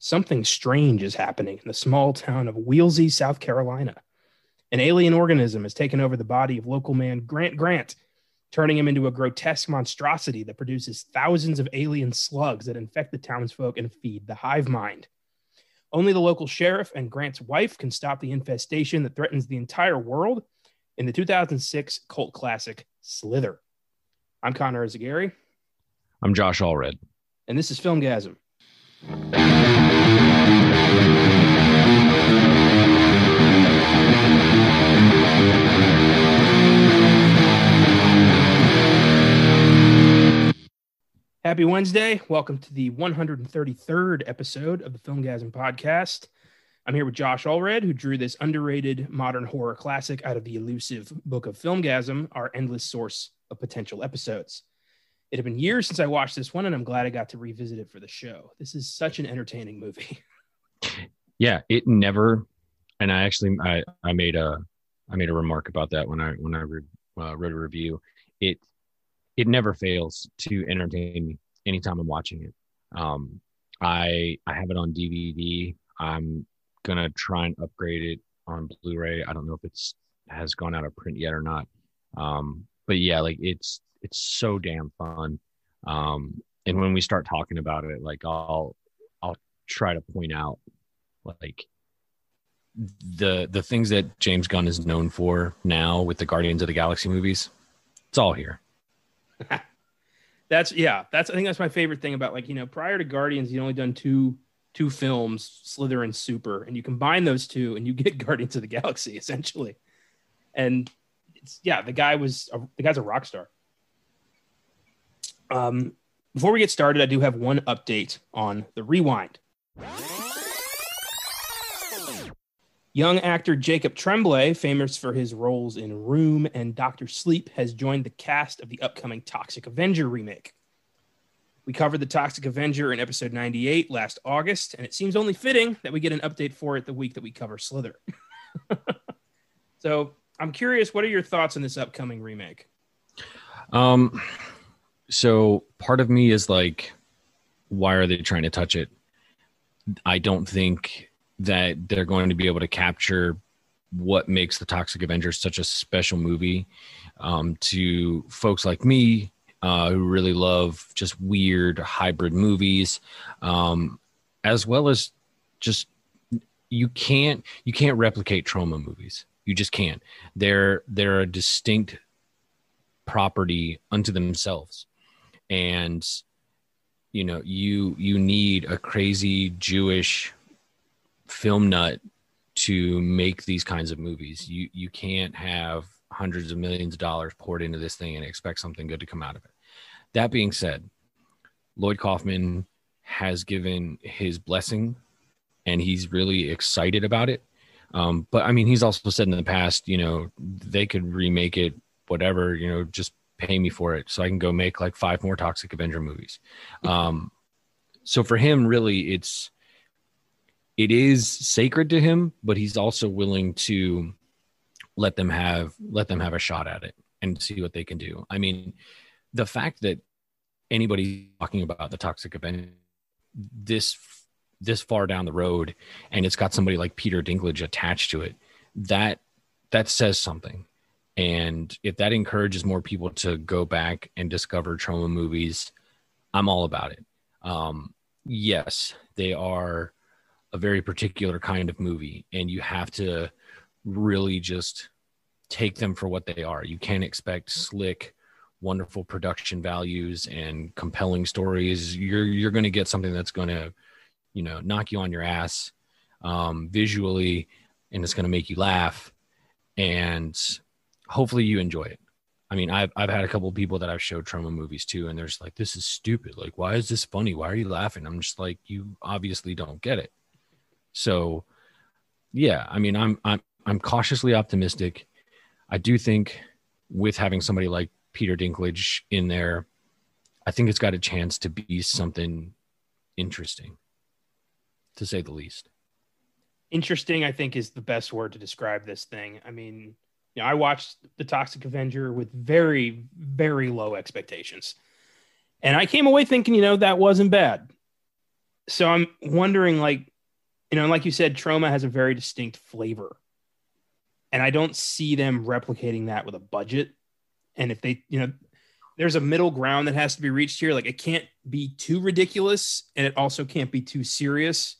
something strange is happening in the small town of Wheelsy, South Carolina. An alien organism has taken over the body of local man Grant Grant, turning him into a grotesque monstrosity that produces thousands of alien slugs that infect the townsfolk and feed the hive mind. Only the local sheriff and Grant's wife can stop the infestation that threatens the entire world in the 2006 cult classic Slither. I'm Connor Eyzaguirre. I'm Josh Allred. And this is Filmgazm. Happy Wednesday. Welcome to the 133rd episode of the Filmgazm podcast. I'm here with Josh Allred, who drew this underrated modern horror classic out of the elusive book of Filmgazm, our endless source of potential episodes. It had been years since I watched this one, and I'm glad I got to revisit it for the show. This is such an entertaining movie. Yeah, it never. And I actually, I, I made a, I made a remark about that when I when I re, uh, wrote a review. It, it never fails to entertain me anytime I'm watching it. Um, I I have it on DVD. I'm gonna try and upgrade it on Blu-ray. I don't know if it's has gone out of print yet or not. Um, but yeah, like it's it's so damn fun. Um, and when we start talking about it, like I'll I'll try to point out like the the things that James Gunn is known for now with the Guardians of the Galaxy movies. It's all here. that's yeah. That's I think that's my favorite thing about like you know prior to Guardians, he'd only done two two films, Slither and Super, and you combine those two and you get Guardians of the Galaxy essentially. And it's yeah, the guy was a, the guy's a rock star. Um, before we get started, I do have one update on the rewind. Young actor Jacob Tremblay, famous for his roles in Room and Doctor Sleep, has joined the cast of the upcoming Toxic Avenger remake. We covered the Toxic Avenger in episode 98 last August, and it seems only fitting that we get an update for it the week that we cover Slither. so I'm curious, what are your thoughts on this upcoming remake? Um, so part of me is like, why are they trying to touch it? I don't think that they're going to be able to capture what makes the Toxic Avengers such a special movie um, to folks like me uh, who really love just weird hybrid movies, um, as well as just you can't you can't replicate Troma movies. You just can't. They're they're a distinct property unto themselves and you know you you need a crazy jewish film nut to make these kinds of movies. You you can't have hundreds of millions of dollars poured into this thing and expect something good to come out of it. That being said lloyd kaufman has given his blessing and he's really excited about it. Um, but i mean he's also said in the past you know they could remake it whatever you know just pay me for it. So I can go make like five more Toxic Avenger movies. Um, so for him, really, it's it is sacred to him, but he's also willing to let them have let them have a shot at it and see what they can do. I mean, the fact that anybody talking about the Toxic event this this far down the road and it's got somebody like Peter Dinklage attached to it, that that says something and if that encourages more people to go back and discover Troma movies, I'm all about it. Um, yes, they are a very particular kind of movie, and you have to really just take them for what they are. You can't expect slick, wonderful production values and compelling stories. You're you're going to get something that's going to, you know, knock you on your ass um, visually, and it's going to make you laugh. And hopefully you enjoy it. I mean, I've I've had a couple people that I've showed Troma movies to, and they're just like, "This is stupid. Like, why is this funny? Why are you laughing?" I'm just like, "You obviously don't get it." So, yeah, I mean, I'm I'm I'm cautiously optimistic. I do think with having somebody like Peter Dinklage in there, I think it's got a chance to be something interesting, to say the least. Interesting, I think, is the best word to describe this thing. I mean you know, I watched the Toxic Avenger with very, very low expectations. And I came away thinking, you know, that wasn't bad. so I'm wondering, like, you know, like you said, Troma has a very distinct flavor, and I don't see them replicating that with a budget. And if they, you know, there's a middle ground that has to be reached here. Like, it can't be too ridiculous, and it also can't be too serious,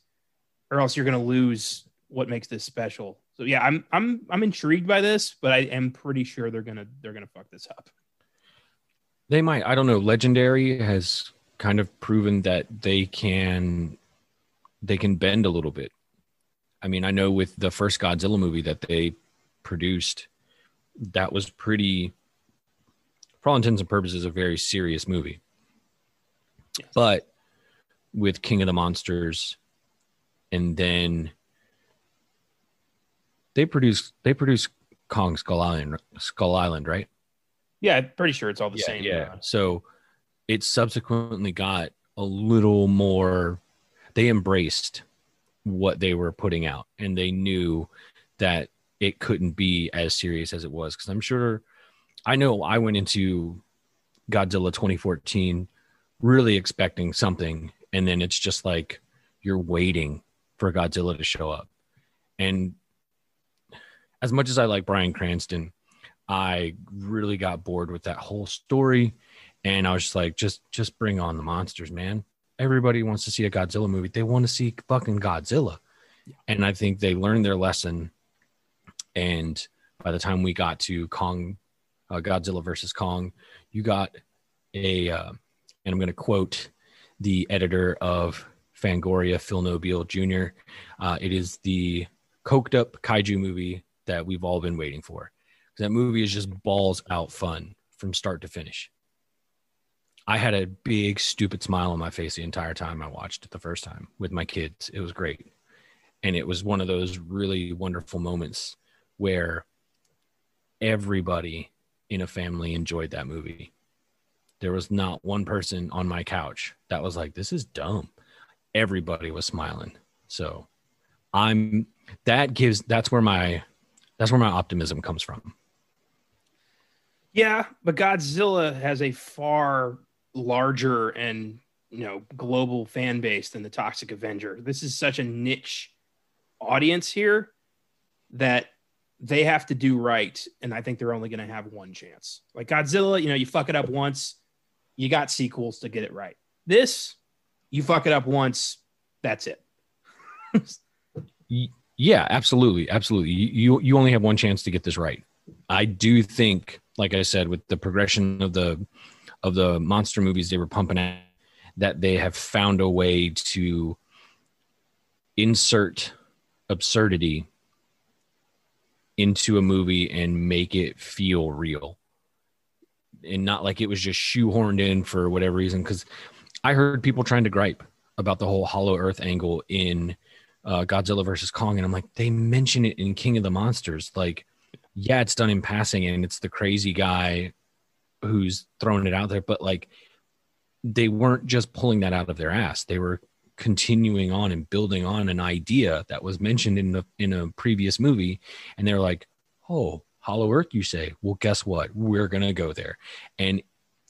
or else you're going to lose what makes this special. So yeah, I'm I'm I'm intrigued by this, but I am pretty sure they're gonna they're gonna fuck this up. They might. I don't know. Legendary has kind of proven that they can they can bend a little bit. I mean, I know with the first Godzilla movie that they produced, that was pretty, for all intents and purposes, a very serious movie. Yes. But with King of the Monsters, and then they produce they produce Kong Skull Island, Skull Island, right? Yeah, I'm pretty sure it's all the yeah, same. Yeah. Uh, so it subsequently got a little more they embraced what they were putting out and they knew that it couldn't be as serious as it was because i'm sure i know i went into godzilla 2014 really expecting something and then it's just like you're waiting for godzilla to show up and as much as i like bryan cranston i really got bored with that whole story and I was just like, just just bring on the monsters, man. Everybody wants to see a Godzilla movie. They want to see fucking Godzilla. And I think they learned their lesson. And by the time we got to Kong, uh, Godzilla versus Kong, you got a, uh, and I'm going to quote the editor of Fangoria, Phil Nobile Jr. Uh, it is the coked up kaiju movie that we've all been waiting for. That movie is just balls out fun from start to finish. I had a big stupid smile on my face the entire time I watched it the first time with my kids. It was great. And it was one of those really wonderful moments where everybody in a family enjoyed that movie. There was not one person on my couch that was like, this is dumb. Everybody was smiling. So I'm that gives that's where my that's where my optimism comes from. Yeah, but Godzilla has a far larger and you know global fan base than the Toxic Avenger. This is such a niche audience here that they have to do right, and I think they're only going to have one chance. Like Godzilla, you know, you fuck it up once, you got sequels to get it right. This, you fuck it up once, that's it. yeah, absolutely, absolutely. You you only have one chance to get this right. I do think, like I said, with the progression of the of the monster movies they were pumping out that they have found a way to insert absurdity into a movie and make it feel real. And not like it was just shoehorned in for whatever reason because i heard people trying to gripe about the whole hollow earth angle in uh, godzilla versus kong and i'm like they mention it in king of the monsters. Like yeah it's done in passing and it's the crazy guy who's throwing it out there, but like they weren't just pulling that out of their ass. They were continuing on and building on an idea that was mentioned in the in a previous movie, and they're like, "Oh, Hollow Earth, you say? Well, guess what? We're gonna go there," and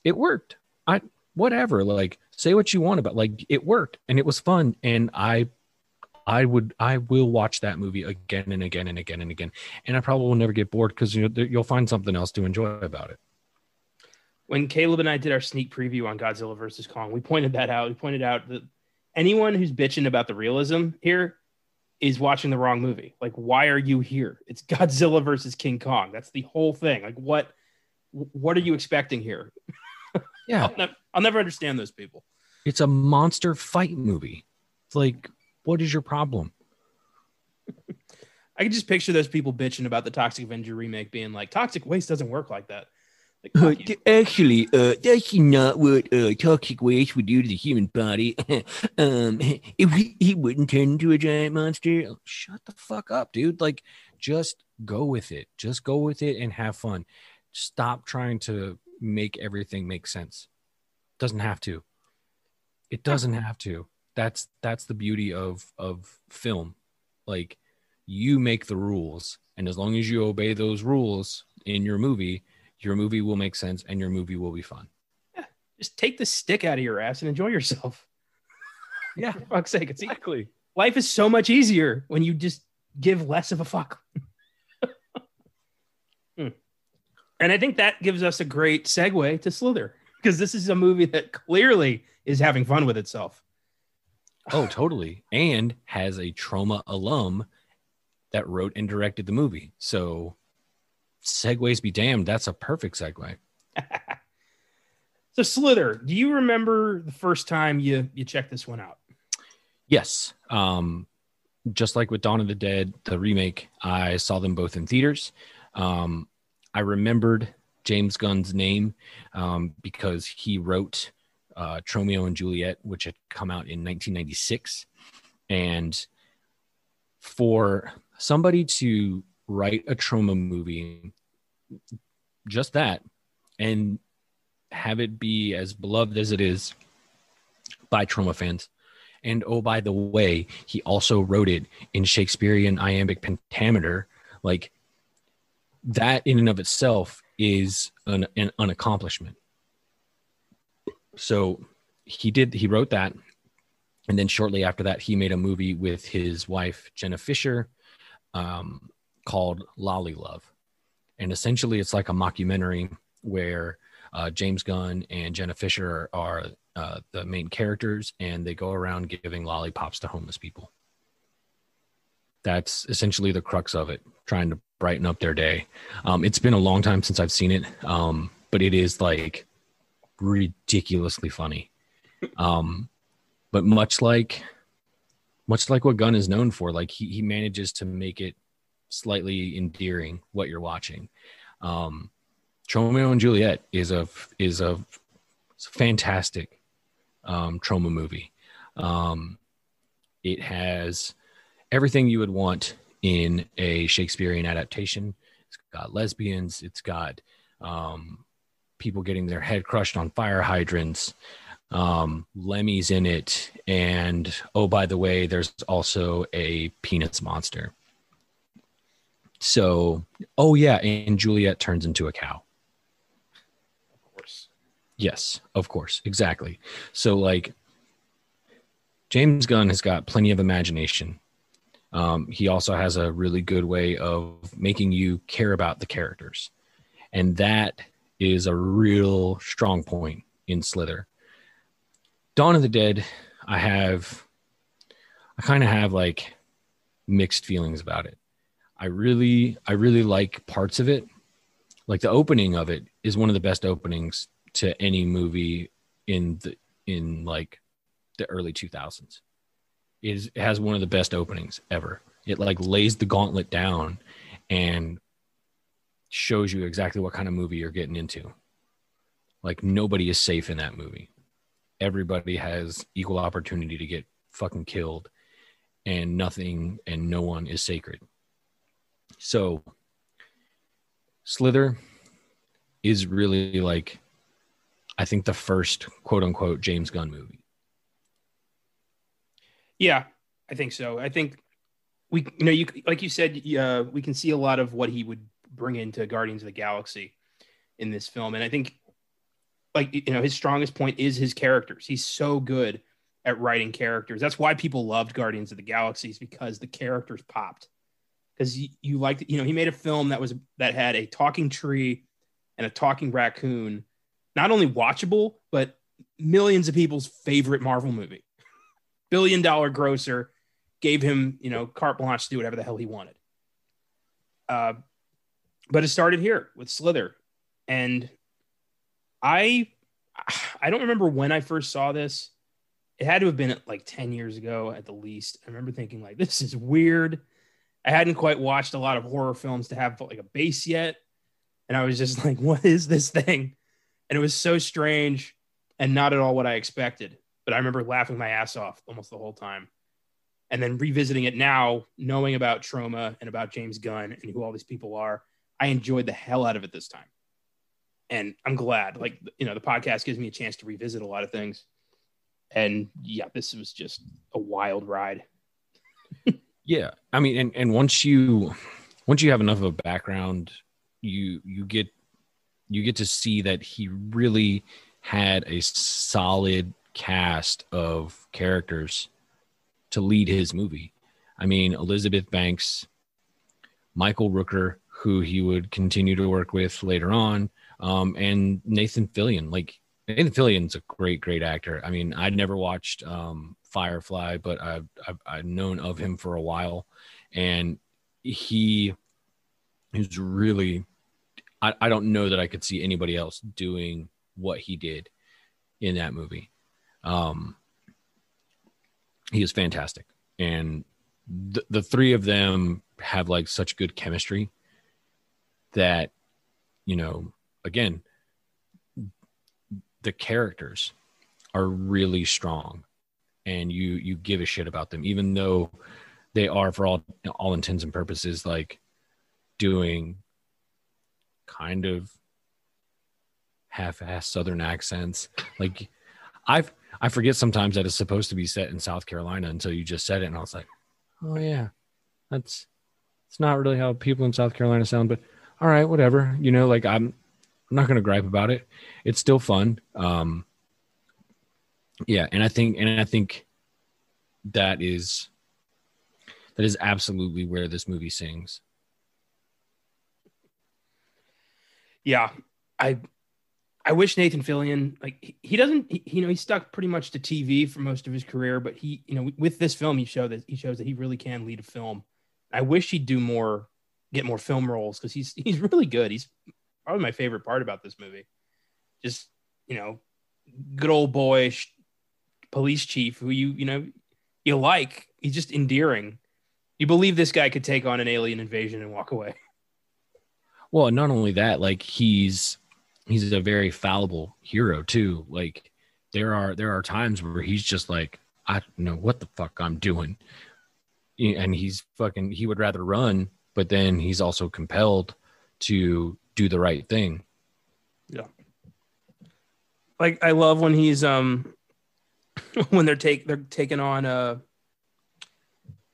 it worked. I whatever, like say what you want about, like it worked, and it was fun, and I I would I will watch that movie again and again and again and again, and I probably will never get bored because you know, you'll find something else to enjoy about it when Caleb and I did our sneak preview on Godzilla versus Kong, we pointed that out. We pointed out that anyone who's bitching about the realism here is watching the wrong movie. Like, why are you here? It's Godzilla versus King Kong. That's the whole thing. Like, what what are you expecting here? Yeah, I'll, ne- I'll never understand those people. It's a monster fight movie. It's like, what is your problem? I can just picture those people bitching about the Toxic Avenger remake being like, Toxic Waste doesn't work like that. Like, actually, uh, that's not what uh, toxic waste would do to the human body. um, if he, he wouldn't turn into a giant monster. Oh, shut the fuck up, dude. Like, just go with it. Just go with it and have fun. Stop trying to make everything make sense. Doesn't have to. It doesn't have to. That's that's the beauty of of film. Like, you make the rules, and as long as you obey those rules in your movie your movie will make sense and your movie will be fun. Yeah, just take the stick out of your ass and enjoy yourself. Yeah, For fuck's sake, it's exactly. life is so much easier when you just give less of a fuck. Hmm. And I think that gives us a great segue to Slither because this is a movie that clearly is having fun with itself. Oh, totally. And has a Troma alum that wrote and directed the movie. So, segues be damned. That's a perfect segue. So Slither, do you remember the first time you you checked this one out? Yes. Um, just like with Dawn of the Dead, the remake, I saw them both in theaters. Um, I remembered James Gunn's name um, because he wrote uh, Tromeo and Juliet, which had come out in 1996. And for somebody to write a Troma movie, just that, and have it be as beloved as it is by Troma fans. And oh, by the way, he also wrote it in Shakespearean iambic pentameter. Like that, in and of itself, is an, an, an accomplishment. So he did, he wrote that. And then shortly after that, he made a movie with his wife, Jenna Fischer, um, called LolliLove. And essentially, it's like a mockumentary where uh, James Gunn and Jenna Fischer are, uh, the main characters, and they go around giving lollipops to homeless people. That's essentially the crux of it, trying to brighten up their day. Um, it's been a long time since I've seen it, um, but it is like ridiculously funny. Um, but much like, much like what Gunn is known for, like he he manages to make it slightly endearing what you're watching. Um, Tromeo and Juliet is a is a fantastic um, Troma movie. Um, it has everything you would want in a Shakespearean adaptation. It's got lesbians. It's got um, people getting their head crushed on fire hydrants. Um, Lemmy's in it, and oh, by the way, there's also a penis monster. So, oh yeah, and Juliet turns into a cow. Of course. Yes, of course. Exactly. So, like, James Gunn has got plenty of imagination. Um, he also has a really good way of making you care about the characters. And that is a real strong point in Slither. Dawn of the Dead, I have, I kind of have like mixed feelings about it. I really, I really like parts of it. Like the opening of it is one of the best openings to any movie in the in like the early 2000s. It, is, it has one of the best openings ever. It like lays the gauntlet down and shows you exactly what kind of movie you're getting into. Like nobody is safe in that movie. Everybody has equal opportunity to get fucking killed and nothing and no one is sacred. So Slither is really like I think the first quote unquote James Gunn movie. Yeah, I think so. I think we, you know, you like you said, uh, we can see a lot of what he would bring into Guardians of the Galaxy in this film, and I think, like you know, his strongest point is his characters. He's so good at writing characters. That's why people loved Guardians of the Galaxies because the characters popped. Because you, liked, you know, he made a film that was that had a talking tree and a talking raccoon, not only watchable but millions of people's favorite Marvel movie billion dollar grosser, gave him, you know, carte blanche to do whatever the hell he wanted. Uh, but it started here with Slither. And I I don't remember when I first saw this. It had to have been like 10 years ago at the least. I remember thinking like this is weird. I hadn't quite watched a lot of horror films to have like a base yet. And I was just like, what is this thing? And it was so strange and not at all what I expected but I remember laughing my ass off almost the whole time. And then revisiting it now, knowing about Troma and about James Gunn and who all these people are, I enjoyed the hell out of it this time. And I'm glad, like, you know, the podcast gives me a chance to revisit a lot of things. And yeah, this was just a wild ride. Yeah, I mean, and and once you once you have enough of a background, you you get you get to see that he really had a solid cast of characters to lead his movie. I mean, Elizabeth Banks, Michael Rooker, who he would continue to work with later on, um, and Nathan Fillion. Like Nathan Fillion's a great, great actor. I mean, I'd never watched um, Firefly, but I've, I've, I've known of him for a while, and he is really. I, I don't know that I could see anybody else doing what he did in that movie. Um, he is fantastic, and the, the three of them have like such good chemistry that you know again the characters are really strong and you you give a shit about them even though they are for all all intents and purposes like doing kind of half-ass southern accents. Like i've i forget sometimes that it's supposed to be set in south carolina until you just said it and i was like oh yeah that's it's not really how people in south carolina sound but all right whatever. You know like i'm i'm not gonna gripe about it. It's still fun. Um yeah and i think and i think that is that is absolutely where this movie sings Yeah, I I wish Nathan Fillion like he, doesn't he, you know he's stuck pretty much to TV for most of his career, but he you know with this film he showed that he shows that he really can lead a film. I wish he'd do more, get more film roles because he's he's really good. He's probably my favorite part about this movie. Just you know, good old boy sh- police chief who you you know you like. He's just endearing. You believe this guy could take on an alien invasion and walk away. Well, not only that, like he's he's a very fallible hero too. Like there are there are times where he's just like, I don't know what the fuck I'm doing. And he's fucking he would rather run, but then he's also compelled to do the right thing. Yeah. Like I love when he's um when they're take they're taking on uh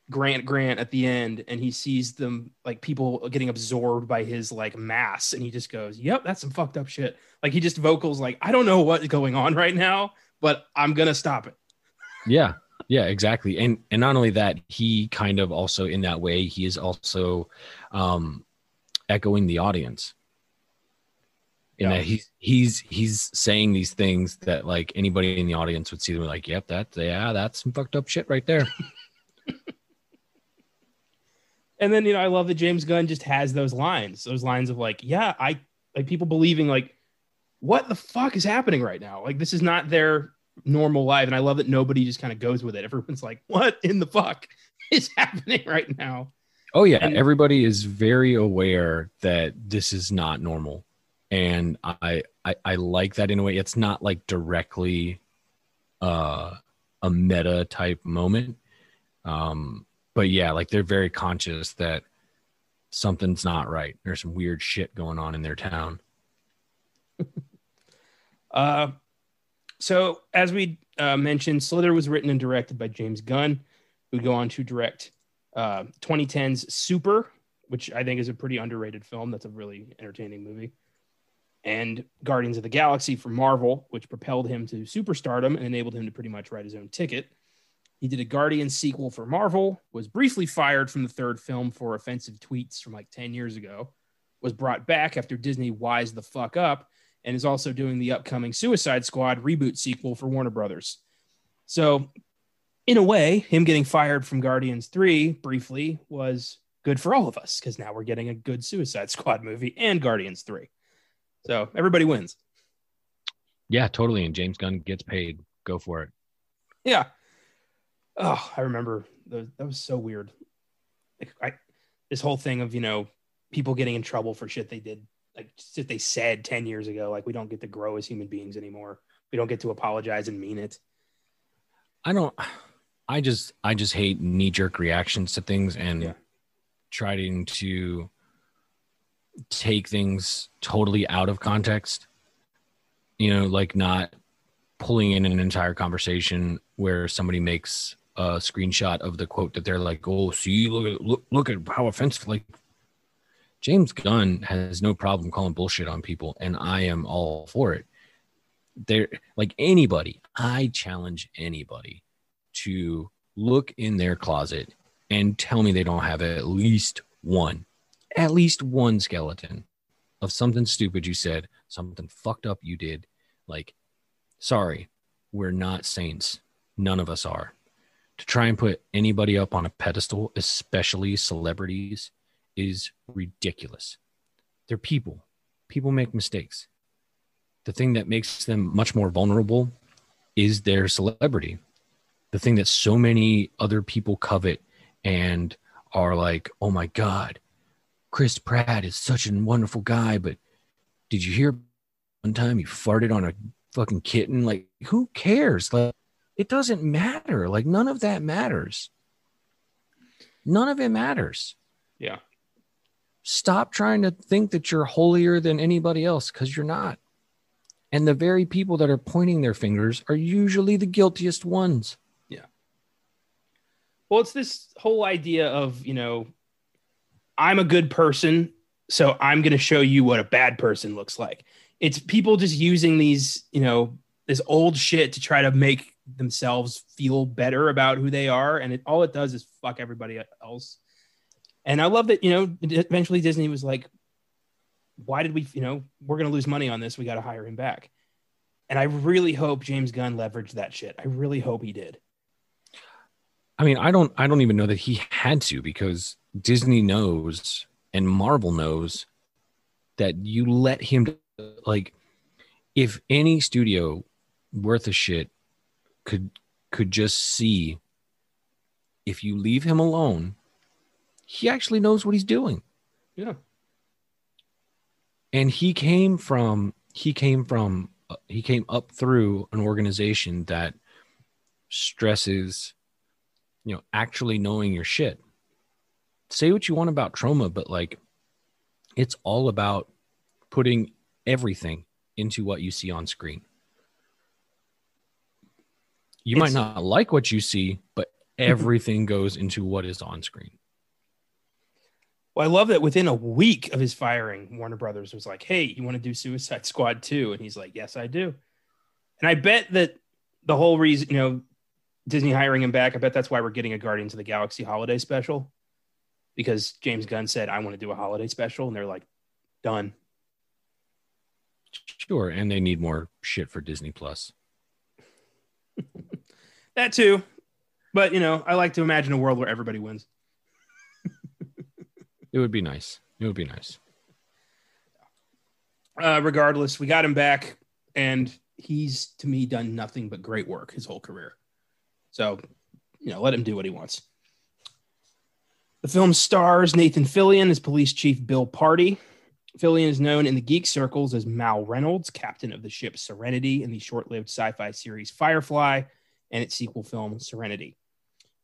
Grant Grant at the end and he sees them like people getting absorbed by his like mass and he just goes, "Yep, that's some fucked up shit." Like he just vocals like, "I don't know what's going on right now, but I'm going to stop it." Yeah. Yeah, exactly. And and not only that, he kind of also in that way, he is also um echoing the audience. In Yeah. that he's he's he's saying these things that like anybody in the audience would see them like, yep, that yeah, that's some fucked up shit right there. And then you know, I love that James Gunn just has those lines, those lines of like, "Yeah, I like people believing like what the fuck is happening right now? Like this is not their normal life." And I love that nobody just kind of goes with it. Everyone's like, "What in the fuck is happening right now?" Oh yeah, And- everybody is very aware that this is not normal, and I, I I like that in a way. It's not like directly uh, a meta type moment, um, but yeah, like they're very conscious that something's not right. There's some weird shit going on in their town. Uh, so as we uh, mentioned, Slither was written and directed by James Gunn, who'd go on to direct uh, 2010's Super, which I think is a pretty underrated film. That's a really entertaining movie. And Guardians of the Galaxy for Marvel, which propelled him to superstardom and enabled him to pretty much write his own ticket. He did a Guardians sequel for Marvel, was briefly fired from the third film for offensive tweets from like 10 years ago, was brought back after Disney wised the fuck up, and is also doing the upcoming Suicide Squad reboot sequel for Warner Brothers. So, in a way, him getting fired from Guardians 3 briefly was good for all of us because now we're getting a good Suicide Squad movie and Guardians 3. So, everybody wins. Yeah, totally. And James Gunn gets paid. Go for it. Yeah. Oh, I remember the, that was so weird. Like, I, this whole thing of, you know, people getting in trouble for shit they did, like shit they said 10 years ago. Like, we don't get to grow as human beings anymore. We don't get to apologize and mean it. I don't. I just I just hate knee jerk reactions to things and Yeah. trying to take things totally out of context. You know, like not pulling in an entire conversation where somebody makes a screenshot of the quote that they're like, "Oh, see, look at look look at how offensive." Like James Gunn has no problem calling bullshit on people, and I am all for it. They're like anybody. I challenge anybody to look in their closet and tell me they don't have at least one, at least one skeleton of something stupid you said, something fucked up you did. Like, sorry, we're not saints. None of us are. To try and put anybody up on a pedestal, especially celebrities, is ridiculous. They're people. People make mistakes. The thing that makes them much more vulnerable is their celebrity. The thing that so many other people covet and are like, oh my God, Chris Pratt is such a wonderful guy, but did you hear one time he farted on a fucking kitten? Like, who cares? Like, it doesn't matter. Like, none of that matters. None of it matters. Yeah. Stop trying to think that you're holier than anybody else because you're not. And the very people that are pointing their fingers are usually the guiltiest ones. Yeah. Well, it's this whole idea of, you know, I'm a good person, so I'm going to show you what a bad person looks like. It's people just using these, you know, this old shit to try to make themselves feel better about who they are. And it, all it does is fuck everybody else. And I love that, you know, eventually Disney was like, why did we, you know, we're going to lose money on this. We got to hire him back. And I really hope James Gunn leveraged that shit. I really hope he did. I mean, I don't I don't even know that he had to because Disney knows and Marvel knows that you let him like if any studio worth a shit could could just see if you leave him alone, he actually knows what he's doing. Yeah. And he came from he came from he came up through an organization that stresses you know, actually knowing your shit. Say what you want about Troma, but like it's all about putting everything into what you see on screen. You It's- might not like what you see, but everything goes into what is on screen. Well, I love that within a week of his firing, Warner Brothers was like, "Hey, you want to do Suicide Squad 2?" And he's like, "Yes, I do." And I bet that the whole reason, you know, Disney hiring him back, I bet that's why we're getting a Guardians of the Galaxy holiday special because James Gunn said, "I want to do a holiday special," and they're like, "Done." Sure, and they need more shit for Disney Plus. That too. But, you know, I like to imagine a world where everybody wins. It would be nice. It would be nice. Uh, regardless, we got him back, and he's to me done nothing but great work his whole career. So, you know, let him do what he wants. The film stars Nathan Fillion as police chief Bill Pardy. Fillion is known in the geek circles as Mal Reynolds, captain of the ship Serenity in the short-lived sci-fi series Firefly and its sequel film Serenity.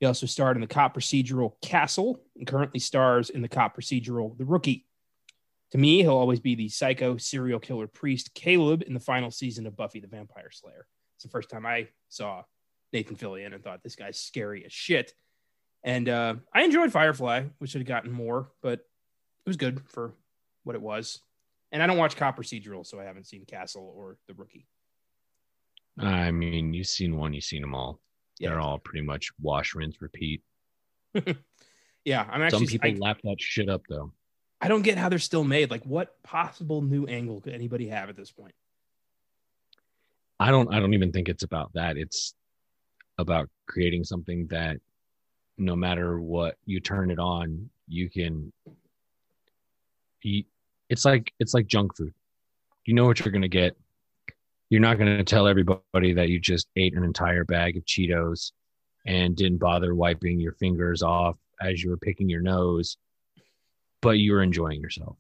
He also starred in the cop procedural Castle and currently stars in the cop procedural The Rookie. To me, he'll always be the psycho serial killer priest Caleb in the final season of Buffy the Vampire Slayer. It's the first time I saw Nathan Fillion and thought this guy's scary as shit. And uh, I enjoyed Firefly. We should have gotten more, but it was good for what it was. And I don't watch cop procedural, so I haven't seen Castle or The Rookie. I mean, you've seen one, you've seen them all. Yeah. They're all pretty much wash, rinse, repeat. Yeah, I'm actually. Some people I, lap that shit up though. I don't get how they're still made. Like, what possible new angle could anybody have at this point? I don't I don't even think it's about that. It's about creating something that no matter what you turn it on, you can eat. It's like it's like junk food. You know what you're gonna get. You're not gonna tell everybody that you just ate an entire bag of Cheetos and didn't bother wiping your fingers off as you were picking your nose, but you were enjoying yourself.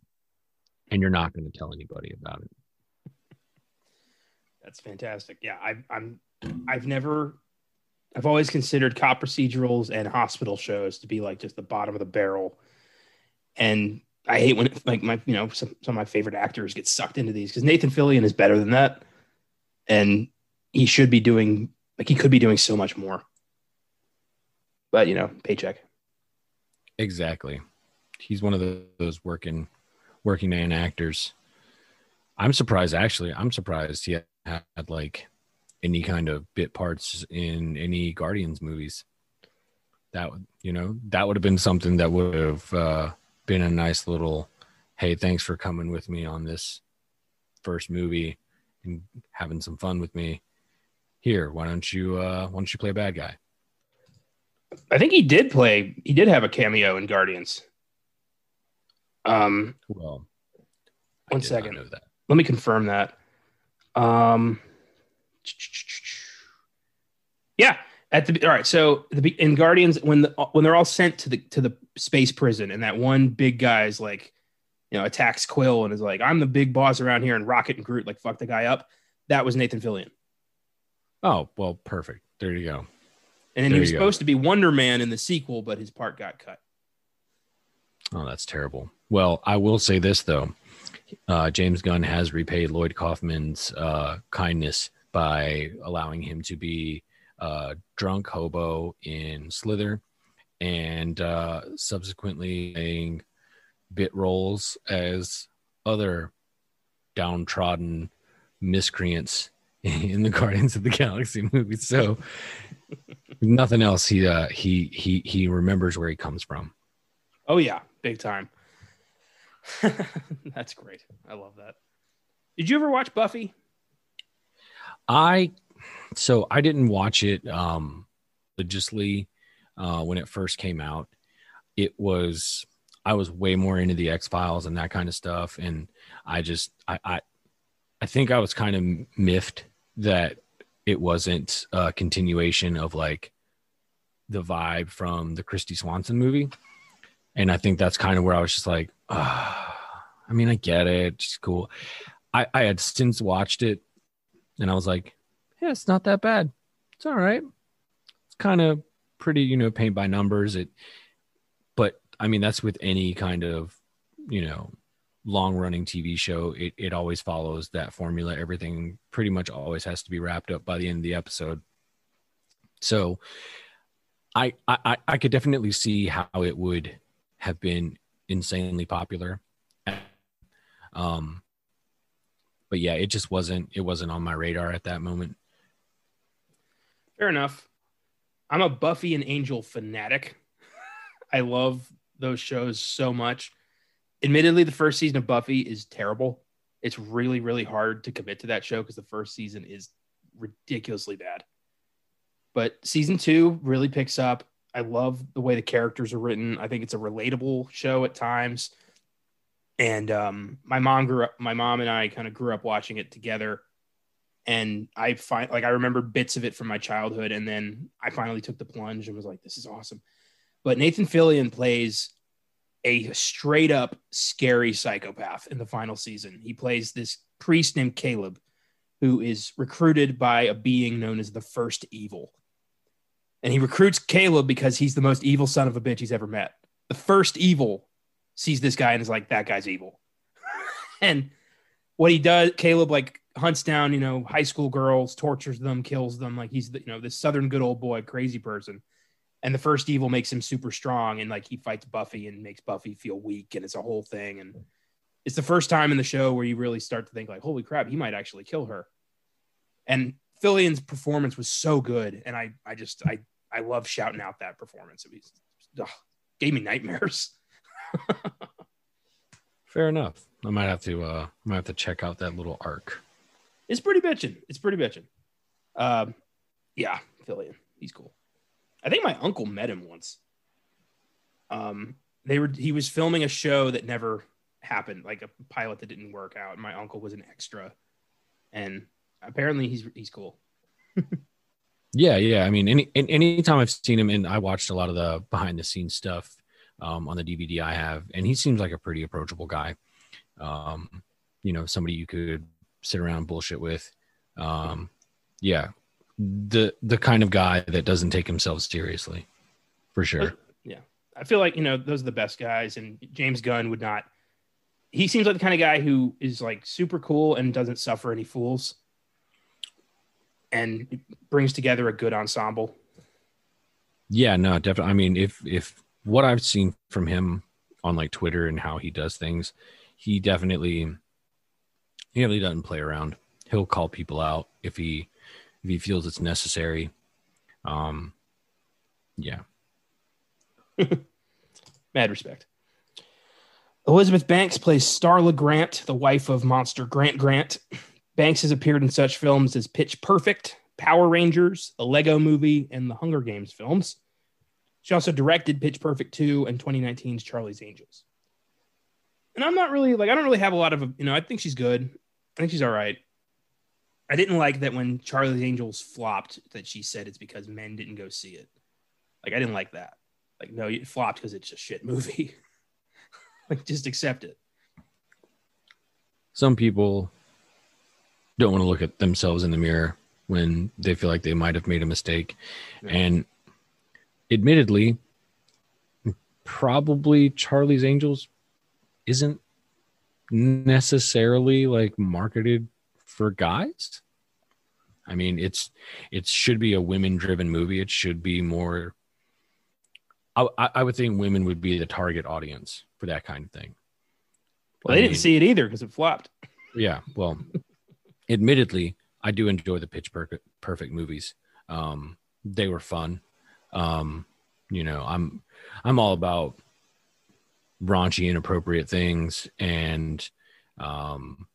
And you're not gonna tell anybody about it. That's fantastic. Yeah, I, I'm. I've never. I've always considered cop procedurals and hospital shows to be like just the bottom of the barrel, and I hate when like my you know some, some of my favorite actors get sucked into these because Nathan Fillion is better than that, and he should be doing like he could be doing so much more. But you know, paycheck. Exactly. He's one of the, those working working man actors. I'm surprised actually. I'm surprised he had like any kind of bit parts in any Guardians movies. That would, you know, that would have been something that would have uh, been a nice little, hey, thanks for coming with me on this first movie and having some fun with me. Here, why don't you uh, why don't you play a bad guy? I think he did play. He did have a cameo in Guardians. Um, Well, One second. let me confirm that. Um, yeah, at the all right. So the in Guardians, when the when they're all sent to the to the space prison, and that one big guy is like, you know, attacks Quill and is like, "I'm the big boss around here," and Rocket and Groot like fuck the guy up. That was Nathan Fillion, Oh well, perfect. There you go. and then There he was you go. supposed to be Wonder Man in the sequel, but his part got cut. Oh, that's terrible. Well, I will say this though. Uh, James Gunn has repaid Lloyd Kaufman's uh, kindness by allowing him to be a drunk hobo in Slither and uh, subsequently playing bit roles as other downtrodden miscreants in the Guardians of the Galaxy movies. So nothing else. He uh, he he he remembers where he comes from. Oh yeah, big time. That's great. I love that. Did you ever watch Buffy? I so I didn't watch it um religiously uh when it first came out. It was I was way more into the X Files and that kind of stuff, and I just I I, I think I was kind of miffed that it wasn't a continuation of like the vibe from the Kristy Swanson movie, and I think that's kind of where I was just like, ah, I mean, I get it, it's cool. I I had since watched it, and I was like, yeah, it's not that bad. It's all right. It's kind of pretty, you know, paint by numbers. It, but I mean, that's with any kind of, you know, long running TV show. It it always follows that formula. Everything pretty much always has to be wrapped up by the end of the episode. So, I I I could definitely see how it would have been insanely popular. Um, but yeah, it just wasn't it wasn't on my radar at that moment. Fair enough. I'm a Buffy and Angel fanatic. I love those shows so much. Admittedly, the first season of Buffy is terrible. It's really, really hard to commit to that show because the first season is ridiculously bad. But season two really picks up. I love the way the characters are written. I think it's a relatable show at times. And um, my mom grew up, my mom and I kind of grew up watching it together and I find like I remember bits of it from my childhood, and then I finally took the plunge and was like, "This is awesome." But Nathan Fillion plays a straight up scary psychopath in the final season. He plays this priest named Caleb, who is recruited by a being known as the First Evil, and he recruits Caleb because he's the most evil son of a bitch he's ever met. The First Evil sees this guy and is like, "That guy's evil," and what he does, Caleb like hunts down, you know, high school girls, tortures them, kills them. Like he's, the, you know, this southern good old boy, crazy person. And the first evil makes him super strong, and like he fights Buffy and makes Buffy feel weak, and it's a whole thing. And it's the first time in the show where you really start to think like, holy crap, he might actually kill her. And Fillion's performance was so good, and I, I just, I, I love shouting out that performance. It was, ugh, gave me nightmares. Fair enough. I might have to uh I might have to check out that little arc. It's pretty bitchin'. It's pretty bitchin'. Um, yeah, Fillion. He's cool. I think my uncle met him once. Um, they were he was filming a show that never happened, like a pilot that didn't work out. My uncle was an extra, and apparently he's he's cool. Yeah, yeah. I mean, any an- anytime I've seen him, and I watched a lot of the behind the scenes stuff um, on the DVD I have, and he seems like a pretty approachable guy. Um, you know, somebody you could sit around bullshit with. Um, yeah, the the kind of guy that doesn't take himself seriously, for sure. Yeah, I feel like you know those are the best guys, and James Gunn would not. He seems like the kind of guy who is like super cool and doesn't suffer any fools, and brings together a good ensemble. Yeah, no, definitely. I mean, if if what I've seen from him on like Twitter and how he does things, he definitely he really doesn't play around. he'll call people out if he if he feels it's necessary. Um, yeah. Mad respect. Elizabeth Banks plays Starla Grant, the wife of monster Grant Grant. Banks has appeared in such films as Pitch Perfect, Power Rangers, The Lego movie, and the Hunger Games films. She also directed Pitch Perfect 2 and 2019's Charlie's Angels. And I'm not really like, I don't really have a lot of, you know, I think she's good. I think she's all right. I didn't like that when Charlie's Angels flopped that she said it's because men didn't go see it. Like, I didn't like that. Like, no, it flopped because it's a shit movie. like, just accept it. Some people don't want to look at themselves in the mirror when they feel like they might have made a mistake. Yeah. And admittedly, probably Charlie's Angels isn't necessarily like marketed for guys. I mean, it's it should be a women driven movie. It should be more. I, I would think women would be the target audience for that kind of thing. Well, I they didn't see it either because it flopped. Yeah, well, admittedly, I do enjoy the Pitch Perfect, perfect movies. Um, they were fun. Um, you know, I'm I'm all about raunchy, inappropriate things, and um,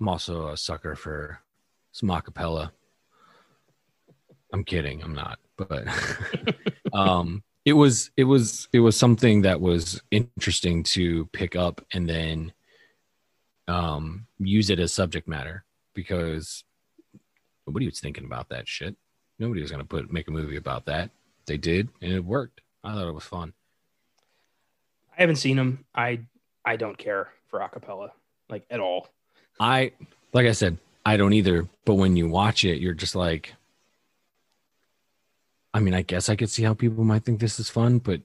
I'm also a sucker for some acapella. I'm kidding, I'm not, but um, it was it was it was something that was interesting to pick up and then um, use it as subject matter because nobody was thinking about that shit. Nobody was going to put make a movie about that. They did, and it worked. I thought it was fun. I haven't seen them. I I don't care for acapella like at all. I like I said, I don't either. But when you watch it, you're just like, I mean, I guess I could see how people might think this is fun, but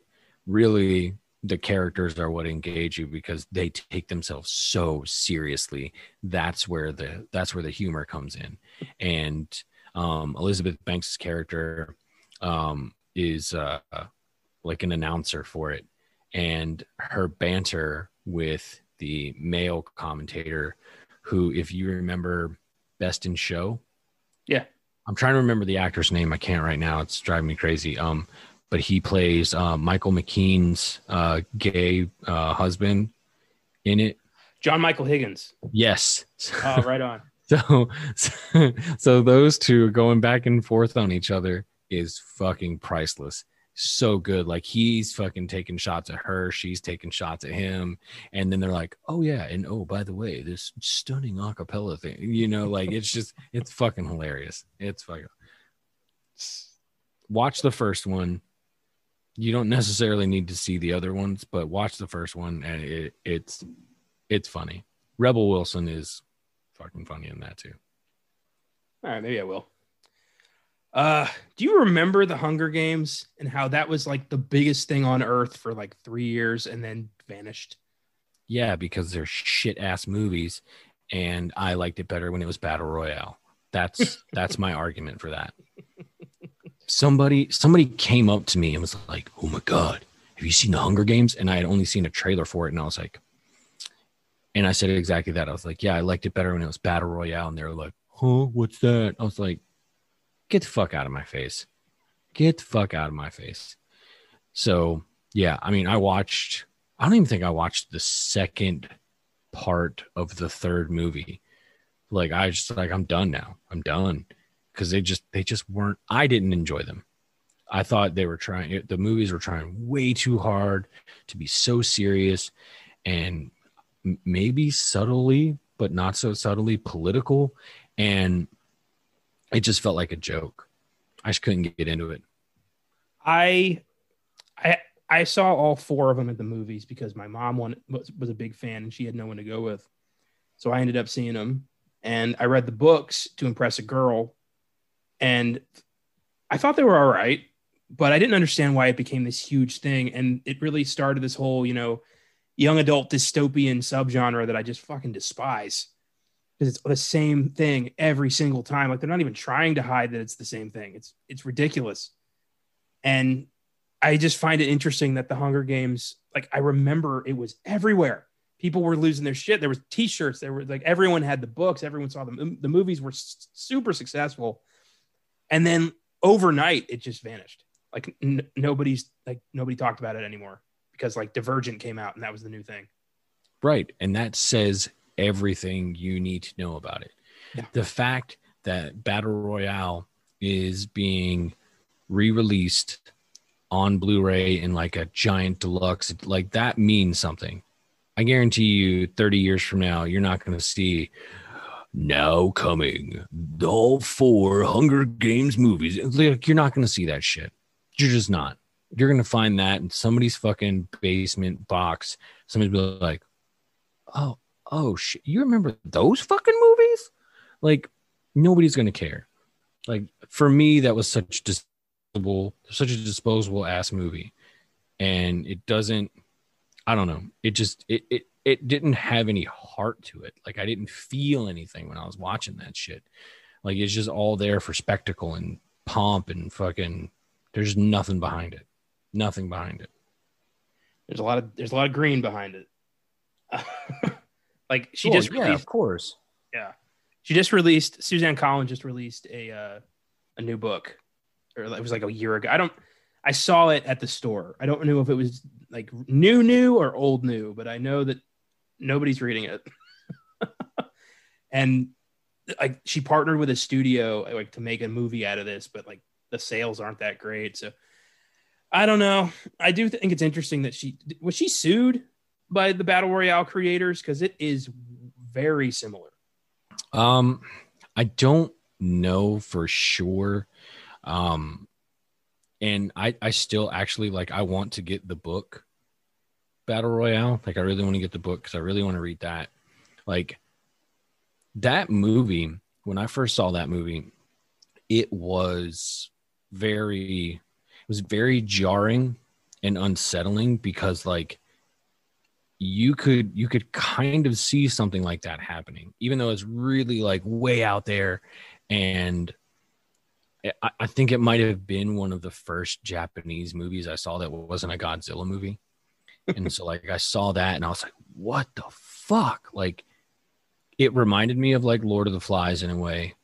really, the characters are what engage you because they take themselves so seriously. That's where the that's where the humor comes in, and um, Elizabeth Banks' character um, is uh, like an announcer for it, and her banter with the male commentator who, if you remember Best in Show. Yeah. I'm trying to remember the actor's name. I can't right now. It's driving me crazy. Um, but he plays uh, Michael McKean's uh, gay uh, husband in it. John Michael Higgins. Yes. Oh, right on. So, so, so those two going back and forth on each other is fucking priceless. So good. Like he's fucking taking shots at her, she's taking shots at him, and then they're like, "Oh yeah, and oh by the way, this stunning acapella thing." You know, like it's just it's fucking hilarious. It's fucking. Watch the first one. You don't necessarily need to see the other ones, but watch the first one, and it, it's it's funny. Rebel Wilson is fucking funny in that too. All right, maybe I will. Uh, do you remember the Hunger Games and how that was like the biggest thing on earth for like three years and then vanished? Yeah, because they're shit ass movies, and I liked it better when it was battle royale. That's that's my argument for that. Somebody somebody came up to me and was like, "Oh my god, have you seen the Hunger Games?" And I had only seen a trailer for it, and I was like, and I said exactly that. I was like, "Yeah, I liked it better when it was battle royale," and they were like, "Huh, what's that?" I was like, "Get the fuck out of my face! Get the fuck out of my face!" So yeah, I mean, I watched. I don't even think I watched the second part of the third movie. Like I just like I'm done now. I'm done because they just they just weren't. I didn't enjoy them. I thought they were trying. The movies were trying way too hard to be so serious and maybe subtly, but not so subtly political, and it just felt like a joke. I just couldn't get into it. I, I, I saw all four of them at the movies because my mom wanted, was, was a big fan and she had no one to go with. So I ended up seeing them and I read the books to impress a girl and I thought they were all right, but I didn't understand why it became this huge thing. And it really started this whole, you know, young adult dystopian subgenre that I just fucking despise because it's the same thing every single time. Like they're not even trying to hide that it's the same thing. It's it's ridiculous. And I just find it interesting that the Hunger Games, like I remember it was everywhere. people were losing their shit. There was T-shirts. There were like everyone had the books. Everyone saw them. The movies were s- super successful, and then overnight it just vanished. Like n- nobody's like nobody talked about it anymore because like Divergent came out and that was the new thing. Right. And that says everything you need to know about it. Yeah. The fact that Battle Royale is being re released on Blu ray in like a giant deluxe, like that means something. I guarantee you 30 years from now, you're not going to see now coming all four Hunger Games movies. Like, you're not going to see that shit. You're just not. You're to find that in somebody's fucking basement box. Somebody's be like, oh, oh shit, you remember those fucking movies? Like nobody's gonna care. Like for me, that was such disposable, such a disposable ass movie, and it doesn't. I don't know. It just it it it didn't have any heart to it. Like I didn't feel anything when I was watching that shit. Like it's just all there for spectacle and pomp and fucking. There's nothing behind it. Nothing behind it. There's a lot of there's a lot of green behind it. like she just yeah, released, of course. yeah, she just released. Suzanne Collins just released a uh, a new book, or it was like a year ago. I don't. I saw it at the store. I don't know if it was like new, new or old new, but I know that nobody's reading it. and like she partnered with a studio like to make a movie out of this, but like the sales aren't that great. So I don't know. I do think it's interesting that she was she sued by the battle royale creators because it is very similar. Um, I don't know for sure. Um, and I I still actually like I want to get the book Battle Royale. Like I really want to get the book because I really want to read that. Like that movie, when I first saw that movie, it was very was very jarring and unsettling because like you could you could kind of see something like that happening even though it's really like way out there. And I, I think it might have been one of the first japanese movies i saw that wasn't a godzilla movie. And so like i saw that and i was like what the fuck? Like it reminded me of like lord of the flies in a way.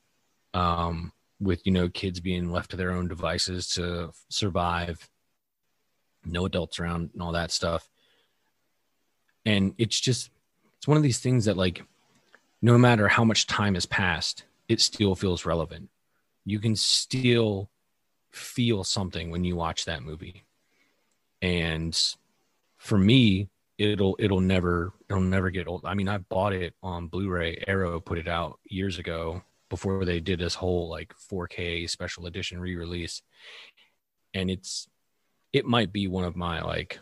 Um with you know kids being left to their own devices to survive. No adults around and all that stuff. And it's just it's one of these things that like no matter how much time has passed it still feels relevant. You can still feel something when you watch that movie. And for me it'll it'll never it'll never get old. I mean i bought it on blu-ray. Arrow put it out years ago before they did this whole like 4k special edition re-release and it's it might be one of my like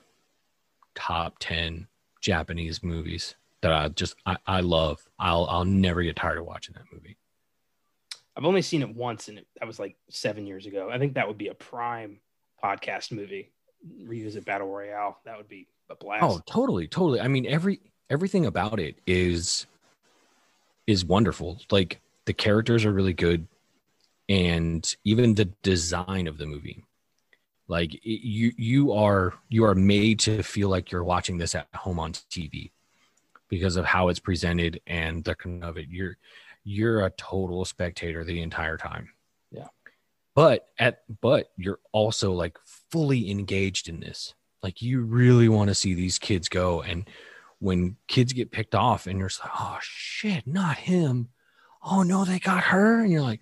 top 10 Japanese movies that I just I, I love. I'll I'll never get tired of watching that movie. I've only seen it once, and it, that was like seven years ago. I think that would be a prime podcast movie. Revisit Battle Royale. That would be a blast. Oh, totally, totally. I mean, every everything about it is is wonderful. Like the characters are really good, and even the design of the movie. Like it, you you are you are made to feel like you're watching this at home on TV because of how it's presented and the kind of it. You're you're a total spectator the entire time. Yeah. But at but you're also like fully engaged in this. Like you really want to see these kids go and when kids get picked off and you're like, oh shit, not him. Oh no, they got her. And you're like,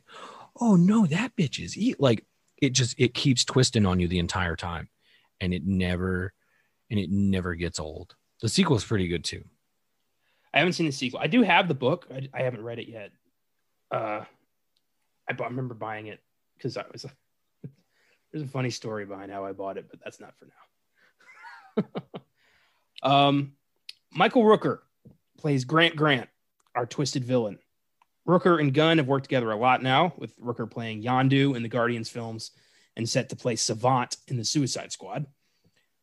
oh no, that bitch is eat like it just it keeps twisting on you the entire time. And it never and it never gets old. The sequel is pretty good too. I haven't seen the sequel. I do have the book. I, I haven't read it yet. Uh, I, remember buying it because I was. A, there's a funny story behind how I bought it, but that's not for now. um, Michael Rooker plays Grant Grant, our twisted villain. Rooker and Gunn have worked together a lot now, with Rooker playing Yondu in the Guardians films and set to play Savant in the Suicide Squad.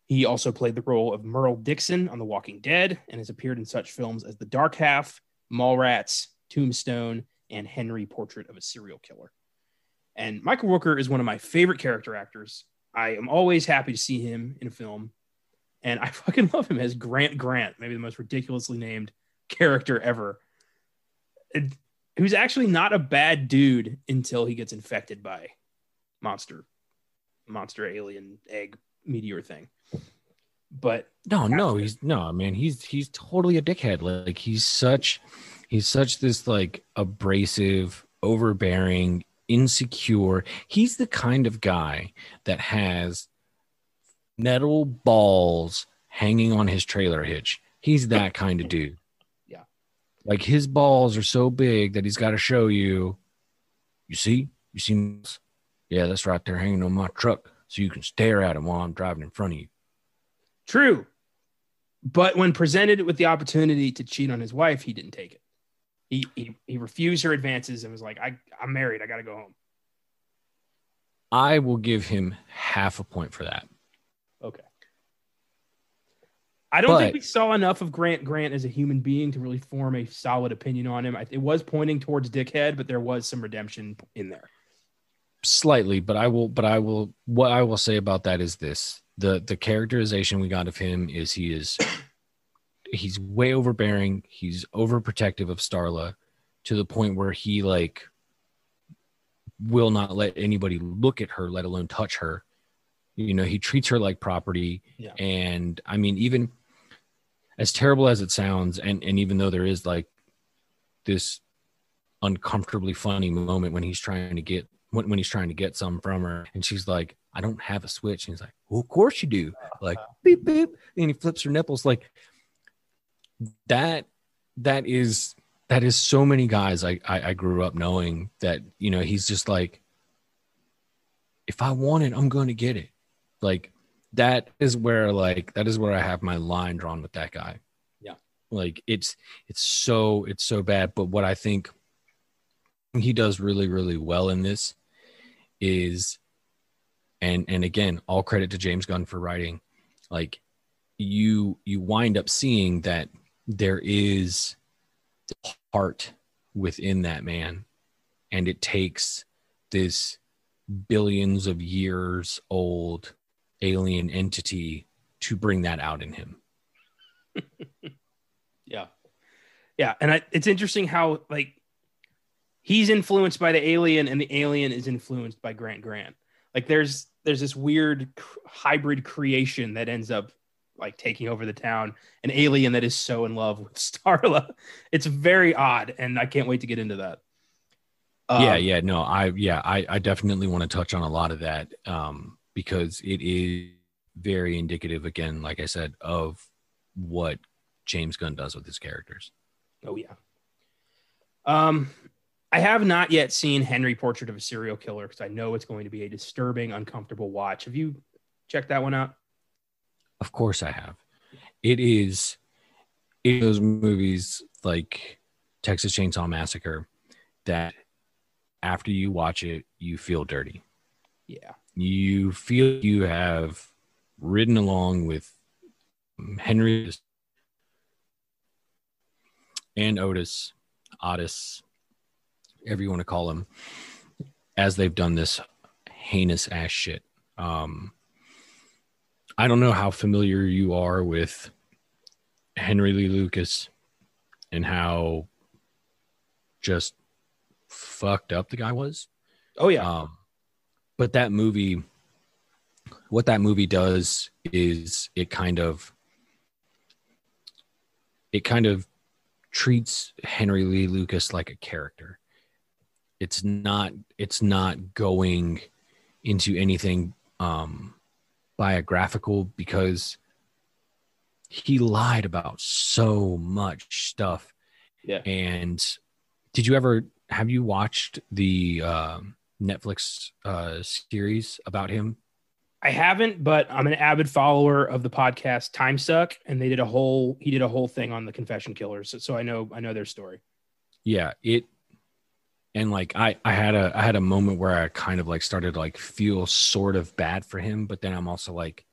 He also played the role of Merle Dixon on The Walking Dead and has appeared in such films as The Dark Half, Mallrats, Tombstone, and Henry Portrait of a Serial Killer. And Michael Rooker is one of my favorite character actors. I am always happy to see him in a film. and I fucking love him as Grant Grant, maybe the most ridiculously named character ever. And who's actually not a bad dude until he gets infected by monster, monster alien egg meteor thing. But No, no, he's no man. He's he's totally a dickhead. Like he's such he's such this like abrasive, overbearing, insecure. He's the kind of guy that has metal balls hanging on his trailer hitch. He's that kind of dude. Like his balls are so big that he's got to show you. You see? You see? Yeah, that's right there hanging on my truck so you can stare at him while I'm driving in front of you. True. But when presented with the opportunity to cheat on his wife, he didn't take it. He he, he refused her advances and was like, I, I'm married. I got to go home. I will give him half a point for that. Okay. I don't think we saw enough of Grant Grant as a human being to really form a solid opinion on him. I, it was pointing towards dickhead, but there was some redemption in there. slightly but i will but i will what i will say about that is this the the characterization we got of him is he is he's way overbearing he's overprotective of starla to the point where he like will not let anybody look at her let alone touch her you know he treats her like property Yeah. and i mean even as terrible as it sounds and and even though there is like this uncomfortably funny moment when he's trying to get when, when he's trying to get some from her and she's like i don't have a switch and he's like well of course you do. Like beep beep and he flips her nipples. Like that that is that is so many guys I, I i grew up knowing that you know he's just like if i want it i'm going to get it. Like that is where like that is where i have my line drawn with that guy. Yeah. like it's it's so it's so bad. But what i think he does really really well in this is and and again all credit to james gunn for writing like you you wind up seeing that there is the heart within that man. And it takes this billions of years old alien entity to bring that out in him Yeah. Yeah. And I, it's interesting how, like, he's influenced by the alien and the alien is influenced by Grant Grant. Like, there's, there's this weird hybrid creation that ends up like taking over the town, an alien that is so in love with Starla. It's very odd. And I can't wait to get into that. yeah Um, yeah no i yeah i i definitely want to touch on a lot of that um because it is very indicative again like i said of what james gunn does with his characters Oh yeah. Um, I have not yet seen Henry Portrait of a Serial Killer because I know it's going to be a disturbing, uncomfortable watch. Have you checked that one out? Of course I have. It is in those movies like Texas Chainsaw Massacre that after you watch it, you feel dirty. Yeah. You feel you have ridden along with Henry and Otis, Otis, whatever you want to call him, as they've done this heinous ass shit. Um, I don't know how familiar you are with Henry Lee Lucas and how just fucked up the guy was. Oh yeah. Um, but that movie, what that movie does is it kind of, it kind of treats Henry Lee Lucas like a character. It's not, it's not going into anything um, biographical because he lied about so much stuff. Yeah. And did you ever have you watched the um, Netflix uh, series about him? I haven't, but I'm an avid follower of the podcast Time Suck, and they did a whole he did a whole thing on the Confession Killers, so, so I know I know their story. Yeah, it and like I I had a I had a moment where I kind of like started to like feel sort of bad for him, but then I'm also like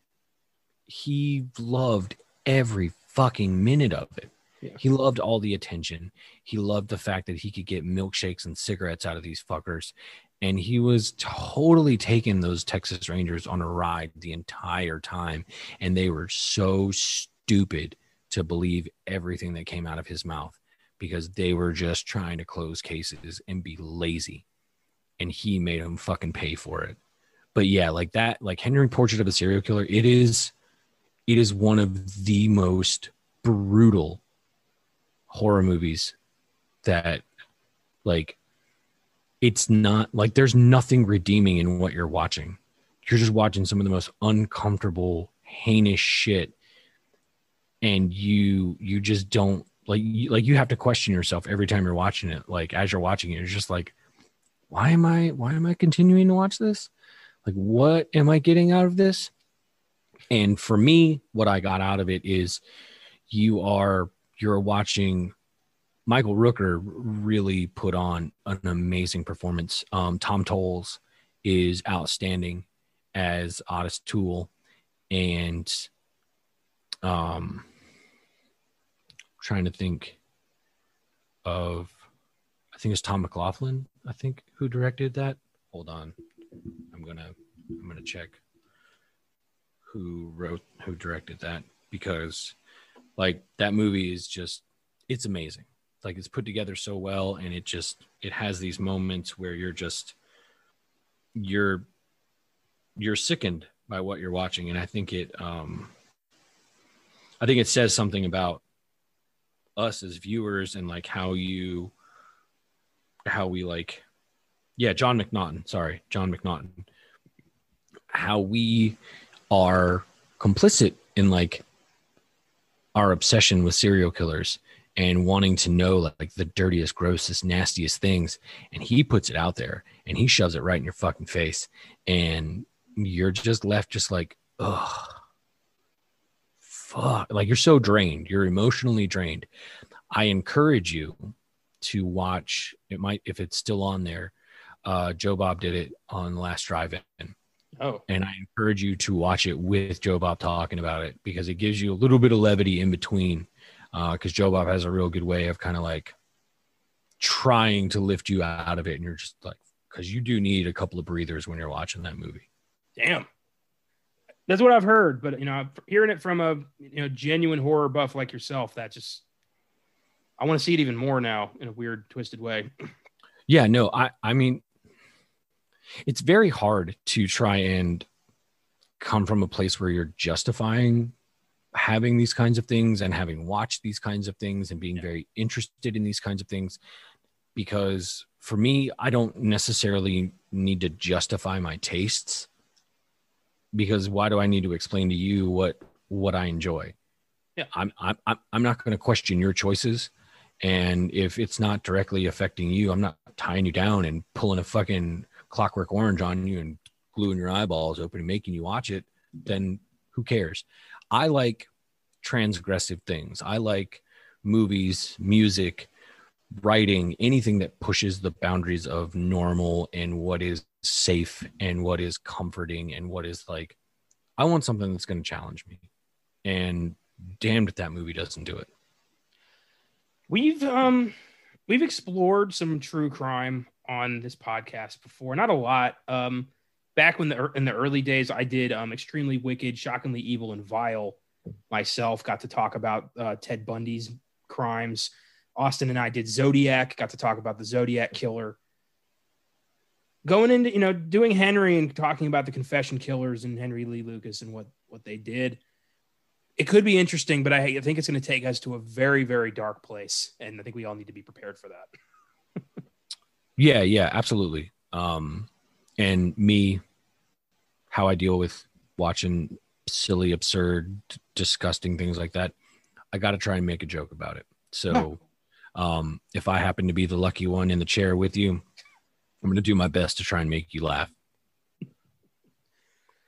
he loved every fucking minute of it. Yeah. He loved all the attention. He loved the fact that he could get milkshakes and cigarettes out of these fuckers. And he was totally taking those Texas Rangers on a ride the entire time. And they were so stupid to believe everything that came out of his mouth because they were just trying to close cases and be lazy. And he made them fucking pay for it. But yeah, like that, like Henry Portrait of a Serial Killer, it is it is one of the most brutal horror movies that like it's not like there's nothing redeeming in what you're watching. You're just watching some of the most uncomfortable, heinous shit and you you just don't like you, like you have to question yourself every time you're watching it. Like as you're watching it you're just like why am i why am i continuing to watch this? Like what am i getting out of this? And for me what i got out of it is you are you're watching michael rooker really put on an amazing performance um, tom towles is outstanding as Otis Toole, and um trying to think of I think it's Tom McLaughlin, I think, who directed that. Hold on. I'm gonna I'm gonna check who wrote who directed that because like that movie is just it's amazing. Like it's put together so well and it just it has these moments where you're just you're you're sickened by what you're watching. And I think it um I think it says something about us as viewers and like how you how we like yeah john mcnaughton sorry john mcnaughton. How we are complicit in like our obsession with serial killers and wanting to know like the dirtiest grossest nastiest things and he puts it out there and he shoves it right in your fucking face and you're just left just like ugh fuck. Like you're so drained. You're emotionally drained. I encourage you to watch it might if it's still on there uh joe bob did it on the last drive in Oh, and i encourage you to watch it with joe bob talking about it because it gives you a little bit of levity in between uh because joe bob has a real good way of kind of like trying to lift you out of it and you're just like because you do need a couple of breathers when you're watching that movie damn. That's what I've heard, but you know, hearing it from a you know genuine horror buff like yourself, that just I want to see it even more now in a weird, twisted way. Yeah, no, I I mean it's very hard to try and come from a place where you're justifying having these kinds of things and having watched these kinds of things and being Yeah. very interested in these kinds of things because for me I don't necessarily need to justify my tastes because why do I need to explain to you what what I enjoy? Yeah. I'm I'm I'm I'm not going to question your choices and if it's not directly affecting you, I'm not tying you down and pulling a fucking clockwork orange on you and gluing your eyeballs open and making you watch it, then who cares? I like transgressive things. I like movies, music, writing, anything that pushes the boundaries of normal and what is safe and what is comforting and what is like, I want something that's going to challenge me. And damned if that movie doesn't do it. We've um we've explored some true crime on this podcast before. Not a lot. Um back when the in the early days I did um extremely wicked, shockingly evil and vile myself got to talk about uh, Ted Bundy's crimes. Austin and I did Zodiac, got to talk about the Zodiac killer. Going into, you know, doing Henry and talking about the confession killers and Henry Lee Lucas and what what they did it could be interesting, but I, I think it's going to take us to a very, very dark place, and I think we all need to be prepared for that. Yeah, yeah, absolutely. Um, and me, how I deal with watching silly, absurd, disgusting things like that, I got to try and make a joke about it. So, um, if I happen to be the lucky one in the chair with you, I'm going to do my best to try and make you laugh.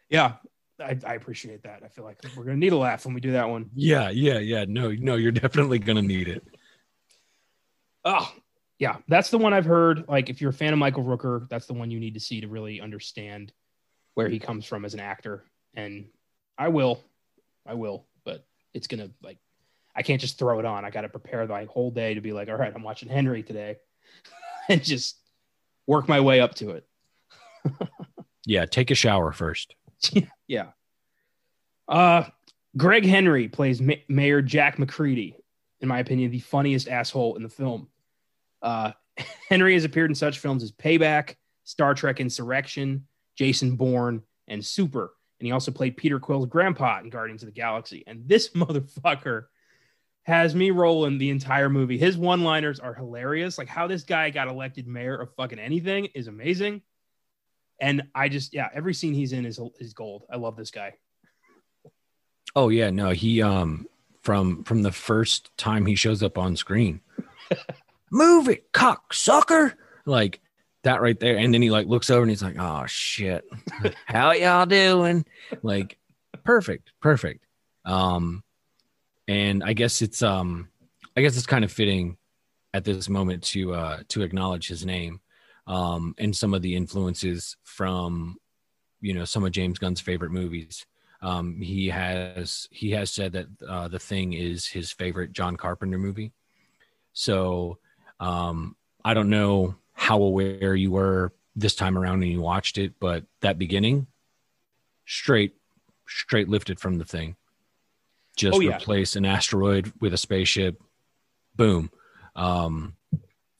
Yeah, I, I appreciate that. I feel like we're going to need a laugh when we do that one. Yeah, yeah, yeah. No, no, you're definitely going to need it. Oh, yeah, that's the one I've heard. Like, if you're a fan of Michael Rooker, that's the one you need to see to really understand where he comes from as an actor. And I will, I will, but it's gonna like, I can't just throw it on. I got to prepare my whole day to be like, all right, I'm watching Henry today, and just work my way up to it. Yeah, take a shower first. yeah. Uh, Greg Henry plays Ma- Mayor Jack MacReady. In my opinion, the funniest asshole in the film. Uh, Henry has appeared in such films as Payback, Star Trek Insurrection, Jason Bourne, and Super. And he also played Peter Quill's grandpa in Guardians of the Galaxy. And this motherfucker has me rolling the entire movie. His one liners are hilarious. Like how this guy got elected mayor of fucking anything is amazing. And I just, yeah, every scene he's in is, is gold. I love this guy. Oh yeah, no, he um from from the first time he shows up on screen. Move it, cock sucker. Like that right there. And then he like looks over and he's like, oh shit. How y'all doing? Like perfect, perfect. Um and I guess it's um I guess it's kind of fitting at this moment to uh to acknowledge his name um and some of the influences from you know some of James Gunn's favorite movies. Um, he has he has said that uh, the thing is his favorite John Carpenter movie. So um, I don't know how aware you were this time around when you watched it, but that beginning, straight straight lifted from the thing. Just Oh, yeah. replace an asteroid with a spaceship. Boom. Um,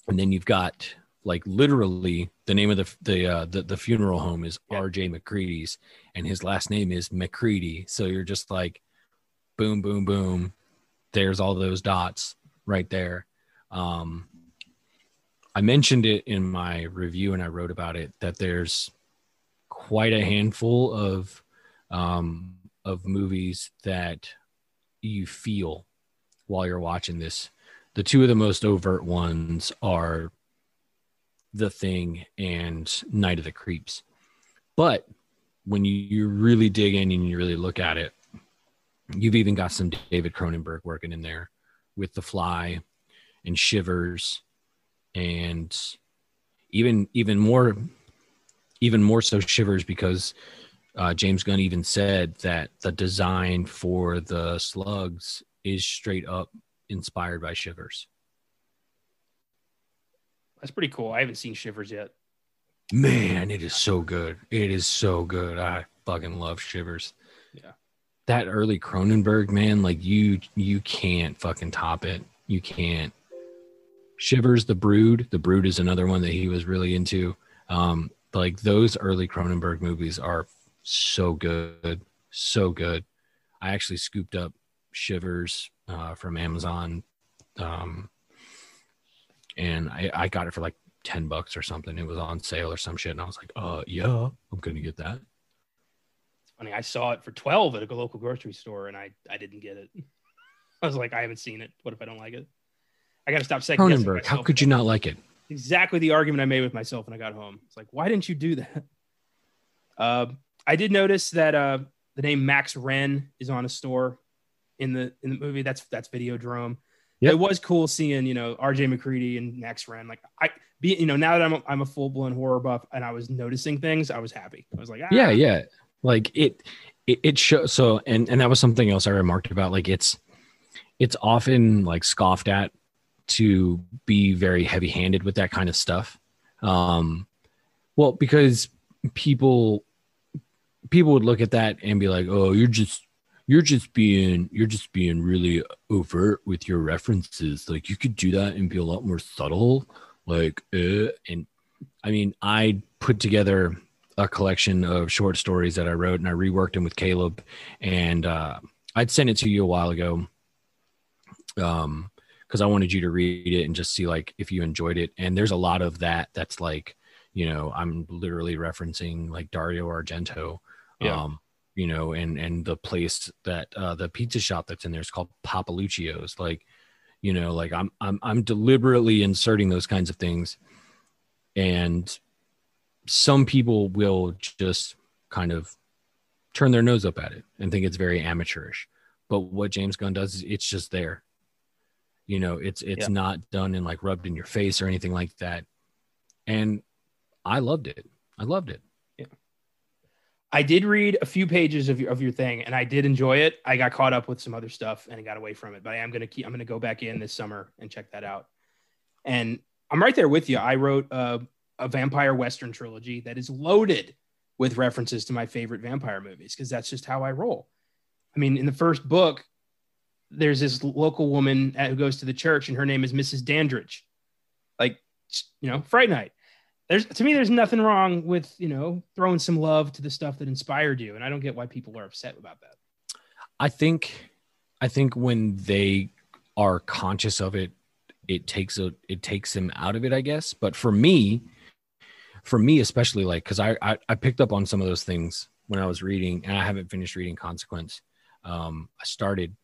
and then you've got like literally the name of the the uh, the, the funeral home is Yeah. R.J. MacReady's, and his last name is McCready. So you're just like, boom, boom, boom. There's all those dots right there. Um, I mentioned it in my review, and I wrote about it that there's quite a handful of um, of movies that you feel while you're watching this. The two of the most overt ones are The Thing and Night of the Creeps. But when you, you really dig in and you really look at it, you've even got some David Cronenberg working in there with The Fly and Shivers and even even more even more so Shivers because uh, James Gunn even said that the design for the slugs is straight up inspired by Shivers. That's pretty cool. I haven't seen Shivers yet. Man, it is so good. It is so good. I fucking love Shivers. Yeah. That early Cronenberg, man, like you you can't fucking top it. You can't. Shivers, The Brood. The Brood is another one that he was really into. Um, like those early Cronenberg movies are so good, so good. I actually scooped up Shivers uh, from Amazon, um, and I, I got it for like ten bucks or something. It was on sale or some shit, and I was like, "Uh, yeah, I'm gonna get that." It's funny. I saw it for 12 at a local grocery store and I, I didn't get it. I was like, I haven't seen it. What if I don't like it? I got to stop second Cronenberg, how could you not like it? exactly the argument I made with myself when I got home. It's like, why didn't you do that? Uh, I did notice that uh, the name Max Renn is on a store in the in the movie. That's that's Videodrome. Yep. It was cool seeing you know R.J. MacReady and Max Renn. Like I be you know now that I'm a, I'm a full blown horror buff and I was noticing things, I was happy. I was like, ah, yeah yeah like it it, it shows so and and that was something else i remarked about like it's it's often like scoffed at to be very heavy handed with that kind of stuff um well because people people would look at that and be like oh you're just you're just being you're just being really overt with your references like you could do that and be a lot more subtle like uh, and i mean i put together a collection of short stories that I wrote and I reworked them with Caleb. And uh, I'd sent it to you a while ago um, because I wanted you to read it and just see like if you enjoyed it. And there's a lot of that that's like, you know, I'm literally referencing like Dario Argento. Yeah. Um, you know, and and the place that uh the pizza shop that's in there is called Papaluccio's. Like, you know, like I'm I'm I'm deliberately inserting those kinds of things. And some people will just kind of turn their nose up at it and think it's very amateurish. But what James Gunn does is it's just there. You know, it's it's Yeah. not done and like rubbed in your face or anything like that. And I loved it. I loved it. I did read a few pages of your of your thing, and I did enjoy it. I got caught up with some other stuff and I got away from it, but I am gonna keep. I'm gonna go back in this summer and check that out. And I'm right there with you. I wrote a, a vampire western trilogy that is loaded with references to my favorite vampire movies because that's just how I roll. I mean, in the first book, there's this local woman who goes to the church, and her name is Mrs. Dandridge. Like, you know, Fright Night there's to me there's nothing wrong with you know throwing some love to the stuff that inspired you and i don't get why people are upset about that I think I think when they are conscious of it, it takes a it takes them out of it, I guess. But for me, for me especially, like because I, I I picked up on some of those things when I was reading, and I haven't finished reading Consequence. Um, I started,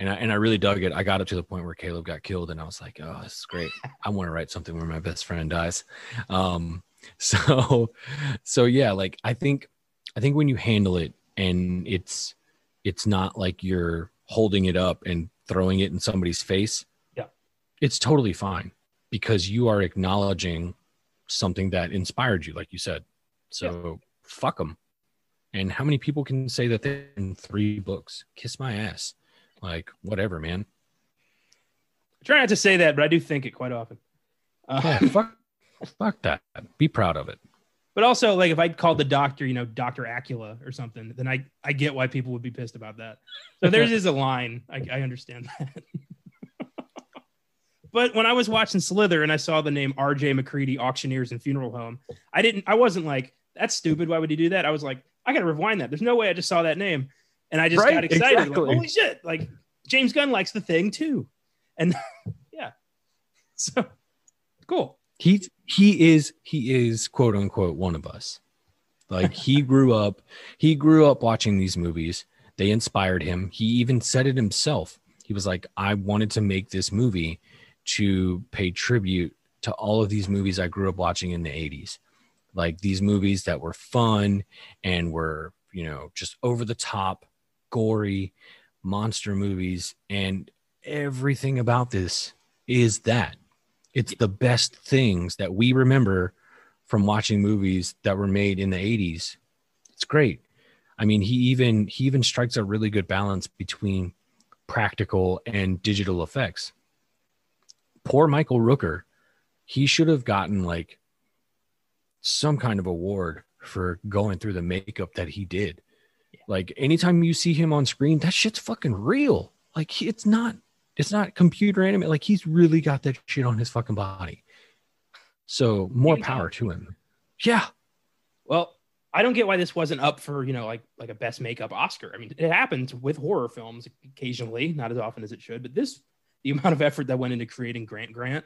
and I and I really dug it. I got up to the point where Caleb got killed, and I was like, oh, this is great. I want to write something where my best friend dies. Um, so so yeah, like I think I think when you handle it and it's it's not like you're holding it up and throwing it in somebody's face. Yeah. It's totally fine because you are acknowledging something that inspired you, like you said. So fuck them. And how many people can say that they're in three books? Kiss my ass. Like, whatever, man. i try not to say that but i do think it quite often. Uh, Yeah, fuck, fuck that. Be proud of it. but also like if i called the doctor you know dr acula or something then i i get why people would be pissed about that. So there's is a line. I, I understand that. But when i was watching slither and i saw the name rj macready auctioneers and funeral home i didn't i wasn't like that's stupid. Why would he do that? I was like i gotta rewind that. There's no way i just saw that name and i just Right, got excited like, holy shit like james gunn likes the thing too. And yeah. So cool. He he is he is quote unquote one of us. Like he grew up he grew up watching these movies. They inspired him. He even said it himself. He was like i wanted to make this movie to pay tribute to all of these movies i grew up watching in the 80s like these movies that were fun and were you know just over the top gory monster movies and everything about this is that. It's the best things that we remember from watching movies that were made in the 80s it's great. I mean he even he even strikes a really good balance between practical and digital effects. Poor michael rooker he should have gotten like some kind of award for going through the makeup that he did like anytime you see him on screen that shit's fucking real like it's not it's not computer animated. Like he's really got that shit on his fucking body. So more power to him. Yeah. Well, I don't get why this wasn't up for you know like like a best makeup Oscar. I mean, it happens with horror films occasionally, not as often as it should. But this, the amount of effort that went into creating Grant Grant,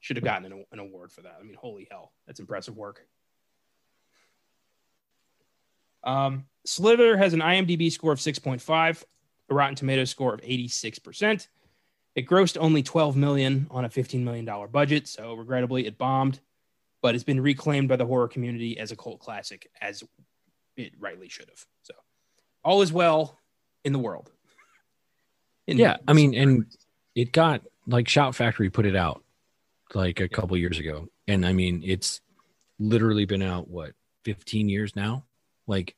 should have gotten an, an award for that. I mean, holy hell, that's impressive work. Um, Slither has an IMDb score of 6.5, a Rotten Tomatoes score of 86%. It grossed only 12 million on a 15 million dollar budget, so regrettably it bombed but it's been reclaimed by the horror community as a cult classic, as it rightly should have. So, all is well in the world. In- Yeah. I mean, and it got like Shout Factory put it out like a couple years ago. And I mean, it's literally been out, what, 15 years now? Like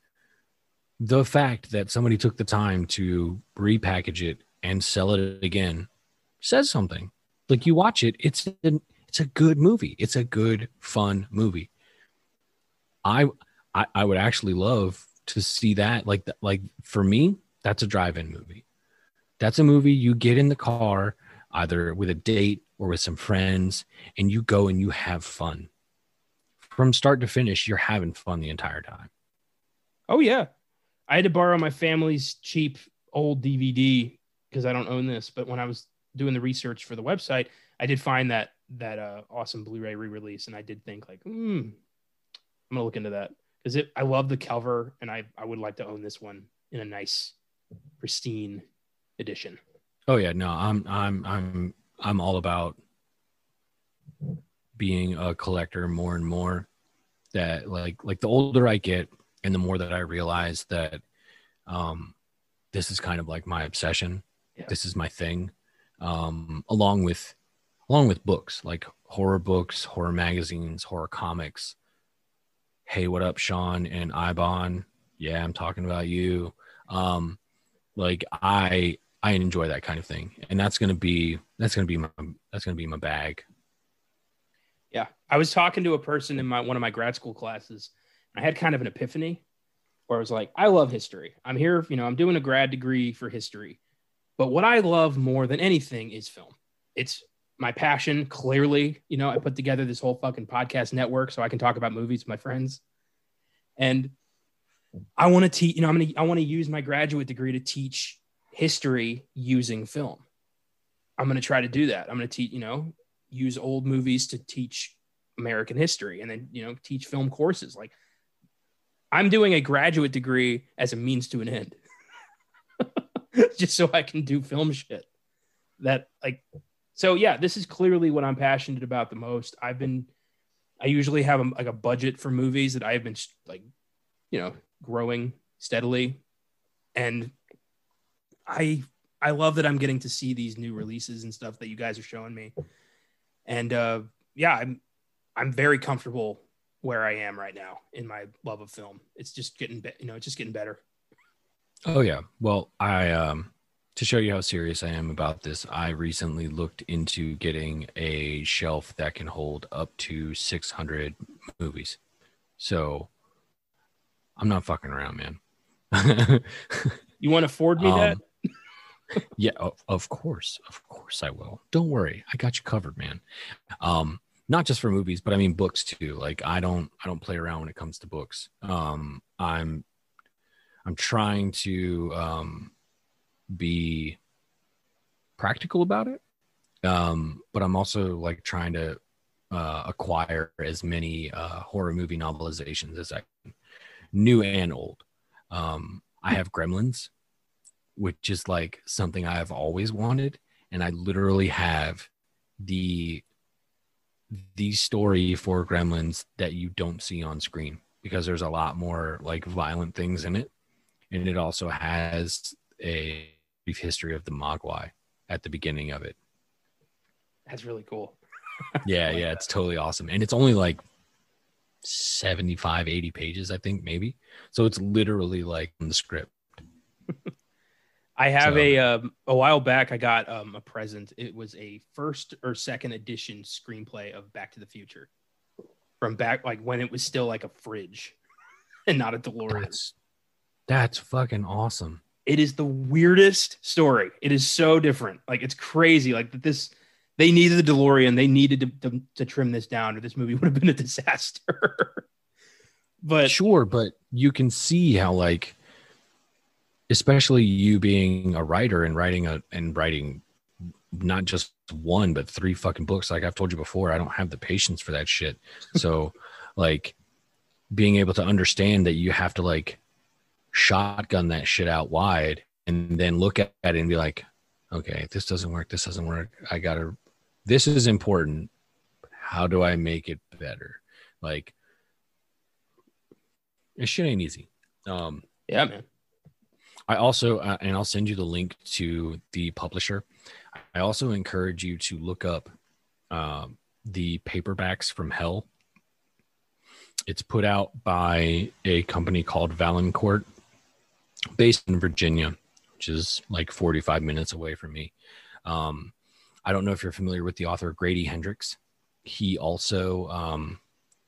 the fact that somebody took the time to repackage it and sell it again says something. Like you watch it, it's an, it's a good movie. It's a good, fun movie. I I, I would actually love to see that. Like like for me, that's a drive-in movie. That's a movie you get in the car either with a date or with some friends, and you go and you have fun. From start to finish, you're having fun the entire time. oh yeah, I had to borrow my family's cheap old DVD because I don't own this. But when I was doing the research for the website, I did find that that uh, awesome Blu-ray re-release, and I did think like, hmm, I'm gonna look into that because it. I love the cover, and I I would like to own this one in a nice, pristine edition. Oh yeah, no, I'm I'm I'm I'm all about being a collector more and more. That like like the older I get and the more that I realize that um this is kind of like my obsession. Yeah. This is my thing. Um along with along with books, like horror books, horror magazines, horror comics. Hey, what up, Sean and Ibon? Yeah, I'm talking about you. Um, like I I enjoy that kind of thing, and that's gonna be that's gonna be my that's gonna be my bag. Yeah. I was talking to a person in my one of my grad school classes. I had kind of an epiphany where I was like, I love history. I'm here, you know, I'm doing a grad degree for history. But what I love more than anything is film. It's my passion, clearly. You know, I put together this whole fucking podcast network so I can talk about movies with my friends. And I want to teach, you know, I'm gonna I want to use my graduate degree to teach history using film. I'm gonna try to do that. I'm gonna teach, you know, use old movies to teach American history and then, you know, teach film courses. Like I'm doing a graduate degree as a means to an end. Just so I can do film shit. That like so yeah, this is clearly what I'm passionate about the most. I've been I usually have a, like a budget for movies that I've been like you know, growing steadily and I I love that I'm getting to see these new releases and stuff that you guys are showing me and uh, yeah, I'm I'm very comfortable where I am right now in my love of film. It's just getting be- you know, it's just getting better. Oh yeah. Well, I um to show you how serious I am about this, I recently looked into getting a shelf that can hold up to 600 movies. So I'm not fucking around, man. you want to afford me um, that? yeah, of, of course, of course I will. Don't worry, I got you covered, man. Um, not just for movies, but I mean books too. Like I don't, I don't play around when it comes to books. Um, I'm, I'm trying to um, be practical about it, um, but I'm also like trying to uh, acquire as many uh, horror movie novelizations as I can, new and old. Um, I have Gremlins, which is like something I've always wanted. And I literally have the the story for Gremlins that you don't see on screen because there's a lot more like violent things in it. And it also has a brief history of the Mogwai at the beginning of it. That's really cool. yeah, like yeah, that. it's totally awesome. And it's only like 75, 80 pages, I think, maybe. So it's literally like the script. I have so. a um, a while back. I got um, a present. It was a first or second edition screenplay of Back to the Future, from back like when it was still like a fridge, and not a DeLorean. That's, that's fucking awesome. It is the weirdest story. It is so different. Like it's crazy. Like that this, they needed the DeLorean. They needed to, to, to trim this down, or this movie would have been a disaster. but sure, but you can see how like especially you being a writer and writing a and writing not just one but three fucking books. Like i've told you before i don't have the patience for that shit. So like being able to understand that you have to like shotgun that shit out wide and then look at it and be like okay this doesn't work this doesn't work. I gotta this is important. How do i make it better? Like it shit ain't easy. Um yeah man I also, uh, and I'll send you the link to the publisher. I also encourage you to look up um, the paperbacks from Hell. It's put out by a company called Valancourt, based in Virginia, which is like 45 minutes away from me. Um, I don't know if you're familiar with the author Grady Hendrix. He also um,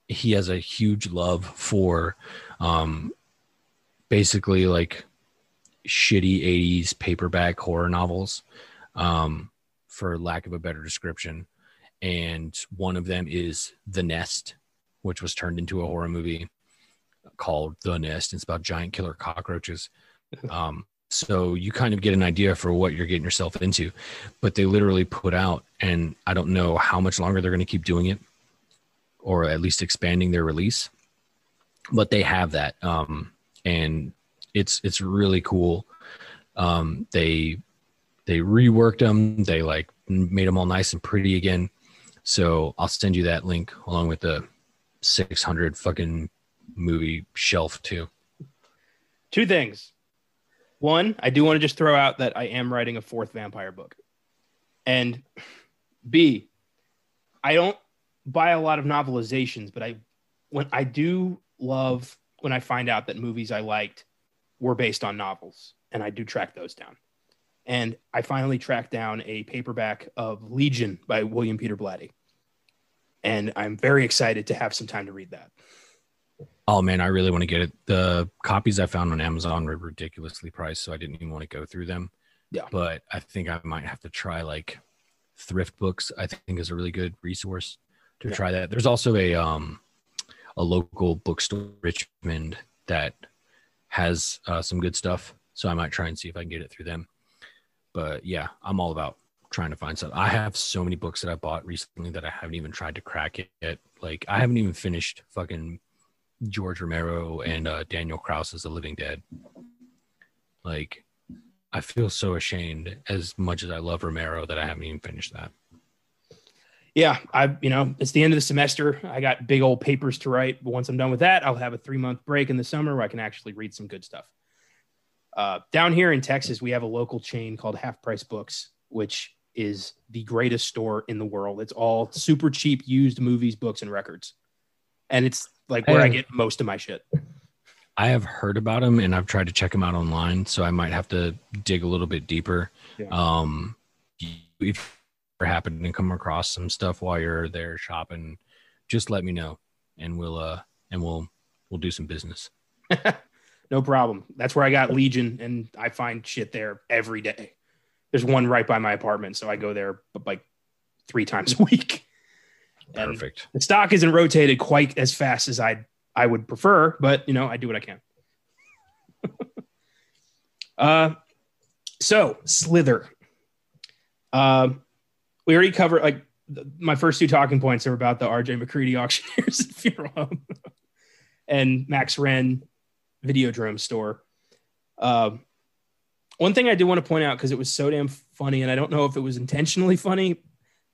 he has a huge love for um, basically like shitty 80s paperback horror novels, um, for lack of a better description. And one of them is The Nest, which was turned into a horror movie called The Nest. It's about giant killer cockroaches. Um, so you kind of get an idea for what you're getting yourself into. But they literally put out, and I don't know how much longer they're going to keep doing it, or at least expanding their release. But they have that, um, and it's it's really cool. Um, they they reworked them. They like made them all nice and pretty again. So I'll send you that link along with the 600 fucking movie shelf too. Two things. One, I do want to just throw out that I am writing a fourth vampire book. And B, I don't buy a lot of novelizations, but I when I do love when I find out that movies I liked were based on novels, and I do track those down. And I finally tracked down a paperback of Legion by William Peter Blatty. And I'm very excited to have some time to read that. Oh man, I really want to get it. The copies I found on Amazon were ridiculously priced, so I didn't even want to go through them. Yeah. But I think I might have to try like thrift books. I think is a really good resource to Yeah. try that. There's also a um a local bookstore Richmond that has uh, some good stuff, so I might try and see if I can get it through them. But yeah, I'm all about trying to find stuff. I have so many books that I bought recently that I haven't even tried to crack it yet. Like I haven't even finished fucking George Romero and uh, Daniel Kraus's The Living Dead. Like, I feel so ashamed as much as I love Romero that I haven't even finished that. Yeah, I you know it's the end of the semester. I got big old papers to write. But once I'm done with that, I'll have a three month break in the summer where I can actually read some good stuff. Uh, down here in Texas, we have a local chain called Half Price Books, which is the greatest store in the world. It's all super cheap used movies, books, and records, and it's like where I Hey. get most of my shit. I have heard about him and I've tried to check him out online, so I might have to dig a little bit deeper. Yeah. Um, if happen to come across some stuff while you're there shopping, just let me know, and we'll uh and we'll we'll do some business. no problem. That's where I got Legion, and I find shit there every day. There's one right by my apartment, so I go there like three times a week. And Perfect. the stock isn't rotated quite as fast as I I would prefer, but you know I do what I can. uh, so Slither. Um, we already covered like my first two talking points are about the RJ MacReady auctioneers funeral home, and Max Renn Videodrome store. Um, one thing I do want to point out because it was so damn funny, and I don't know if it was intentionally funny.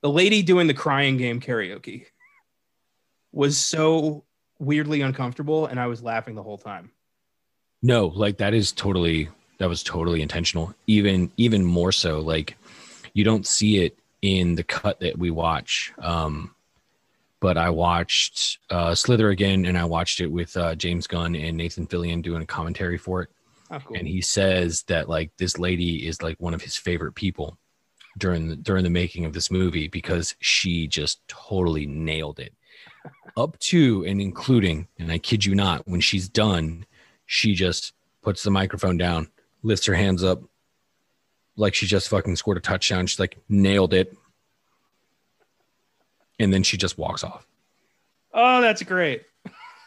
The lady doing the crying game karaoke was so weirdly uncomfortable, and I was laughing the whole time. No, like that is totally that was totally intentional. Even even more so, like you don't see it in the cut that we watch. Um, but I watched uh, Slither again, and I watched it with uh, James Gunn and Nathan Fillion doing a commentary for it. Oh, cool. and he says that like this lady is like one of his favorite people during the, during the making of this movie because she just totally nailed it up to and including and i kid you not when she's done she just puts the microphone down lifts her hands up like she just fucking scored a touchdown she's like nailed it and then she just walks off oh, that's great.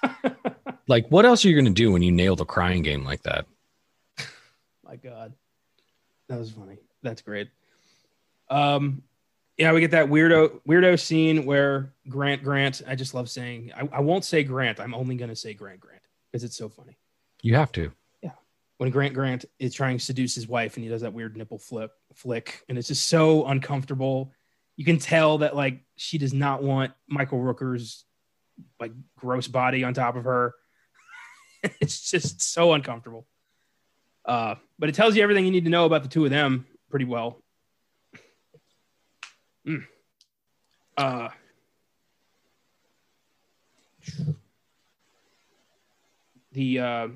like what else are you going to do when you nail the crying game like that My God, that was funny. That's great. Um, yeah, we get that weirdo weirdo scene where Grant Grant. I just love saying. I, I won't say Grant. I'm only going to say Grant Grant because it's so funny. you have to when Grant Grant is trying to seduce his wife and he does that weird nipple flip flick and it's just so uncomfortable. You can tell that like she does not want Michael Rooker's like gross body on top of her. it's just so uncomfortable. Uh, but it tells you everything you need to know about the two of them pretty well. Mm. Uh, the uh,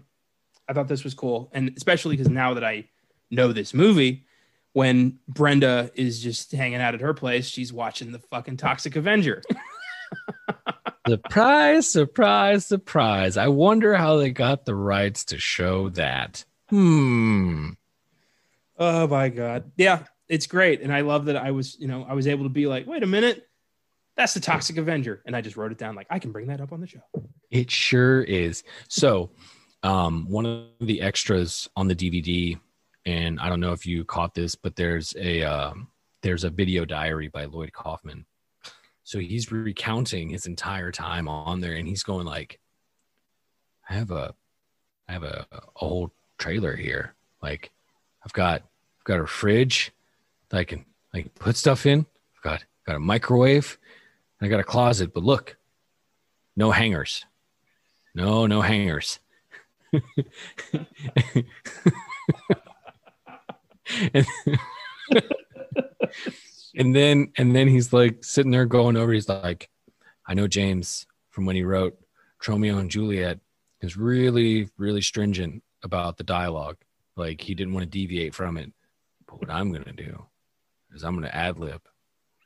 I thought this was cool, and especially because now that I know this movie, when Brenda is just hanging out at her place, she's watching the fucking Toxic Avenger. Surprise, surprise, surprise. I wonder how they got the rights to show that. Hmm. oh my god, yeah, it's great, and I love that I was, you know, I was able to be like, wait a minute, that's the Toxic Avenger, and I just wrote it down like I can bring that up on the show. It sure is. So, um, one of the extras on the DVD, and I don't know if you caught this, but there's a um, there's a video diary by Lloyd Kaufman. So he's recounting his entire time on there, and he's going like, "I have a, I have a, a whole trailer here. Like, I've got, I've got a fridge that I can, I can put stuff in. I've got, got a microwave. and I got a closet. But look, no hangers. No, no hangers. And, then and then he's like sitting there going over, he's like, I know James from when he wrote Tromeo and Juliet is really, really stringent about the dialogue. Like he didn't want to deviate from it. But what I'm gonna do is I'm gonna ad lib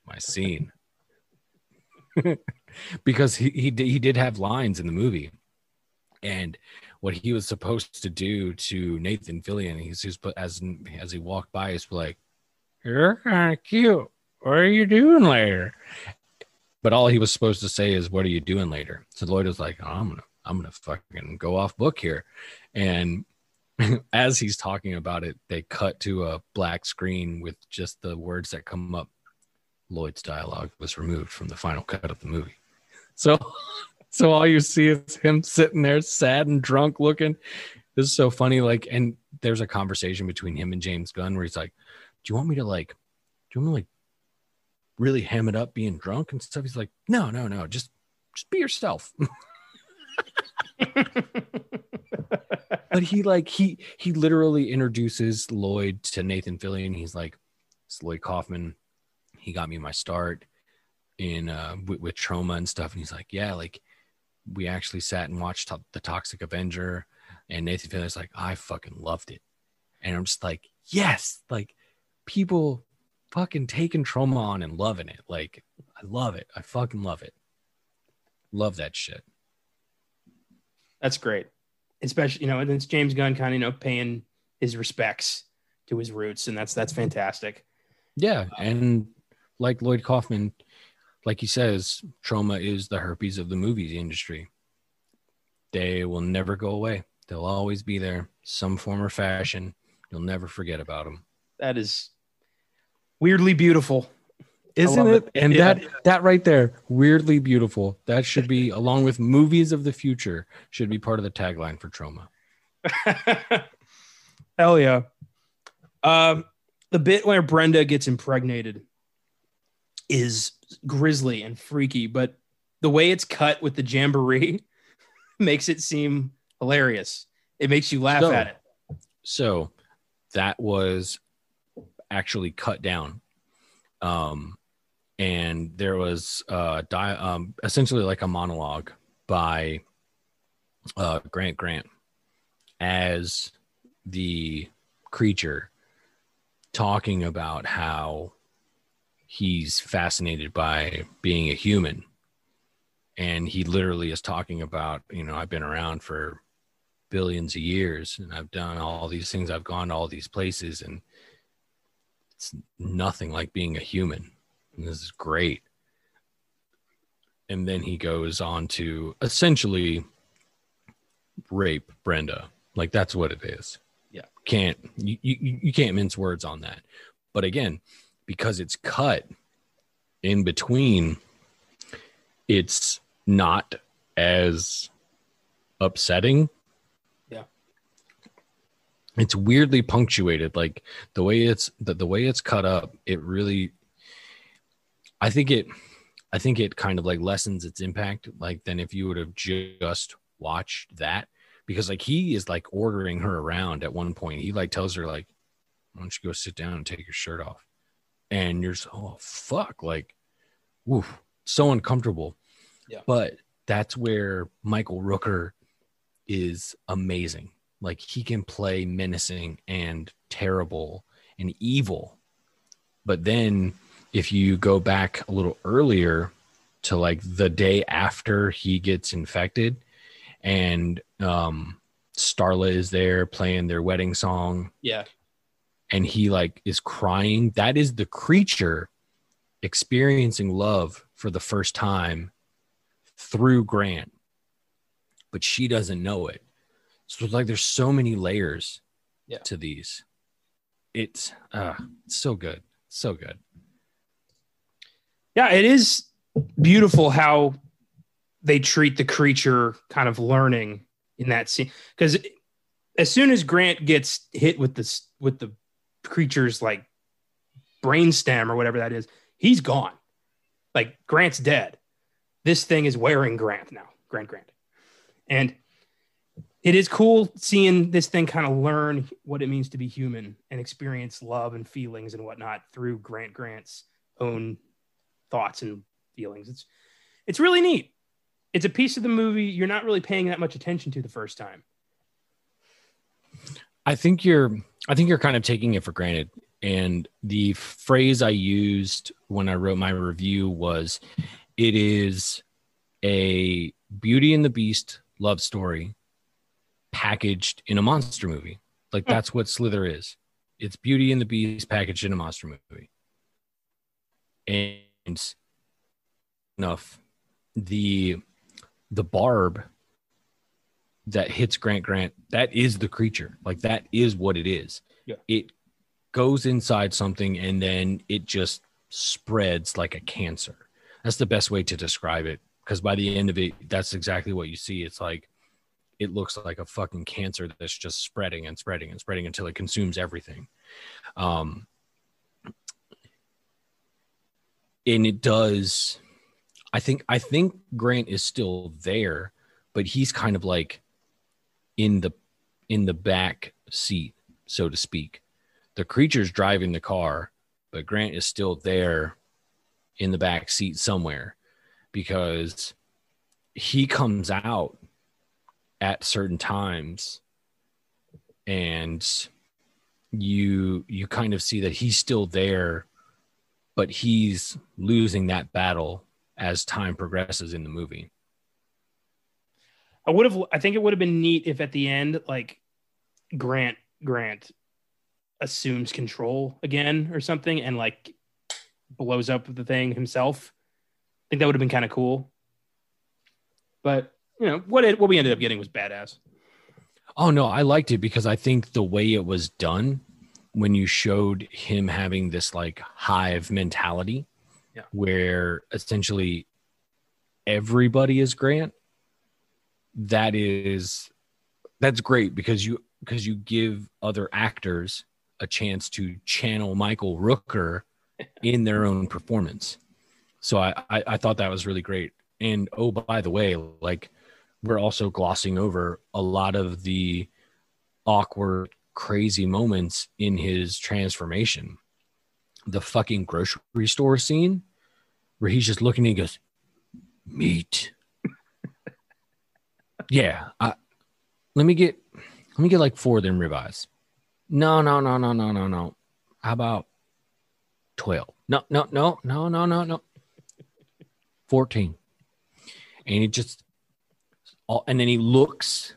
my scene because he he did, he did have lines in the movie, and what he was supposed to do to Nathan Fillion, he's just put as as he walked by, he's like, "You're kind of cute. What are you doing later?" But all he was supposed to say is, "What are you doing later?" So Lloyd was like, oh, "I'm gonna I'm gonna fucking go off book here," and as he's talking about it, they cut to a black screen with just the words that come up. Lloyd's dialogue was removed from the final cut of the movie. So, so all you see is him sitting there, sad and drunk looking. This is so funny. Like, and there's a conversation between him and James Gunn where he's like, "Do you want me to like, do you want me to like really ham it up being drunk and stuff?" He's like, "No, no, no. Just, just be yourself." but he like he he literally introduces Lloyd to Nathan Fillion. He's like, it's Lloyd Kaufman. He got me my start in uh with, with Troma and stuff. And he's like, yeah, like we actually sat and watched to- the Toxic Avenger. And Nathan Fillion's like, I fucking loved it. And I'm just like, yes, like people fucking taking Troma on and loving it. Like I love it. I fucking love it. Love that shit. That's great. Especially, you know, and it's James Gunn kind of, you know, paying his respects to his roots, and that's that's fantastic. Yeah, and like Lloyd Kaufman, like he says, Troma is the herpes of the movies industry. They will never go away. They'll always be there, some form or fashion. You'll never forget about them. That is weirdly beautiful. Isn't it? it. And Yeah. that that right there, weirdly beautiful. That should be along with movies of the future should be part of the tagline for Troma. Hell yeah. Um, the bit where Brenda gets impregnated is grisly and freaky, but the way it's cut with the jamboree makes it seem hilarious. It makes you laugh So- at it. So that was actually cut down. Um, and there was uh, di- um, essentially like a monologue by uh, Grant Grant as the creature talking about how he's fascinated by being a human. And he literally is talking about, you know, I've been around for billions of years and I've done all these things. I've gone to all these places and it's nothing like being a human. And this is great. And then he goes on to essentially rape Brenda. Like that's what it is. Yeah. Can't you, you you can't mince words on that. But again, because it's cut in between, it's not as upsetting. Yeah. it's weirdly punctuated. Like the way it's the, the way it's cut up it really i think it i think it kind of like lessens its impact like than if you would have just watched that. Because like he is like ordering her around at one point. He like tells her like why don't you go sit down and take your shirt off and you're so oh fuck like woof so uncomfortable Yeah. but that's where michael rooker is amazing like he can play menacing and terrible and evil. But then if you go back a little earlier to like the day after he gets infected and um Starla is there playing their wedding song Yeah. And he like is crying, that is the creature experiencing love for the first time through Grant. But she doesn't know it. So like there's so many layers Yeah. to these. It's uh it's so good. So good. Yeah, it is beautiful how they treat the creature kind of learning in that scene because as soon as Grant gets hit with this with the creature's like brainstem or whatever that is, he's gone. Like Grant's dead. This thing is wearing Grant now, Grant Grant. And it is cool seeing this thing kind of learn what it means to be human and experience love and feelings and whatnot through Grant Grant's own thoughts and feelings. It's it's really neat. It's a piece of the movie you're not really paying that much attention to the first time. I think you're I think you're kind of taking it for granted. And the phrase I used when I wrote my review was it is a Beauty and the Beast love story packaged in a monster movie. Like hmm. that's what Slither is. It's Beauty and the Beast packaged in a monster movie. And enough, the the barb that hits Grant Grant, that is the creature. Like that is what it is. Yeah. It goes inside something and then it just spreads like a cancer. That's the best way to describe it. Because by the end of it, that's exactly what you see. It's like it looks like a fucking cancer that's just spreading and spreading and spreading until it consumes everything. Um, and it does. I think I think Grant is still there, but he's kind of like in the in the back seat, so to speak. The creature's driving the car, but Grant is still there in the back seat somewhere because he comes out at certain times and you you kind of see that he's still there but he's losing that battle as time progresses in the movie I would have. I think it would have been neat if at the end, like Grant Grant assumes control again or something, and like blows up the thing himself. I think that would have been kind of cool. But you know what? It, what we ended up getting was badass. Oh no, I liked it because I think the way it was done when you showed him having this like hive mentality Yeah. where essentially everybody is Grant that is that's great because you because you give other actors a chance to channel Michael Rooker in their own performance. So I, I I thought that was really great. And oh by the way, like we're also glossing over a lot of the awkward, crazy moments in his transformation. The fucking grocery store scene where he's just looking and he goes, meat. Yeah. I, let me get let me get like four of them ribeyes. No, no, no, no, no, no, no. How about 12? No, no, no, no, no, no, no. 14. And he just all, and then he looks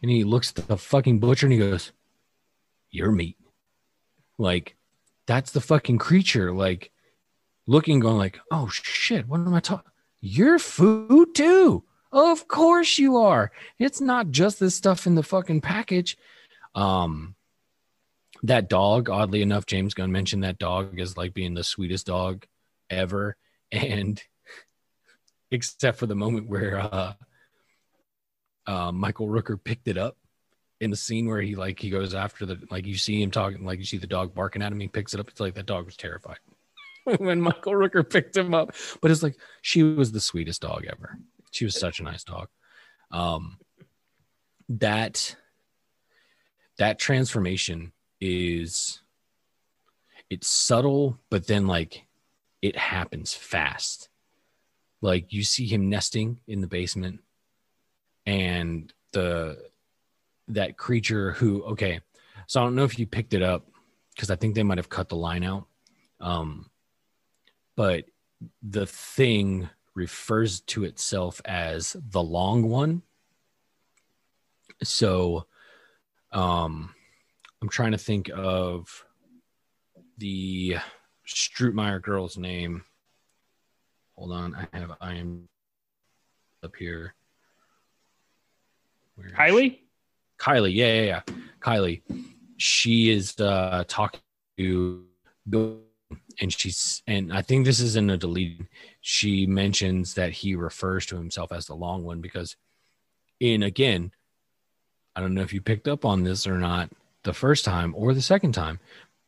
and he looks at the fucking butcher and he goes, Your meat. Like, that's the fucking creature, like looking, going like, oh shit, what am I talking? You're food too. Of course you are. It's not just this stuff in the fucking package. Um that dog, oddly enough, James Gunn mentioned that dog as like being the sweetest dog ever. And except for the moment where uh uh, Michael Rooker picked it up in the scene where he like he goes after the like you see him talking like you see the dog barking at him he picks it up it's like that dog was terrified when Michael Rooker picked him up but it's like she was the sweetest dog ever she was such a nice dog. Um that that transformation is it's subtle but then like it happens fast. Like you see him nesting in the basement and the that creature who okay so i don't know if you picked it up because i think they might have cut the line out. Um but the thing refers to itself as the long one so um i'm trying to think of the Strutemyer girl's name hold on i have i am up here Where she? Kylie. Kylie, yeah, yeah, yeah. Kylie. She is uh talking to Bill and she's and I think this is in a deleted. She mentions that he refers to himself as the long one because in again, I don't know if you picked up on this or not the first time or the second time,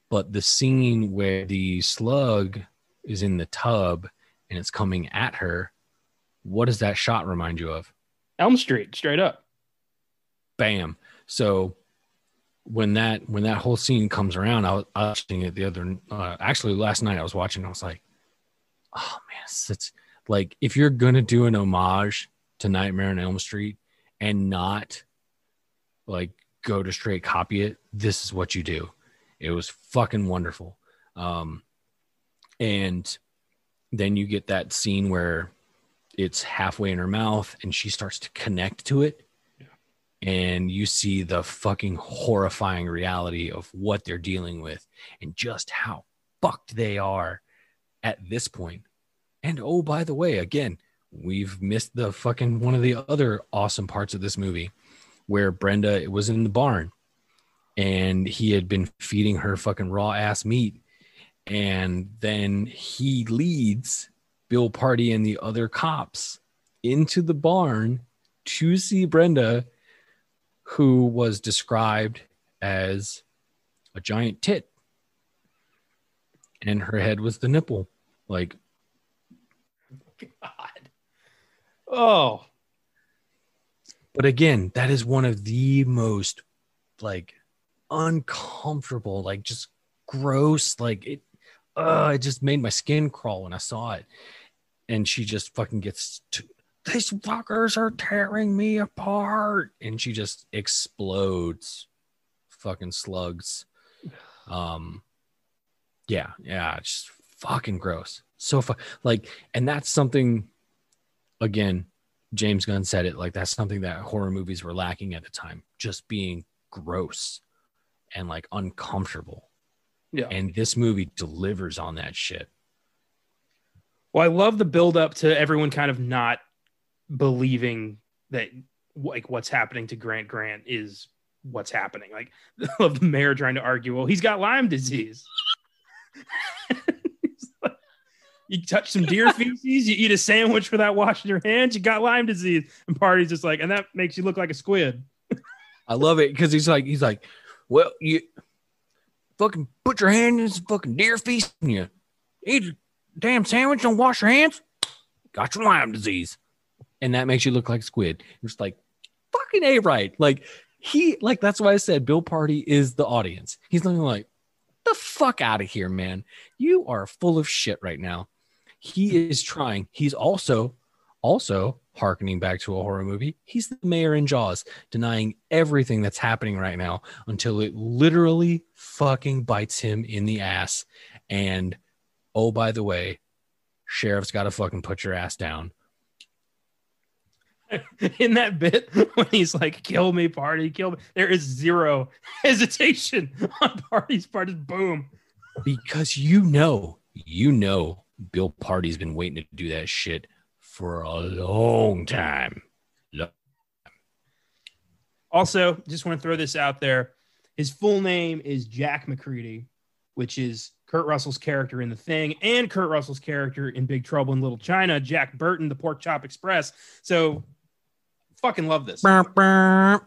but the scene where the slug is in the tub and it's coming at her, what does that shot remind you of? Elm Street, straight up. bam so when that when that whole scene comes around i was I was watching it the other uh, actually last night i was watching i was like oh man it's, like if you're gonna do an homage to nightmare on elm street and not like go to straight copy it, this is what you do. It was fucking wonderful. Um, and then you get that scene where it's halfway in her mouth and she starts to connect to it. And you see the fucking horrifying reality of what they're dealing with and just how fucked they are at this point. And oh, by the way, again, we've missed the fucking one of the other awesome parts of this movie where Brenda was in the barn and he had been feeding her fucking raw ass meat. And then he leads Bill Pardy and the other cops into the barn to see Brenda, who was described as a giant tit. And her head was the nipple. Like, God. Oh, but again, that is one of the most like uncomfortable, like just gross, like it uh it just made my skin crawl when I saw it. And she just fucking gets to, these fuckers are tearing me apart. And she just explodes fucking slugs. Um yeah, yeah, it's just fucking gross. So fu- like and that's something again James Gunn said it like that's something that horror movies were lacking at the time, just being gross and like uncomfortable. yeah. And this movie delivers on that shit. Well, I love the build up to everyone kind of not believing that like what's happening to Grant Grant is what's happening. Like of the mayor trying to argue, well, he's got Lyme disease. Like, you touch some deer feces, you eat a sandwich without washing your hands, you got Lyme disease. And Pardy's just like, and that makes you look like a squid. I love it because he's like, he's like, well, you fucking put your hand in some fucking deer feces and you eat a damn sandwich, don't wash your hands, got your Lyme disease. And that makes you look like squid. It's like fucking A right. Like he like that's why I said Bill Pardy is the audience. He's looking like, the fuck out of here, man. You are full of shit right now. He is trying. He's also also harkening back to a horror movie. He's the mayor in Jaws, denying everything that's happening right now until it literally fucking bites him in the ass. And oh, by the way, sheriff's got to fucking put your ass down. In that bit when he's like, kill me, Pardy, kill me, there is zero hesitation on Pardy's part. Just boom. Because you know, you know, Bill Pardy's been waiting to do that shit for a long time. Also, just want to throw this out there. His full name is Jack MacReady, which is Kurt Russell's character in The Thing and Kurt Russell's character in Big Trouble in Little China, Jack Burton, the Pork Chop Express. So, fucking love this. Oh,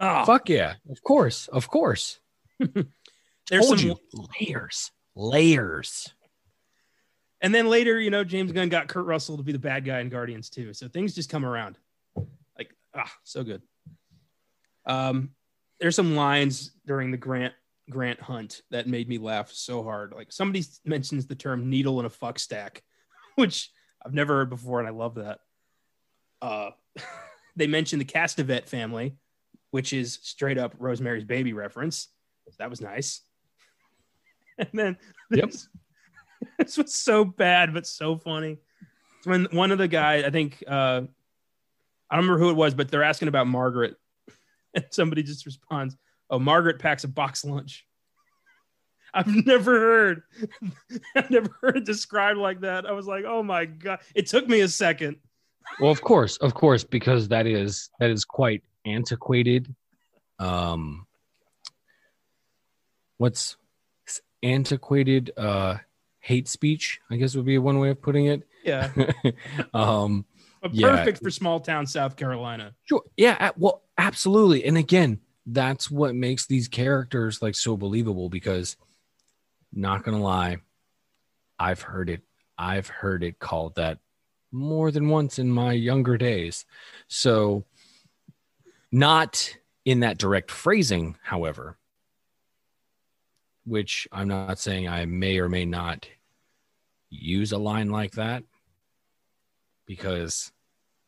Fuck yeah. Of course. Of course. there's Told some, you. Layers. Layers. and then later, you know, James Gunn got Kurt Russell to be the bad guy in Guardians too. So things just come around. Like, ah, so good. Um, there's some lines during the Grant Grant hunt that made me laugh so hard. Like somebody mentions the term needle in a fuck stack, which I've never heard before, and I love that. Uh, they mentioned the Castevet family, which is straight up Rosemary's Baby reference. That was nice. And then Yep. this, this was so bad, but so funny. It's when one of the guys, I think, uh, I don't remember who it was, but they're asking about Margaret, and somebody just responds, "Oh, Margaret packs a box lunch." I've never heard, I've never heard it described like that. I was like, "Oh my god!" It took me a second. Well, of course, of course, because that is that is quite antiquated. Um, what's antiquated? Uh, hate speech, I guess would be one way of putting it. Yeah, um, but Yeah. perfect for small town South Carolina. Sure. Yeah. Well, absolutely. And again, that's what makes these characters like so believable because not gonna lie, I've heard it. I've heard it called that more than once in my younger days. So not in that direct phrasing, however, which I'm not saying I may or may not use a line like that because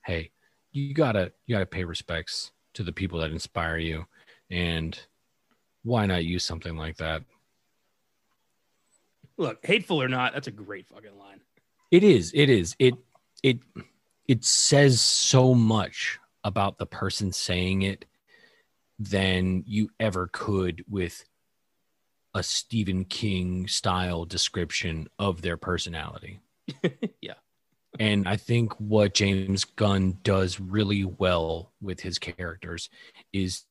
hey, you gotta you gotta pay respects to the people that inspire you. And why not use something like that? Look, hateful or not, that's a great fucking line. It is. It is. It it it says so much about the person saying it than you ever could with a Stephen King style description of their personality. yeah. And I think what James Gunn does really well with his characters is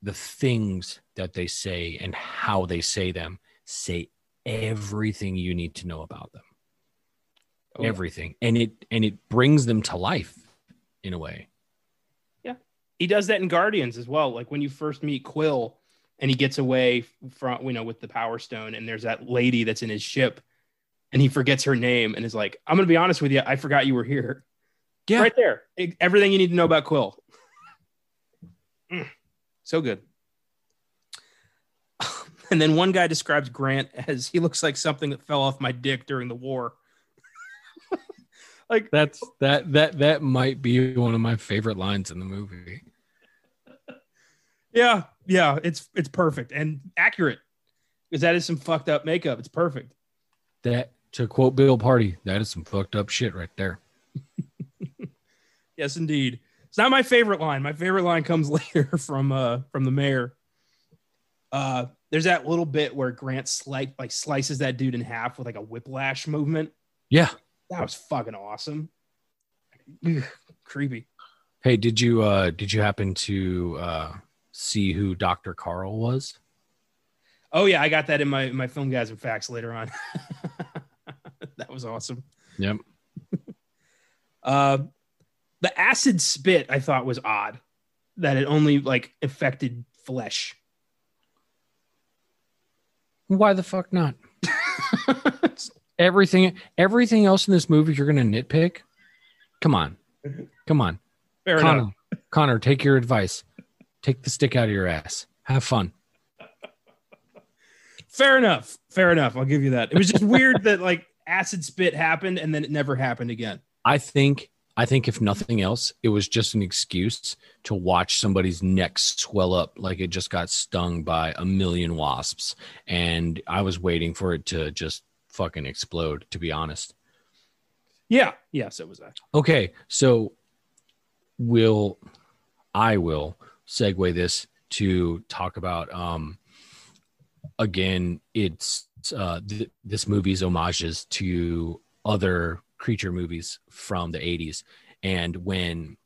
the things that they say and how they say them say everything you need to know about them. Oh, everything. And it and it brings them to life in a way. Yeah. He does that in Guardians as well. Like when you first meet Quill and he gets away from, you know, with the Power Stone, and there's that lady that's in his ship, and he forgets her name and is like, I'm going to be honest with you, I forgot you were here. Yeah. Right there. Everything you need to know about Quill. Mm, so good. And then one guy describes Grant as he looks like something that fell off my dick during the war. Like That's that that that might be one of my favorite lines in the movie. Yeah, yeah, it's it's perfect and accurate because that is some fucked up makeup. It's perfect. That to quote Bill Pardy, that is some fucked up shit right there. Yes, indeed. It's not my favorite line. My favorite line comes later from uh from the mayor. Uh, there's that little bit where Grant slice like slices that dude in half with like a whiplash movement. Yeah. That was fucking awesome. Ugh, creepy. Hey, did you uh did you happen to uh see who Dr. Carl was? Oh yeah, I got that in my my Filmgazm facts later on. that was awesome. Yep. Uh, the acid spit I thought was odd that it only like affected flesh. Why the fuck not? Everything everything else in this movie you're gonna nitpick? Come on. Come on. Fair Connor, enough. Connor, take your advice. Take the stick out of your ass. Have fun. Fair enough. Fair enough. I'll give you that. It was just weird that like acid spit happened and then it never happened again. I think I think if nothing else, it was just an excuse to watch somebody's neck swell up like it just got stung by a million wasps. And I was waiting for it to just fucking explode, to be honest. Yeah. Yeah. So was that. Okay, so will I will segue this to talk about um again it's uh th- this movie's homages to other creature movies from the 80s and when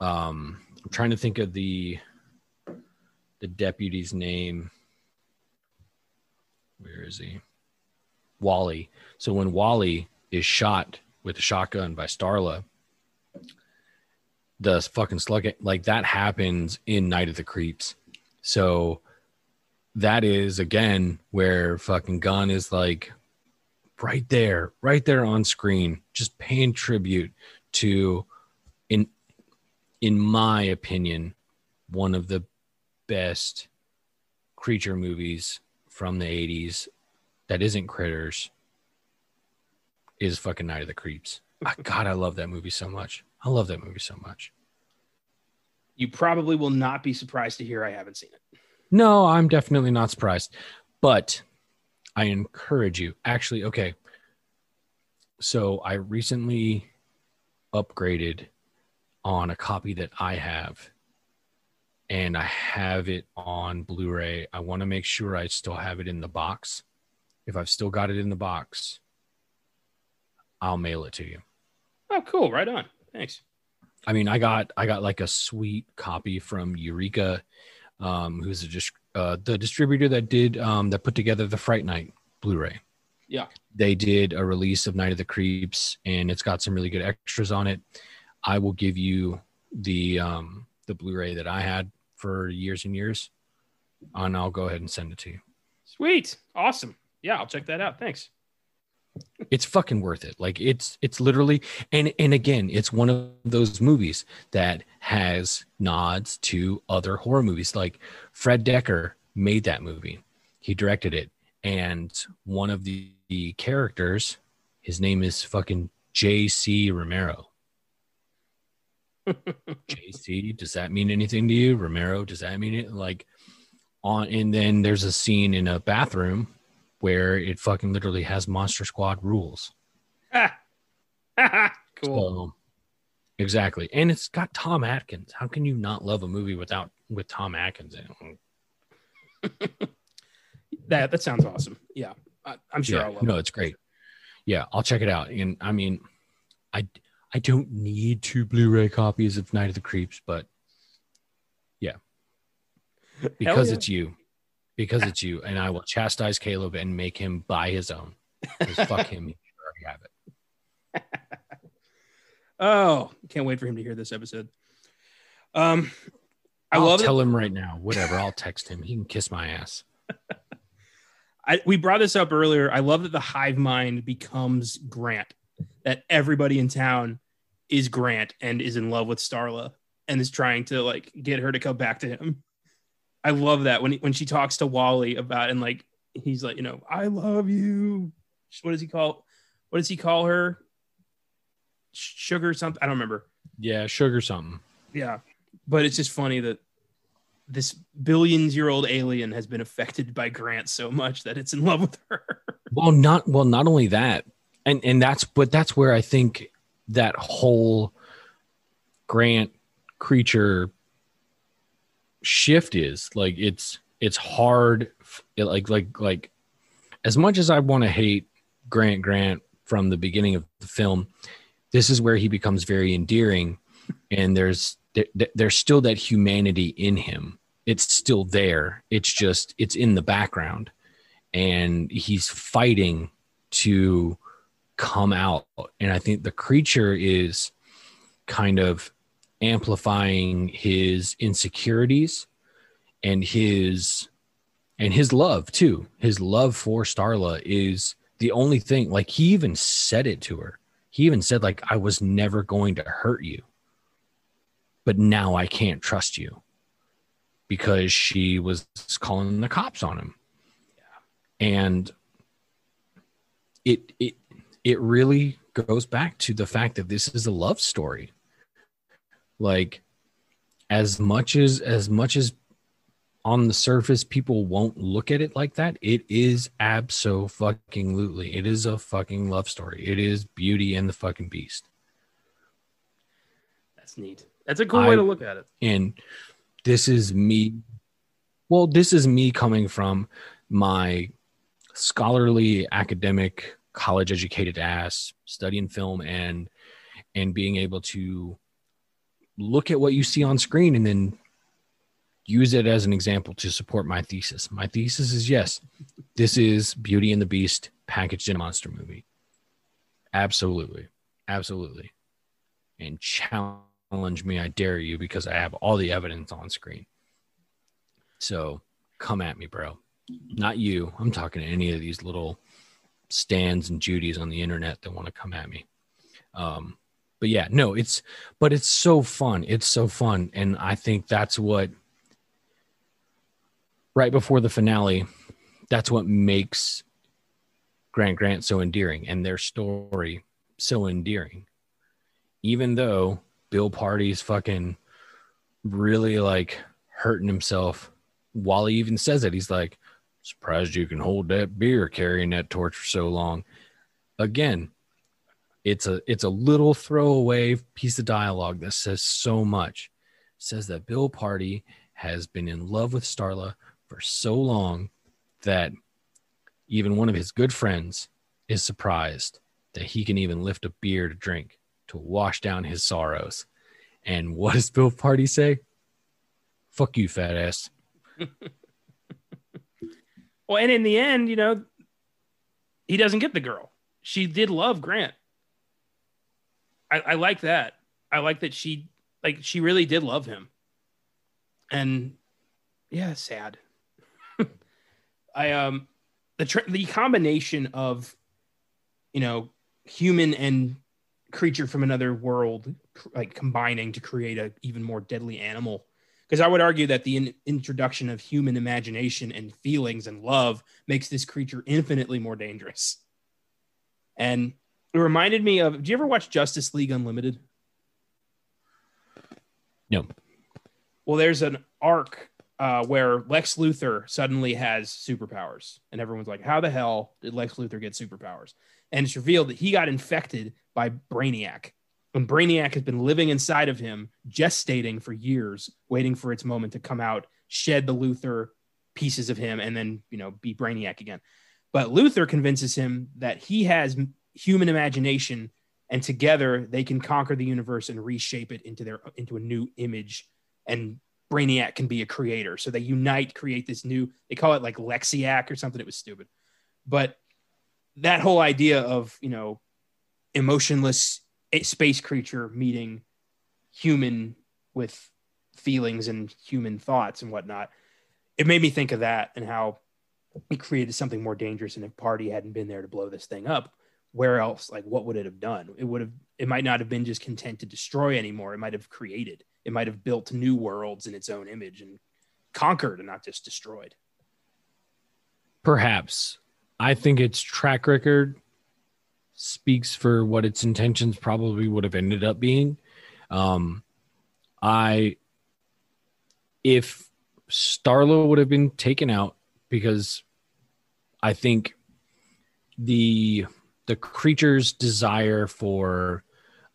um I'm trying to think of the the deputy's name where is he Wally so when Wally is shot with a shotgun by Starla the fucking slug like that happens in Night of the Creeps. So that is again where fucking Gunn is like right there, right there on screen, just paying tribute to in in my opinion, one of the best creature movies from the 80s that isn't critters is fucking Night of the Creeps. God, I love that movie so much. I love that movie so much. You probably will not be surprised to hear I haven't seen it. No, I'm definitely not surprised. But I encourage you. Actually, okay. So I recently upgraded on a copy that I have. And I have it on Blu ray. I want to make sure I still have it in the box. If I've still got it in the box, I'll mail it to you. Oh, cool. Right on. Thanks. I mean, I got I got like a sweet copy from Eureka, um, who's a dis- uh, the distributor that did um, that put together the Fright Night Blu-ray. Yeah. They did a release of Night of the Creeps, and it's got some really good extras on it. I will give you the um, the Blu-ray that I had for years and years, and I'll go ahead and send it to you. Sweet. Awesome. Yeah, I'll check that out. Thanks. it's fucking worth it like it's it's literally and and again it's one of those movies that has nods to other horror movies like fred dekker made that movie he directed it and one of the, the characters his name is fucking jc romero JC, does that mean anything to you? Romero, does that mean it? Like on, and then there's a scene in a bathroom where it fucking literally has Monster Squad rules. cool. So, exactly, and it's got Tom Atkins. How can you not love a movie without with Tom Atkins in it? that that sounds awesome. Yeah, I, I'm sure yeah, I'll love no, it. it's great. Yeah, I'll check it out. And I mean, I I don't need two Blu-ray copies of Night of the Creeps, but yeah, because yeah. it's you, because it's you, and I will chastise Caleb and make him buy his own. fuck him, he already have it. Oh, can't wait for him to hear this episode. Um, I I'll love it. tell him right now. Whatever, I'll text him. He can kiss my ass. I, we brought this up earlier. I love that the hive mind becomes Grant, that everybody in town is Grant and is in love with Starla and is trying to like get her to come back to him. I love that when when she talks to Wally about and like he's like, you know, I love you. What does he call? What does he call her? Sugar something. I don't remember. Yeah, sugar something. Yeah, but it's just funny that this billions year old alien has been affected by Grant so much that it's in love with her. Well, not well. Not only that, and and that's but that's where I think that whole Grant creature shift is like it's it's hard like like like as much as I want to hate Grant Grant from the beginning of the film, this is where he becomes very endearing, and there's there, there's still that humanity in him. It's still there. It's just it's in the background, and he's fighting to come out. And I think the creature is kind of amplifying his insecurities and his and his love too. His love for Starla is the only thing. Like he even said it to her. He even said like I was never going to hurt you. But now I can't trust you because she was calling the cops on him. yeah. And it it it really goes back to the fact that this is a love story. Like as much as as much as on the surface people won't look at it like that it is abso fucking lutely it is a fucking love story it is beauty and the fucking beast That's neat. That's a cool way to look at it. and this is me well this is me coming from my scholarly academic college educated ass studying film and and being able to look at what you see on screen and then use it as an example to support my thesis. My thesis is yes this is beauty and the beast packaged in a monster movie. Absolutely. Absolutely. And challenge me i dare you because i have all the evidence on screen. So come at me bro. Not you. I'm talking to any of these little stands and judies on the internet that want to come at me. Um but yeah no it's but it's so fun. It's so fun. And i think that's what right before the finale that's what makes grant grant so endearing and their story so endearing. Even though bill pardy's fucking really like hurting himself while he even says it he's like surprised you can hold that beer carrying that torch for so long. Again it's a it's a little throwaway piece of dialogue that says so much says that bill pardy has been in love with starla for so long that even one of his good friends is surprised that he can even lift a beer to drink to wash down his sorrows and what does bill pardy say fuck you fat ass Well, and in the end, you know, he doesn't get the girl. She did love Grant. I, I like that. I like that she like she really did love him. And yeah, sad. I um the tr- the combination of you know human and creature from another world like combining to create a even more deadly animal because I would argue that the in- introduction of human imagination and feelings and love makes this creature infinitely more dangerous. And it reminded me of. Do you ever watch Justice League Unlimited? No. Well, there's an arc uh, where Lex Luthor suddenly has superpowers, and everyone's like, "How the hell did Lex Luthor get superpowers?" And it's revealed that he got infected by Brainiac, and Brainiac has been living inside of him, gestating for years, waiting for its moment to come out, shed the Luthor pieces of him, and then you know be Brainiac again. But Luthor convinces him that he has human imagination, and together they can conquer the universe and reshape it into their into a new image. And Brainiac can be a creator, so they unite, create this new. They call it like Lexiac or something. It was stupid, but that whole idea of you know emotionless space creature meeting human with feelings and human thoughts and whatnot. It made me think of that and how it created something more dangerous. And if Pardy hadn't been there to blow this thing up, where else? Like, what would it have done? It would have. It might not have been just content to destroy anymore. It might have created. It might have built new worlds in its own image and conquered and not just destroyed. Perhaps. I think its track record speaks for what its intentions probably would have ended up being. Um, I, if starla would have been taken out, because I think the the creature's desire for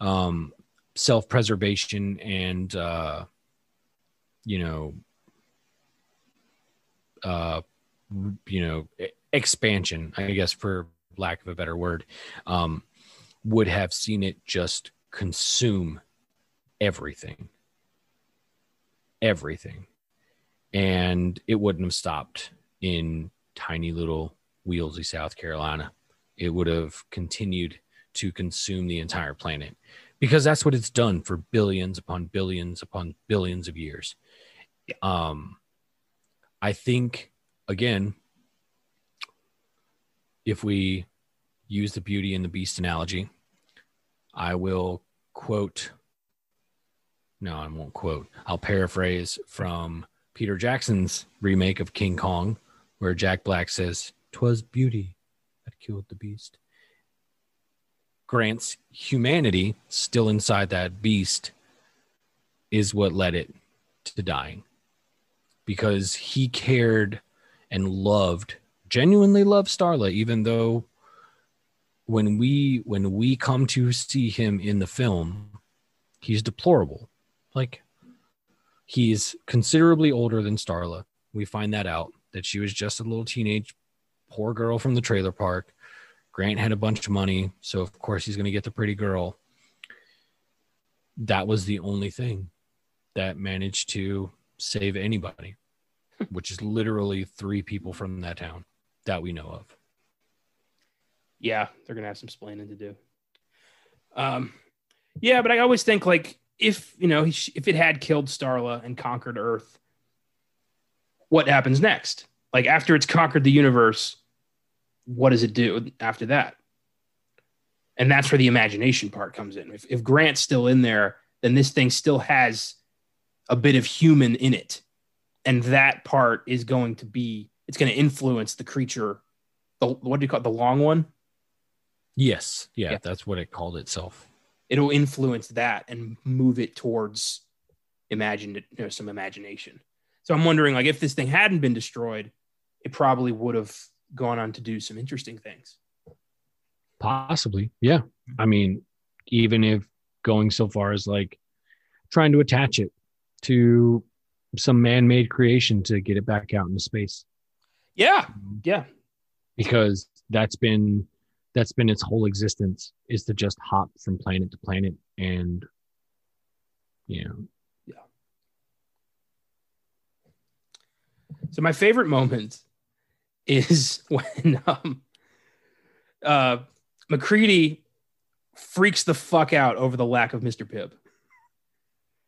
um, self preservation and uh, you know uh, you know expansion i guess for lack of a better word um, would have seen it just consume everything. Everything. And it wouldn't have stopped in tiny little wheelsy south carolina it would have continued to consume the entire planet. Because that's what it's done for billions upon billions upon billions of years. Um i think again if we use the beauty and the beast analogy i will quote no i won't quote. I'll paraphrase from peter jackson's remake of king kong where jack black says twas beauty killed the beast. Grant's humanity still inside that beast is what led it to dying. Because he cared and loved genuinely loved starla even though when we when we come to see him in the film he's deplorable. Like he's considerably older than starla. We find that out that she was just a little teenage poor girl from the trailer park grant had a bunch of money so of course he's going to get the pretty girl that was the only thing that managed to save anybody which is literally three people from that town that we know of yeah, they're gonna have some splaining to do. Um, yeah, but I always think like if you know if it had killed Starla and conquered Earth, what happens next? Like after it's conquered the universe, what does it do after that? And that's where the imagination part comes in. If, if Grant's still in there, then this thing still has a bit of human in it, and that part is going to be it's going to influence the creature. The what do you call it? The long one. yes yeah, Yeah. that's what it called itself it'll influence that and move it towards imagined, you know, some imagination. So I'm wondering, like, if this thing hadn't been destroyed, it probably would have gone on to do some interesting things. Possibly, yeah. I mean, even if going so far as like trying to attach it to some man-made creation to get it back out into space, Yeah, um, yeah, because that's been that's been its whole existence is to just hop from planet to planet and you know Yeah. So my favorite moment is when um, uh, MacReady freaks the fuck out over the lack of Mr. Pibb.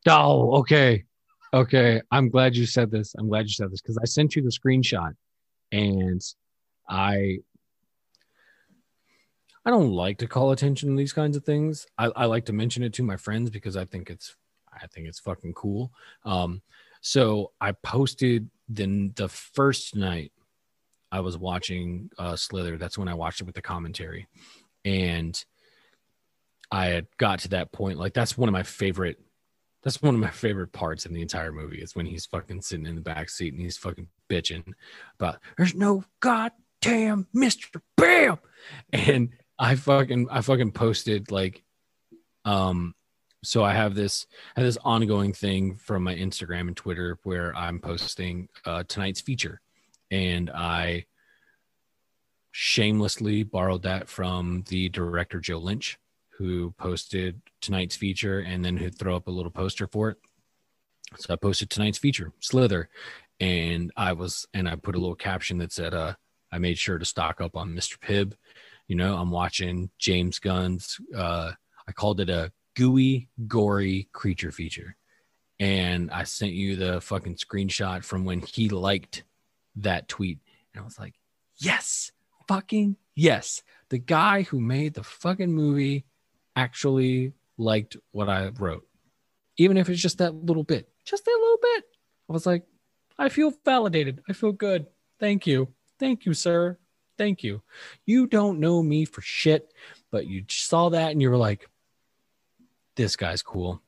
Oh, okay. Okay. I'm glad you said this. I'm glad you said this because I sent you the screenshot and I I don't like to call attention to these kinds of things. I, I like to mention it to my friends because I think it's I think it's fucking cool. Um, so I posted the the first night I was watching uh, Slither. That's when I watched it with the commentary, and I had got to that point. Like that's one of my favorite That's one of my favorite parts in the entire movie is when he's fucking sitting in the back seat and he's fucking bitching about there's no goddamn Mr. Bam. And I fucking I fucking posted like um so I have this I have this ongoing thing from my Instagram and Twitter where I'm posting uh tonight's feature and I shamelessly borrowed that from the director Joe Lynch who posted tonight's feature and then who throw up a little poster for it. So I posted tonight's feature, Slither, and I was and I put a little caption that said, uh, I made sure to stock up on Mr. Pibb. You know, I'm watching James Gunn's uh I called it a gooey, gory creature feature. And I sent you the fucking screenshot from when he liked that tweet. And I was like, yes, fucking yes. The guy who made the fucking movie actually liked what I wrote, even if it's just that little bit, just that little bit. I was like, I feel validated. I feel good. Thank you. Thank you, sir. Thank you. You don't know me for shit, but you saw that and you were like, this guy's cool.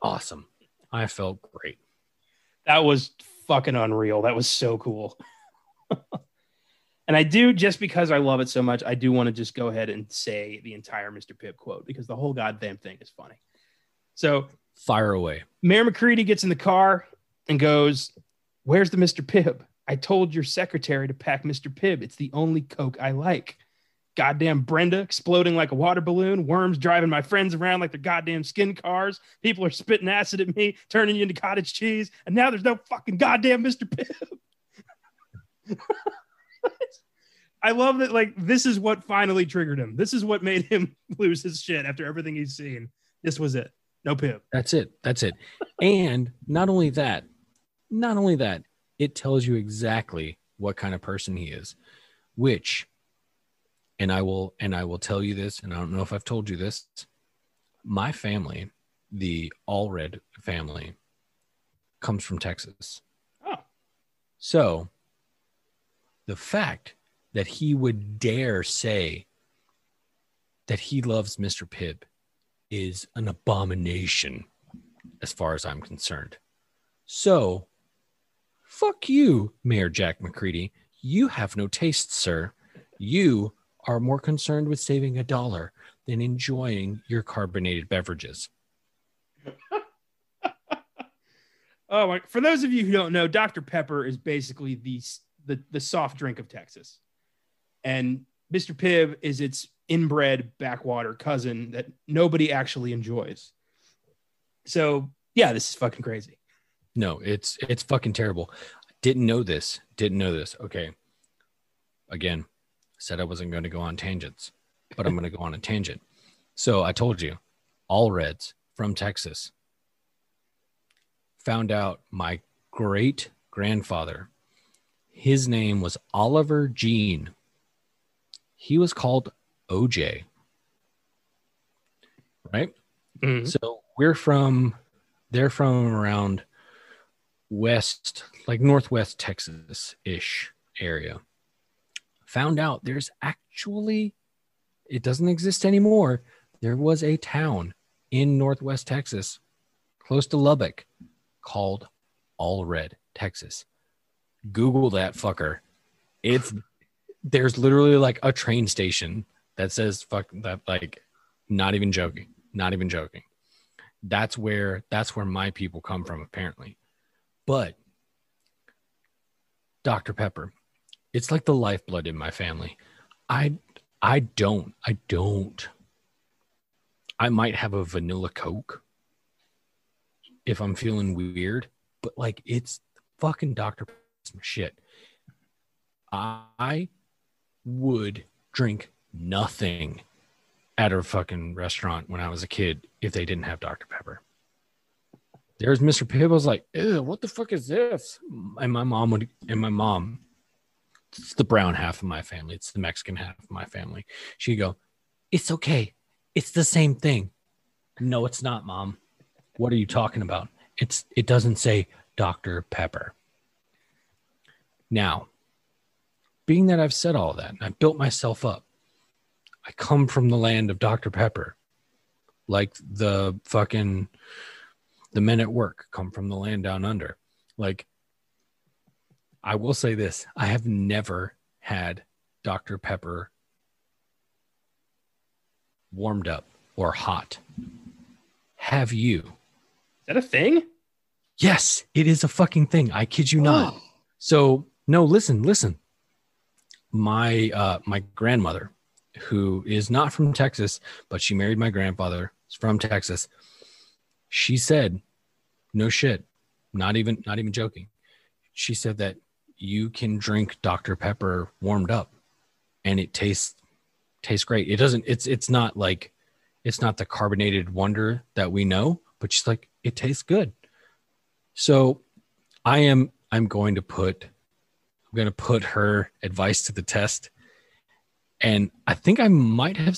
Awesome. I felt great. That was fucking unreal. That was so cool. and I do just because I love it so much, I do want to just go ahead and say the entire Mr. Pibb quote because the whole goddamn thing is funny. So Fire away. Mayor MacReady gets in the car and goes, Where's the Mr. Pibb? I told your secretary to pack Mr. Pibb. It's the only Coke I like. Goddamn Brenda exploding like a water balloon, worms driving my friends around like they're goddamn skin cars. People are spitting acid at me, turning you into cottage cheese, and now there's no fucking goddamn Mr. Pibb. I love that, like, this is what finally triggered him. This is what made him lose his shit after everything he's seen. This was it. No Pibb. That's it. That's it. and not only that, not only that, it tells you exactly what kind of person he is, which, and I will, and I will tell you this, and I don't know if I've told you this. My family, the Allred family, comes from Texas. Oh. So the fact that he would dare say that he loves Mr. Pibb is an abomination as far as I'm concerned. So, fuck you, Mayor Jack MacReady. You have no taste, sir. You are more concerned with saving a dollar than enjoying your carbonated beverages. Oh, my, for those of you who don't know, Dr. Pepper is basically the, the the soft drink of Texas, and Mr. Pibb is its inbred backwater cousin that nobody actually enjoys. So yeah, this is fucking crazy. No, it's it's fucking terrible. Didn't know this. Didn't know this. Okay. Again, said I wasn't going to go on tangents, but I'm going to go on a tangent. So I told you, Allreds from Texas. Found out my great grandfather, his name was Oliver Jean. He was called OJ. Right? Mhm. So we're from, they're from around west, like northwest Texas ish area. Found out there's actually, it doesn't exist anymore. There was a town in northwest Texas, close to Lubbock, called Allred, Texas. Google that fucker. It's there's literally like a train station that says fuck that like not even joking not even joking that's where that's where my people come from apparently but dr pepper it's like the lifeblood in my family i i don't i don't i might have a vanilla coke if i'm feeling weird but like it's fucking dr shit i would drink nothing at a fucking restaurant when I was a kid if they didn't have Dr. Pepper. There's Mr. Pibb. I was like, what the fuck is this? And my mom would, and my mom, it's the brown half of my family, it's the Mexican half of my family. She'd go, It's okay. It's the same thing. No, it's not, mom. What are you talking about? It's it doesn't say Dr. Pepper. Now, being that I've said all that, and I've built myself up, I come from the land of Dr. Pepper, like the fucking The men at work come from the land down under. Like, I will say this I have never had Dr. Pepper warmed up or hot. Have you? Is that a thing? Yes, it is a fucking thing. I kid you not. So no, listen, listen. My uh my grandmother, who is not from Texas, but she married my grandfather, is from Texas. She said, no shit, not even not even joking. She said that you can drink Dr. Pepper warmed up and it tastes tastes great. It doesn't it's it's not like it's not the carbonated wonder that we know, but she's like it tastes good. So I am I'm going to put I'm going to put her advice to the test. And I think I might have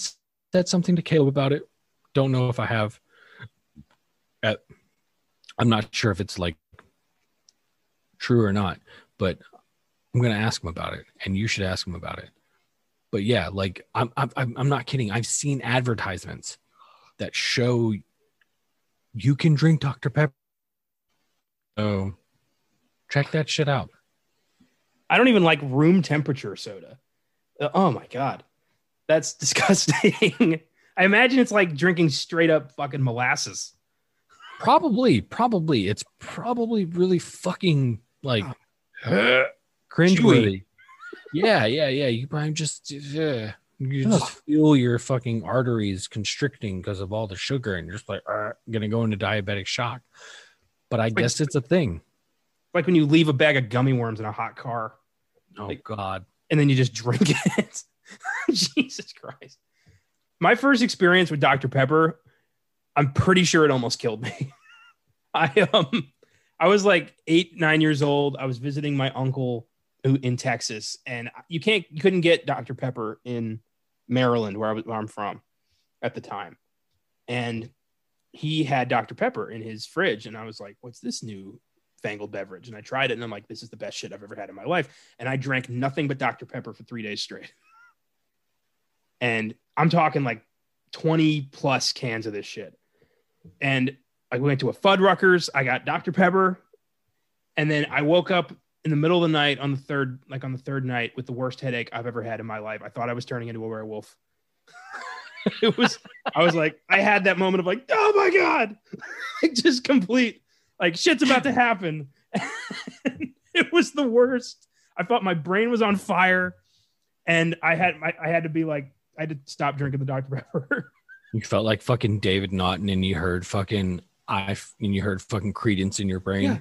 said something to Caleb about it. Don't know if I have. At, I'm not sure if it's like true or not, but I'm going to ask him about it and you should ask him about it. But yeah, like I'm I'm I'm not kidding. I've seen advertisements that show you can drink Dr. Pepper. So check that shit out. I don't even like room temperature soda. Uh, oh my god, that's disgusting. I imagine it's like drinking straight up fucking molasses. Probably, probably. It's probably really fucking like cringeworthy. Yeah, yeah, yeah. You probably just you just feel your fucking arteries constricting because of all the sugar, and you're just like gonna go into diabetic shock. But I guess it's a thing. Like when you leave a bag of gummy worms in a hot car. Oh Like- God. and then you just drink it. Jesus Christ. My first experience with Dr. Pepper, I'm pretty sure it almost killed me. I um I was like 8 9 years old. I was visiting my uncle in Texas and you can't you couldn't get Dr. Pepper in Maryland where I was where I'm from at the time. And he had Dr. Pepper in his fridge and I was like, "What's this new fangled beverage?" And I tried it and I'm like, "This is the best shit I've ever had in my life." and I drank nothing but Dr. Pepper for three days straight. and I'm talking like 20 plus cans of this shit. And I went to a Fuddruckers, I got Dr. Pepper, and then I woke up in the middle of the night on the third, like on the third night with the worst headache I've ever had in my life. I thought I was turning into a werewolf. it was, I was like, I had that moment of like, oh my God, like just complete, like shit's about to happen. it was the worst. I thought my brain was on fire, and I had my I had to be like I had to stop drinking the Dr Pepper. You felt like fucking David Naughton, and you heard fucking I, and you heard fucking Creedence in your brain. Yeah.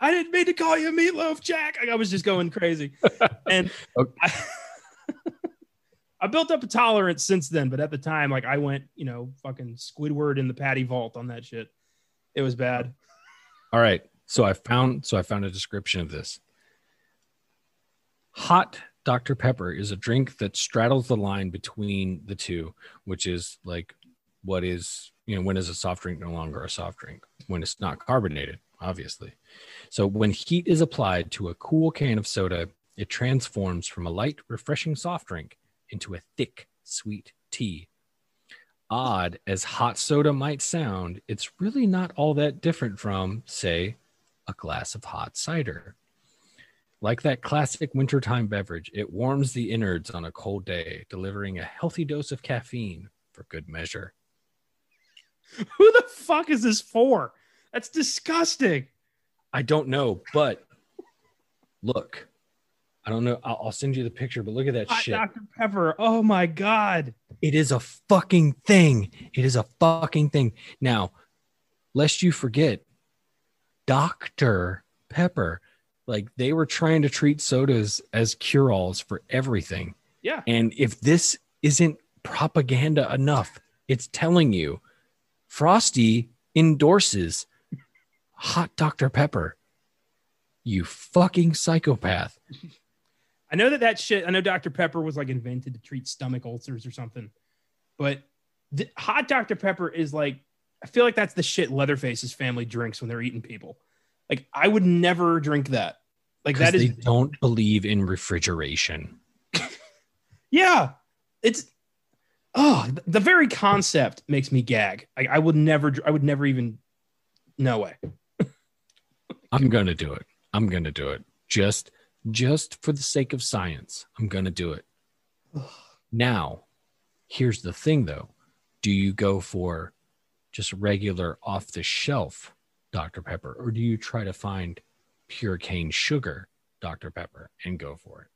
I didn't mean to call you meatloaf, Jack. Like, I was just going crazy, and I, I built up a tolerance since then. But at the time, like I went, you know, fucking Squidward in the patty vault on that shit. It was bad. All right. So I found so I found a description of this. Hot Dr. Pepper is a drink that straddles the line between the two, which is like what is, you know, when is a soft drink no longer a soft drink? When it's not carbonated, obviously. So when heat is applied to a cool can of soda, it transforms from a light, refreshing soft drink into a thick, sweet tea. Odd as hot soda might sound, it's really not all that different from, say, a glass of hot cider. Like that classic wintertime beverage, it warms the innards on a cold day, delivering a healthy dose of caffeine for good measure. Who the fuck is this for? That's disgusting. I don't know, but look, I don't know. I'll, I'll send you the picture, but look at that Hot shit. Dr Pepper. Oh my god. It is a fucking thing. It is a fucking thing. Now, lest you forget, Dr. Pepper, like they were trying to treat sodas as cure alls for everything. Yeah. And if this isn't propaganda enough, it's telling you Frosty endorses hot Dr. Pepper. You fucking psychopath. I know that that shit. I know Dr Pepper was like invented to treat stomach ulcers or something, but the, hot Dr Pepper is like I feel like that's the shit Leatherface's family drinks when they're eating people. Like I would never drink that. Like that is. they don't believe in refrigeration. yeah. It's oh the very concept makes me gag. I, I would never I would never even No way. I'm gonna do it. I'm gonna do it. Just just for the sake of science. I'm gonna do it. now, here's the thing though. Do you go for just regular off the shelf Dr. Pepper, or do you try to find pure cane sugar Dr. Pepper and go for it?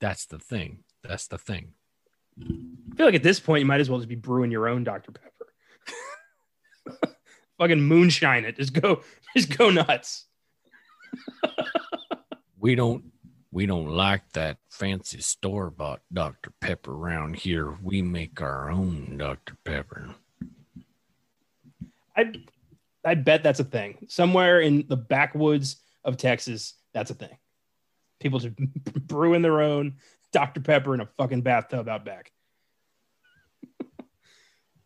That's the thing. That's the thing. I feel like at this point you might as well just be brewing your own Dr. Pepper. Fucking moonshine it. Just go, just go nuts. We don't we don't like that fancy store bought Dr. Pepper around here. We make our own Dr. Pepper. I I bet that's a thing. Somewhere in the backwoods of Texas, that's a thing. People just brewing their own Dr. Pepper in a fucking bathtub out back.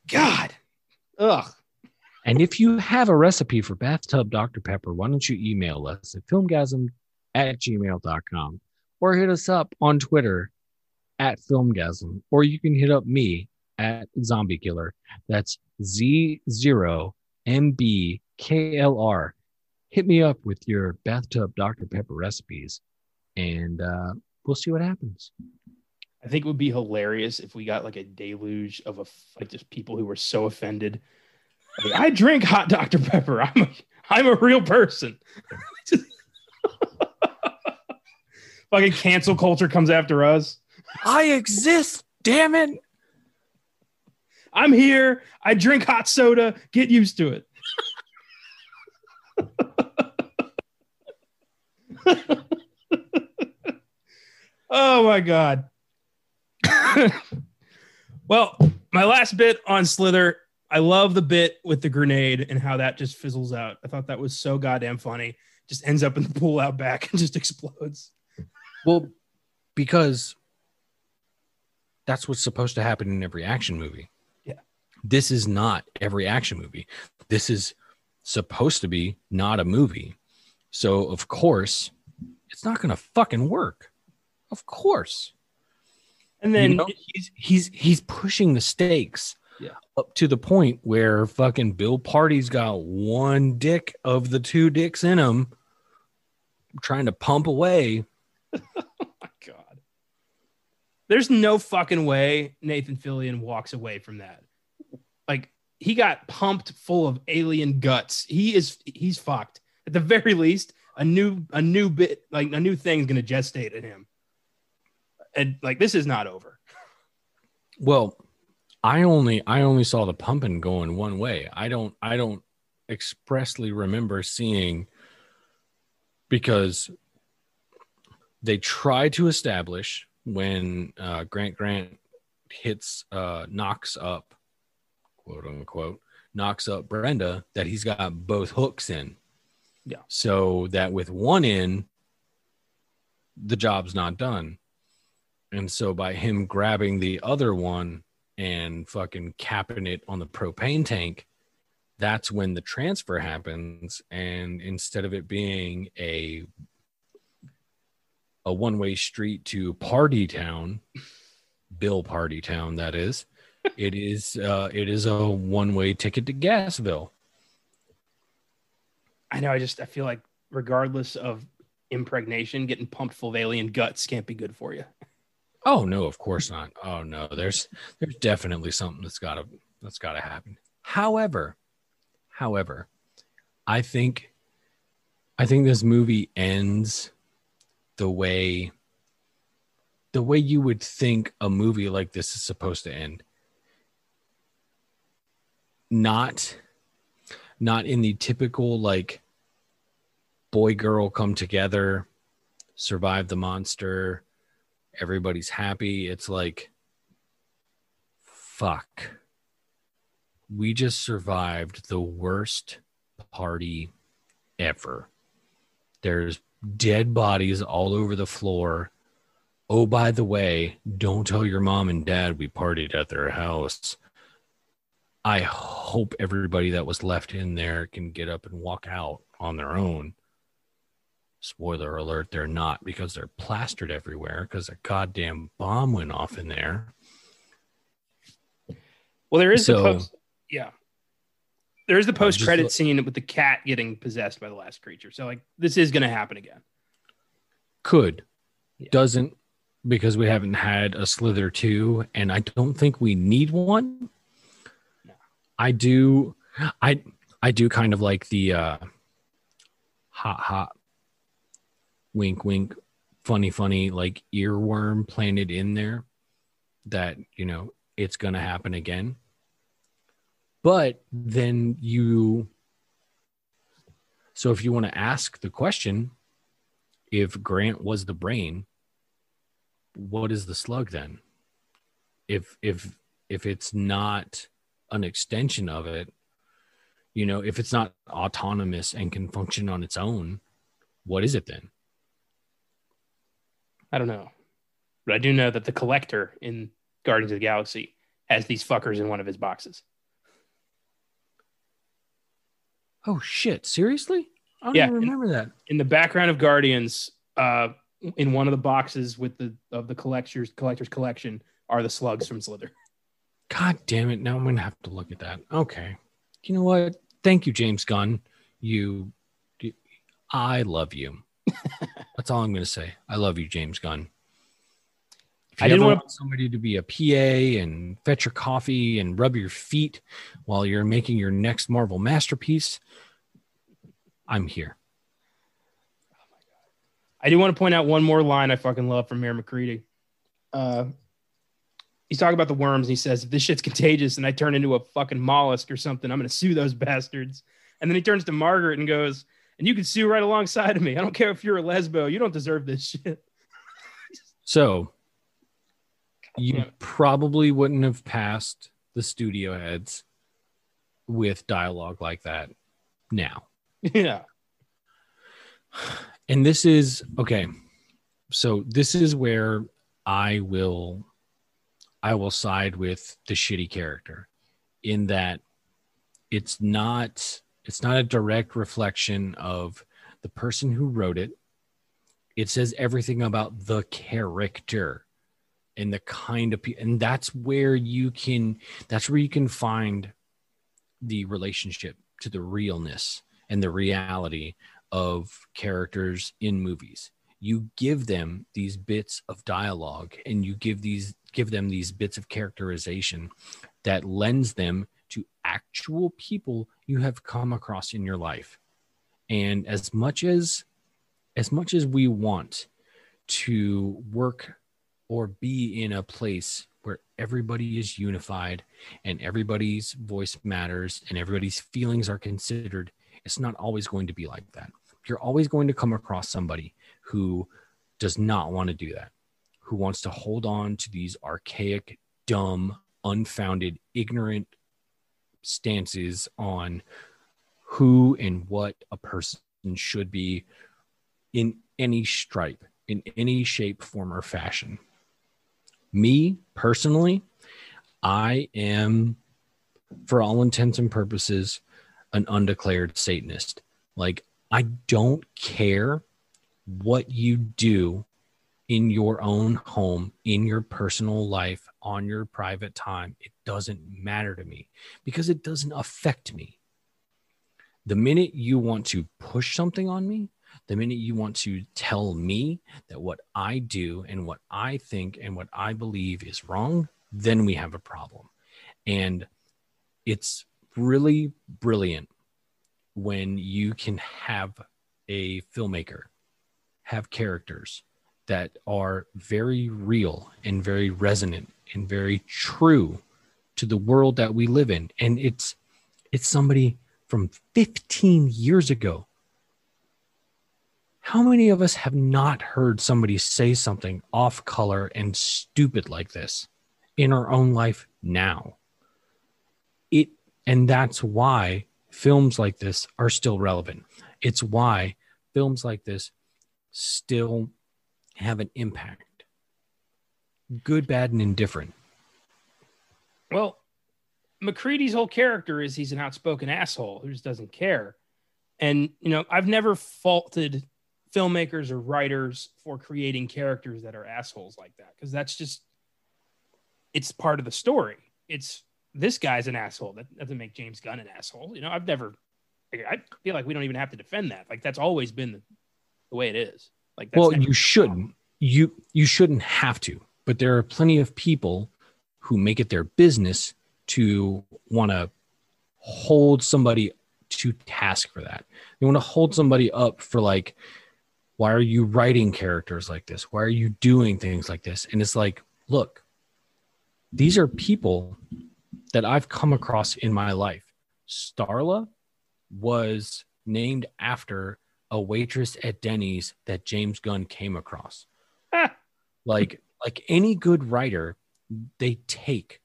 God. Ugh. And if you have a recipe for bathtub Dr. Pepper, why don't you email us at filmgazm at gmail.com or hit us up on Twitter at filmgazm, or you can hit up me at zombie killer. That's Z0MBKLR. Hit me up with your bathtub Dr. Pepper recipes and uh, we'll see what happens. I think it would be hilarious if we got like a deluge of a, like just people who were so offended. I drink hot Dr. Pepper. I'm a, I'm a real person. Fucking cancel culture comes after us. I exist, damn it. I'm here. I drink hot soda. Get used to it. oh my god. well, my last bit on Slither. I love the bit with the grenade and how that just fizzles out. I thought that was so goddamn funny. Just ends up in the pool out back and just explodes. Well, because that's what's supposed to happen in every action movie. Yeah. This is not every action movie. This is supposed to be not a movie. So, of course, it's not going to fucking work. Of course. And then you know, he's he's he's pushing the stakes Yeah. up to the point where fucking Bill Pardy's got one dick of the two dicks in him trying to pump away. oh my god. There's no fucking way Nathan Fillion walks away from that. Like he got pumped full of alien guts. He is he's fucked. At the very least, a new a new bit like a new thing's gonna gestate in him. And like this is not over. Well, I only I only saw the pumping going one way. I don't I don't expressly remember seeing because they try to establish when uh, Grant Grant hits uh, knocks up quote unquote knocks up Brenda that he's got both hooks in. Yeah. So that with one in, the job's not done. And so by him grabbing the other one and fucking capping it on the propane tank, that's when the transfer happens. And instead of it being a a one-way street to Party Town, Bill Pardy Town, that is, it is uh, it is a one-way ticket to Gasville. I know, I just I feel like regardless of impregnation, getting pumped full of alien guts can't be good for you. Oh no, of course not. Oh no, there's there's definitely something that's gotta that's gotta happen. However, however, I think I think this movie ends the way the way you would think a movie like this is supposed to end. Not not in the typical like boy girl come together, survive the monster, everybody's happy. It's like, fuck. We just survived the worst party ever. There's dead bodies all over the floor. Oh, by the way, don't tell your mom and dad we partied at their house. I hope everybody that was left in there can get up and walk out on their own spoiler alert they're not because they're plastered everywhere because a goddamn bomb went off in there Well, there is So- supposed yeah. There is the post credit look- scene with the cat getting possessed by the last creature. So like this is going to happen again. Could. Yeah. Doesn't because we haven't had a Slither 2 and I don't think we need one. No. I do I I do kind of like the uh hot hot wink wink funny funny like earworm planted in there that you know it's going to happen again. But then you so if you want to ask the question if Grant was the brain, what is the slug then? If if if it's not an extension of it, you know, if it's not autonomous and can function on its own, what is it then? I don't know, but I do know that the collector in Guardians of the Galaxy has these fuckers in one of his boxes. Oh shit! Seriously? I don't Yeah. even remember that. in the background of Guardians, uh, in one of the boxes with the of the collectors collector's collection are the slugs from Slither. God damn it! Now I'm gonna have to look at that. Okay. You know what? Thank you, James Gunn. You, you I love you. That's all I'm gonna say. I love you, James Gunn. If you I didn't want somebody to be a PA and fetch your coffee and rub your feet while you're making your next Marvel masterpiece, I'm here. I do want to point out one more line I fucking love from Mayor MacReady. Uh, he's talking about the worms and he says, if this shit's contagious and I turn into a fucking mollusk or something, I'm going to sue those bastards. And then he turns to Margaret and goes, and you can sue right alongside of me. I don't care if you're a lesbo. You don't deserve this shit. So you probably wouldn't have passed the studio heads with dialogue like that now. yeah. And this is okay. So this is where I will I will side with the shitty character in that it's not it's not a direct reflection of the person who wrote it. It says everything about the character and the kind of people and that's where you can that's where you can find the relationship to the realness and the reality of characters in movies you give them these bits of dialogue and you give these give them these bits of characterization that lends them to actual people you have come across in your life. And as much as as much as we want to work or be in a place where everybody is unified and everybody's voice matters and everybody's feelings are considered it's not always going to be like that. You're always going to come across somebody who does not want to do that who wants to hold on to these archaic dumb unfounded ignorant stances on who and what a person should be in any stripe in any shape form or fashion. Me personally i am for all intents and purposes an undeclared satanist. Like i don't care what you do in your own home in your personal life on your private time. It doesn't matter to me because it doesn't affect me the minute you want to push something on me the minute you want to tell me that what I do and what I think and what I believe is wrong, then we have a problem. And it's really brilliant when you can have a filmmaker have characters that are very real and very resonant and very true to the world that we live in and it's it's somebody from 15 years ago how many of us have not heard somebody say something off color and stupid like this in our own life now? It and that's why films like this are still relevant. It's why films like this still have an impact. Good, bad, and indifferent. Well, MacReady's whole character is he's an outspoken asshole who just doesn't care. And, you know, I've never faulted filmmakers or writers for creating characters that are assholes like that because that's just, it's part of the story. It's this guy's an asshole. That doesn't make James Gunn an asshole. You know, I've never. I feel like we don't even have to defend that. Like that's always been the, the way it is. Like that's well, you shouldn't. You you shouldn't have to, but there are plenty of people who make it their business to want to hold somebody to task for that. They want to hold somebody up for like, why are you writing characters like this? Why are you doing things like this? And it's like, look, these are people that I've come across in my life. Starla was named after a waitress at Denny's that James Gunn came across. Like like any good writer, they take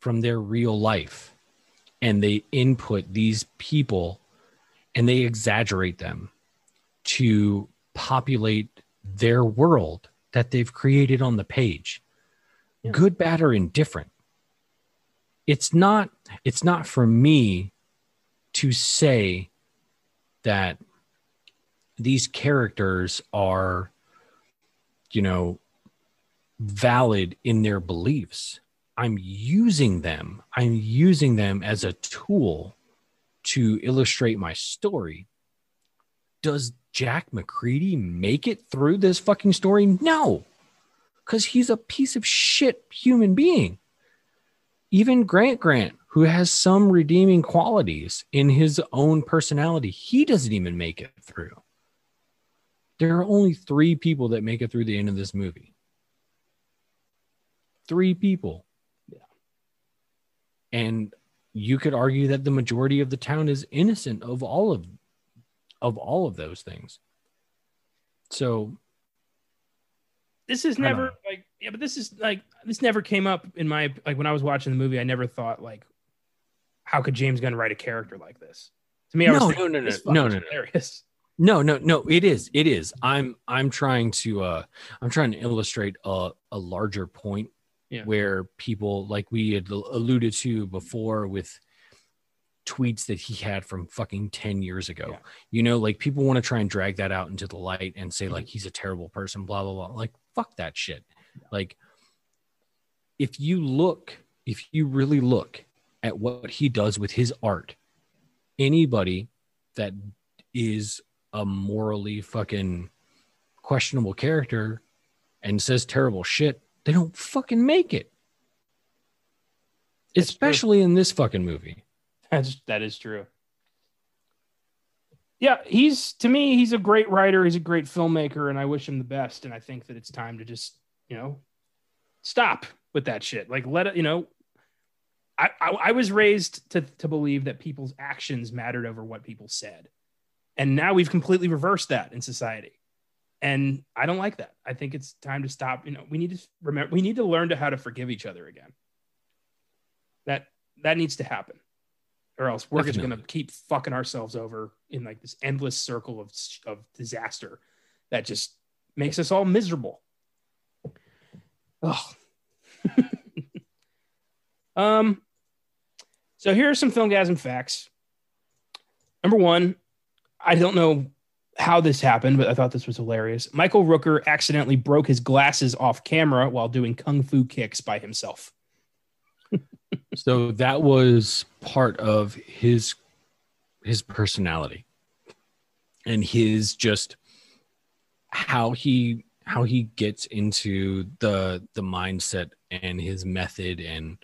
from their real life and they input these people and they exaggerate them to populate their world that they've created on the page Yeah. good bad or indifferent it's not it's not for me to say that these characters are you know valid in their beliefs. I'm using them. I'm using them as a tool to illustrate my story. Does jack macready make it through this fucking story? No because he's a piece of shit human being. Even grant grant who has some redeeming qualities in his own personality he doesn't even make it through. There are only three people that make it through the end of this movie three people Yeah. and you could argue that the majority of the town is innocent of all of of all of those things so this is never like yeah, but this is like this never came up in my like when I was watching the movie. I never thought like, how could James Gunn write a character like this? To me, I was No, no, no, no, no, no, no. hilarious. No, no, no. It is. It is. I'm. I'm trying to. Uh, I'm trying to illustrate a a larger point Yeah. where people, like we had alluded to before, with tweets that he had from fucking ten years ago. Yeah. You know, like people want to try and drag that out into the light and say Mm-hmm. like he's a terrible person. Blah blah blah. Like fuck that shit. Like, if you look, if you really look at what he does with his art, anybody that is a morally fucking questionable character and says terrible shit, they don't fucking make it. That's true. Especially in this fucking movie. That's that is true. Yeah, he's to me, he's a great writer. He's a great filmmaker, and I wish him the best. And I think that it's time to just, you know, stop with that shit. Like, let it, you know. I, I, I was raised to to believe that people's actions mattered over what people said, and now we've completely reversed that in society. And I don't like that. I think it's time to stop. You know, we need to remember. We need to learn to how to forgive each other again. That that needs to happen or else we're just going to keep fucking ourselves over in like this endless circle of of disaster that just makes us all miserable. Oh. um. So here are some Filmgazm facts. Number one, I don't know how this happened, but I thought this was hilarious. Michael Rooker accidentally broke his glasses off camera while doing kung fu kicks by himself. So that was part of his his personality and his just how he how he gets into the the mindset and his method and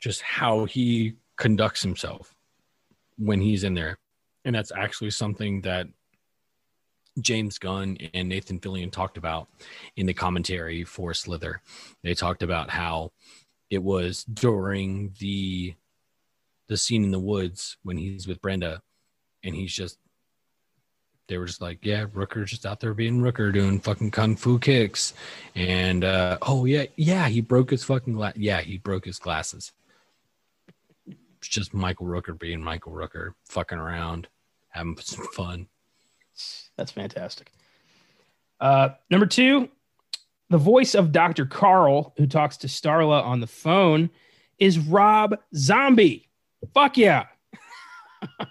just how he conducts himself when he's in there. And that's actually something that James Gunn and Nathan Fillion talked about in the commentary for Slither. They talked about how it was during the the scene in the woods when he's with Brenda and he's just they were just like, yeah, Rooker's just out there being Rooker doing fucking kung fu kicks. And uh oh yeah, yeah, he broke his fucking glass. Yeah, he broke his glasses. It's just Michael Rooker being Michael Rooker, fucking around, having some fun. That's fantastic. Uh, number two, the voice of Dr. Carl, who talks to Starla on the phone, is Rob Zombie. Fuck yeah.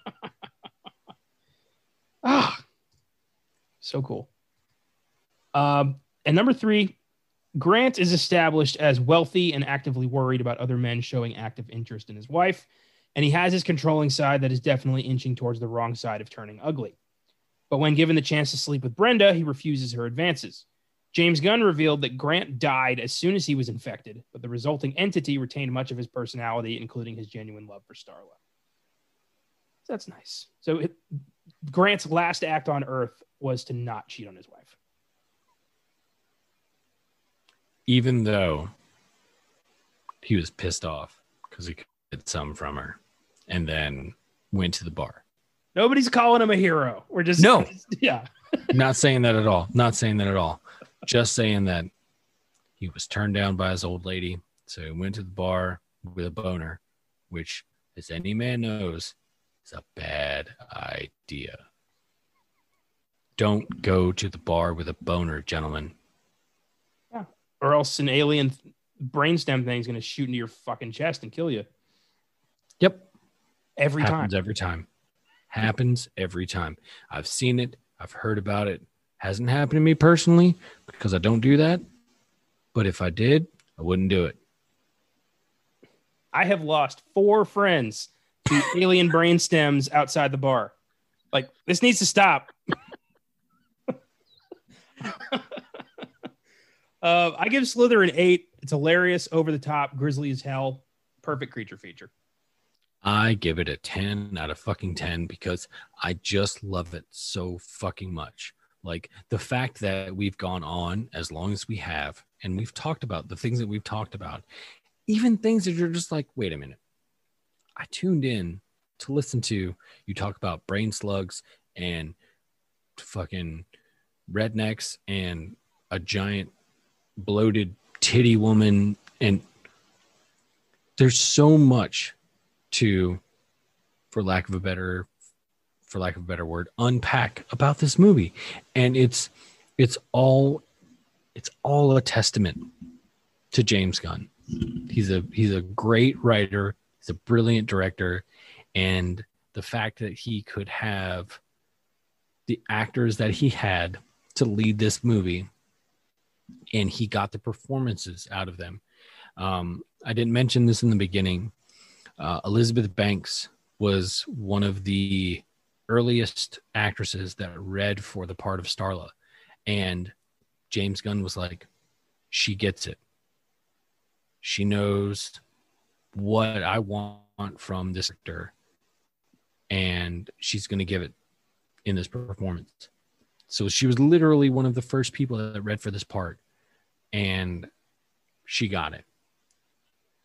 ah, so cool. Um, and number three, Grant is established as wealthy and actively worried about other men showing active interest in his wife, and he has his controlling side that is definitely inching towards the wrong side of turning ugly. But when given the chance to sleep with Brenda, he refuses her advances. James Gunn revealed that Grant died as soon as he was infected, but the resulting entity retained much of his personality, including his genuine love for Starla. That's nice. So it, Grant's last act on Earth was to not cheat on his wife. Even though he was pissed off because he could get some from her and then went to the bar. Nobody's calling him a hero. We're just No. yeah. Not saying that at all. Not saying that at all. Just saying that he was turned down by his old lady. So he went to the bar with a boner, which, as any man knows, is a bad idea. Don't go to the bar with a boner, gentlemen. Yeah. Or else an alien brainstem thing is going to shoot into your fucking chest and kill you Yep. every time. Happens every time. Happens every time. I've seen it. I've heard about it. Hasn't happened to me personally because I don't do that. But if I did, I wouldn't do it. I have lost four friends to alien brain stems outside the bar. Like this needs to stop. uh, I give Slither an eight. It's hilarious, over the top, grisly as hell, perfect creature feature. I give it a 10 out of fucking 10 because I just love it so fucking much. Like the fact that we've gone on as long as we have and we've talked about the things that we've talked about, even things that you're just like, wait a minute. I tuned in to listen to you talk about brain slugs and fucking rednecks and a giant bloated titty woman and there's so much to for lack of a better for lack of a better word unpack about this movie and it's it's all it's all a testament to James Gunn. He's a he's a great writer, he's a brilliant director and the fact that he could have the actors that he had to lead this movie and he got the performances out of them. Um, I didn't mention this in the beginning, uh, Elizabeth Banks was one of the earliest actresses that read for the part of Starla. And James Gunn was like, she gets it. She knows what I want from this actor. And she's going to give it in this performance. So she was literally one of the first people that read for this part. And she got it.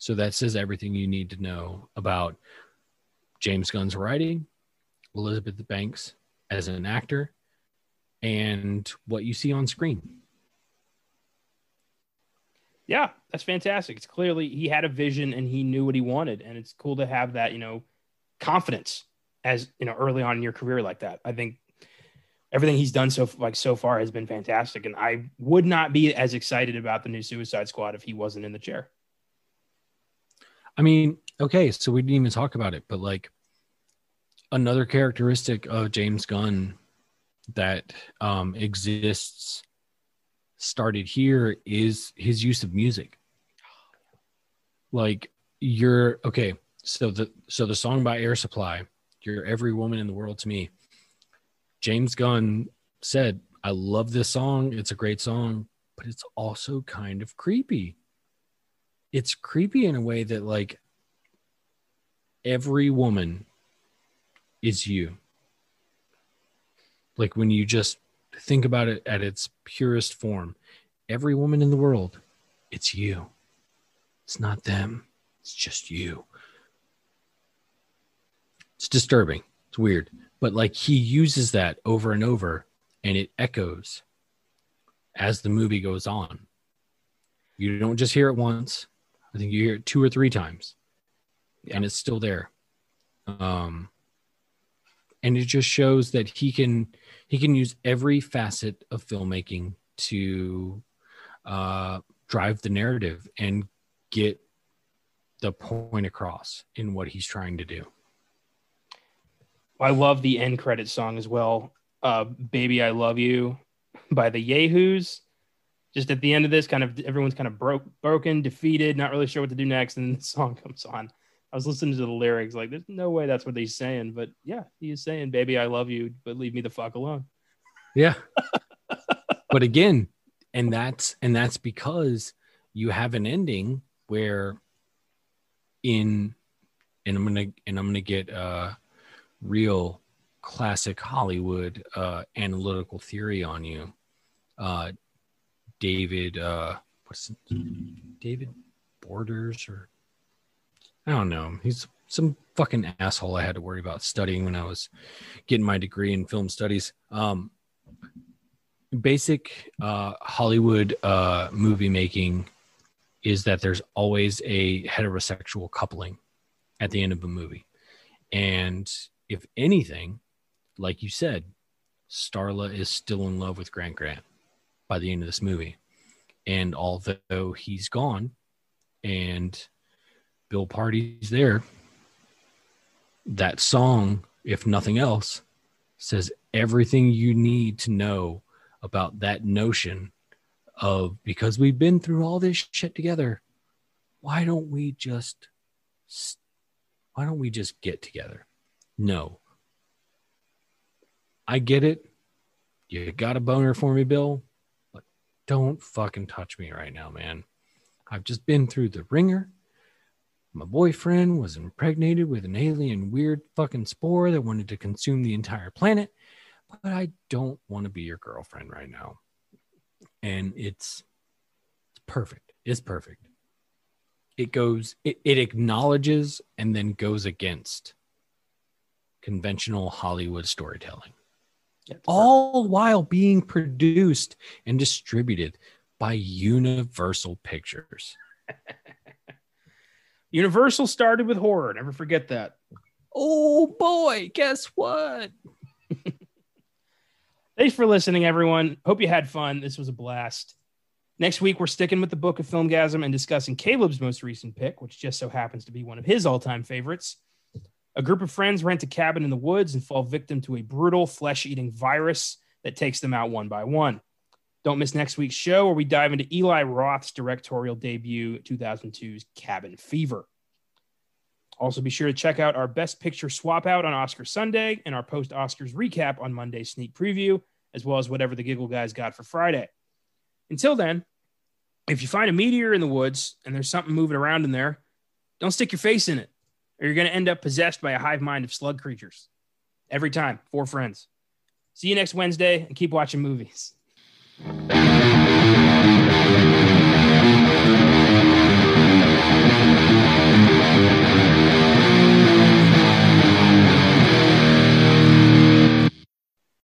So that says everything you need to know about James Gunn's writing, Elizabeth Banks as an actor, and what you see on screen. Yeah, that's fantastic. It's clearly he had a vision and he knew what he wanted, and it's cool to have that, you know, confidence as you know early on in your career like that. I think everything he's done so like so far has been fantastic, and I would not be as excited about the new Suicide Squad if he wasn't in the chair. I mean, okay, so we didn't even talk about it, but like another characteristic of James Gunn that um, exists started here is his use of music. Like you're okay, so the so the song by Air Supply, "You're Every Woman in the World to Me." James Gunn said, "I love this song. It's a great song, but it's also kind of creepy." It's creepy in a way that like every woman is you. Like when you just think about it at its purest form every woman in the world it's you. It's not them. It's just you. It's disturbing. It's weird. But like he uses that over and over and it echoes as the movie goes on. You don't just hear it once I think you hear it two or three times, Yeah. and it's still there. Um, and it just shows that he can he can use every facet of filmmaking to uh, drive the narrative and get the point across in what he's trying to do. I love the end credit song as well. Uh, "Baby, I Love You" by the Yahoos. Just at the end of this, kind of everyone's kind of broke, broken, defeated, not really sure what to do next, and the song comes on. I was listening to the lyrics, like, there's no way that's what he's saying, but yeah, he is saying, "Baby, I love you, but leave me the fuck alone." Yeah. but again, and that's and that's because you have an ending where in and I'm gonna and I'm gonna get uh real classic Hollywood uh analytical theory on you. Uh David uh what's? David Borders or I don't know. He's some fucking asshole I had to worry about studying when I was getting my degree in film studies. Um basic uh Hollywood uh movie making is that there's always a heterosexual coupling at the end of a movie. And if anything, like you said, Starla is still in love with Grant Grant by the end of this movie. And although he's gone and Bill Pardy's there, that song, if nothing else, says everything you need to know about that notion of because we've been through all this shit together, why don't we just why don't we just get together? No. I get it. You got a boner for me, Bill, don't fucking touch me right now, man. I've just been through the ringer. My boyfriend was impregnated with an alien weird fucking spore that wanted to consume the entire planet, but I don't want to be your girlfriend right now and it's it's perfect. It's perfect. It goes it, it acknowledges and then goes against conventional Hollywood storytelling. All while being produced and distributed by Universal Pictures. Universal started with horror. Never forget that. Oh boy, guess what? Thanks for listening, everyone. Hope you had fun. This was a blast. Next week, we're sticking with the book of Filmgazm and discussing Caleb's most recent pick, which just so happens to be one of his all time favorites. A group of friends rent a cabin in the woods and fall victim to a brutal flesh eating virus that takes them out one by one. Don't miss next week's show where we dive into Eli Roth's directorial debut, 2002's Cabin Fever. Also, be sure to check out our Best Picture swap out on Oscar Sunday and our post Oscars recap on Monday's sneak preview as well as whatever the Giggle guys got for Friday. Until then, if you find a meteor in the woods and there's something moving around in there, don't stick your face in it, or you're going to end up possessed by a hive mind of slug creatures. Every time, four friends. See you next Wednesday and keep watching movies.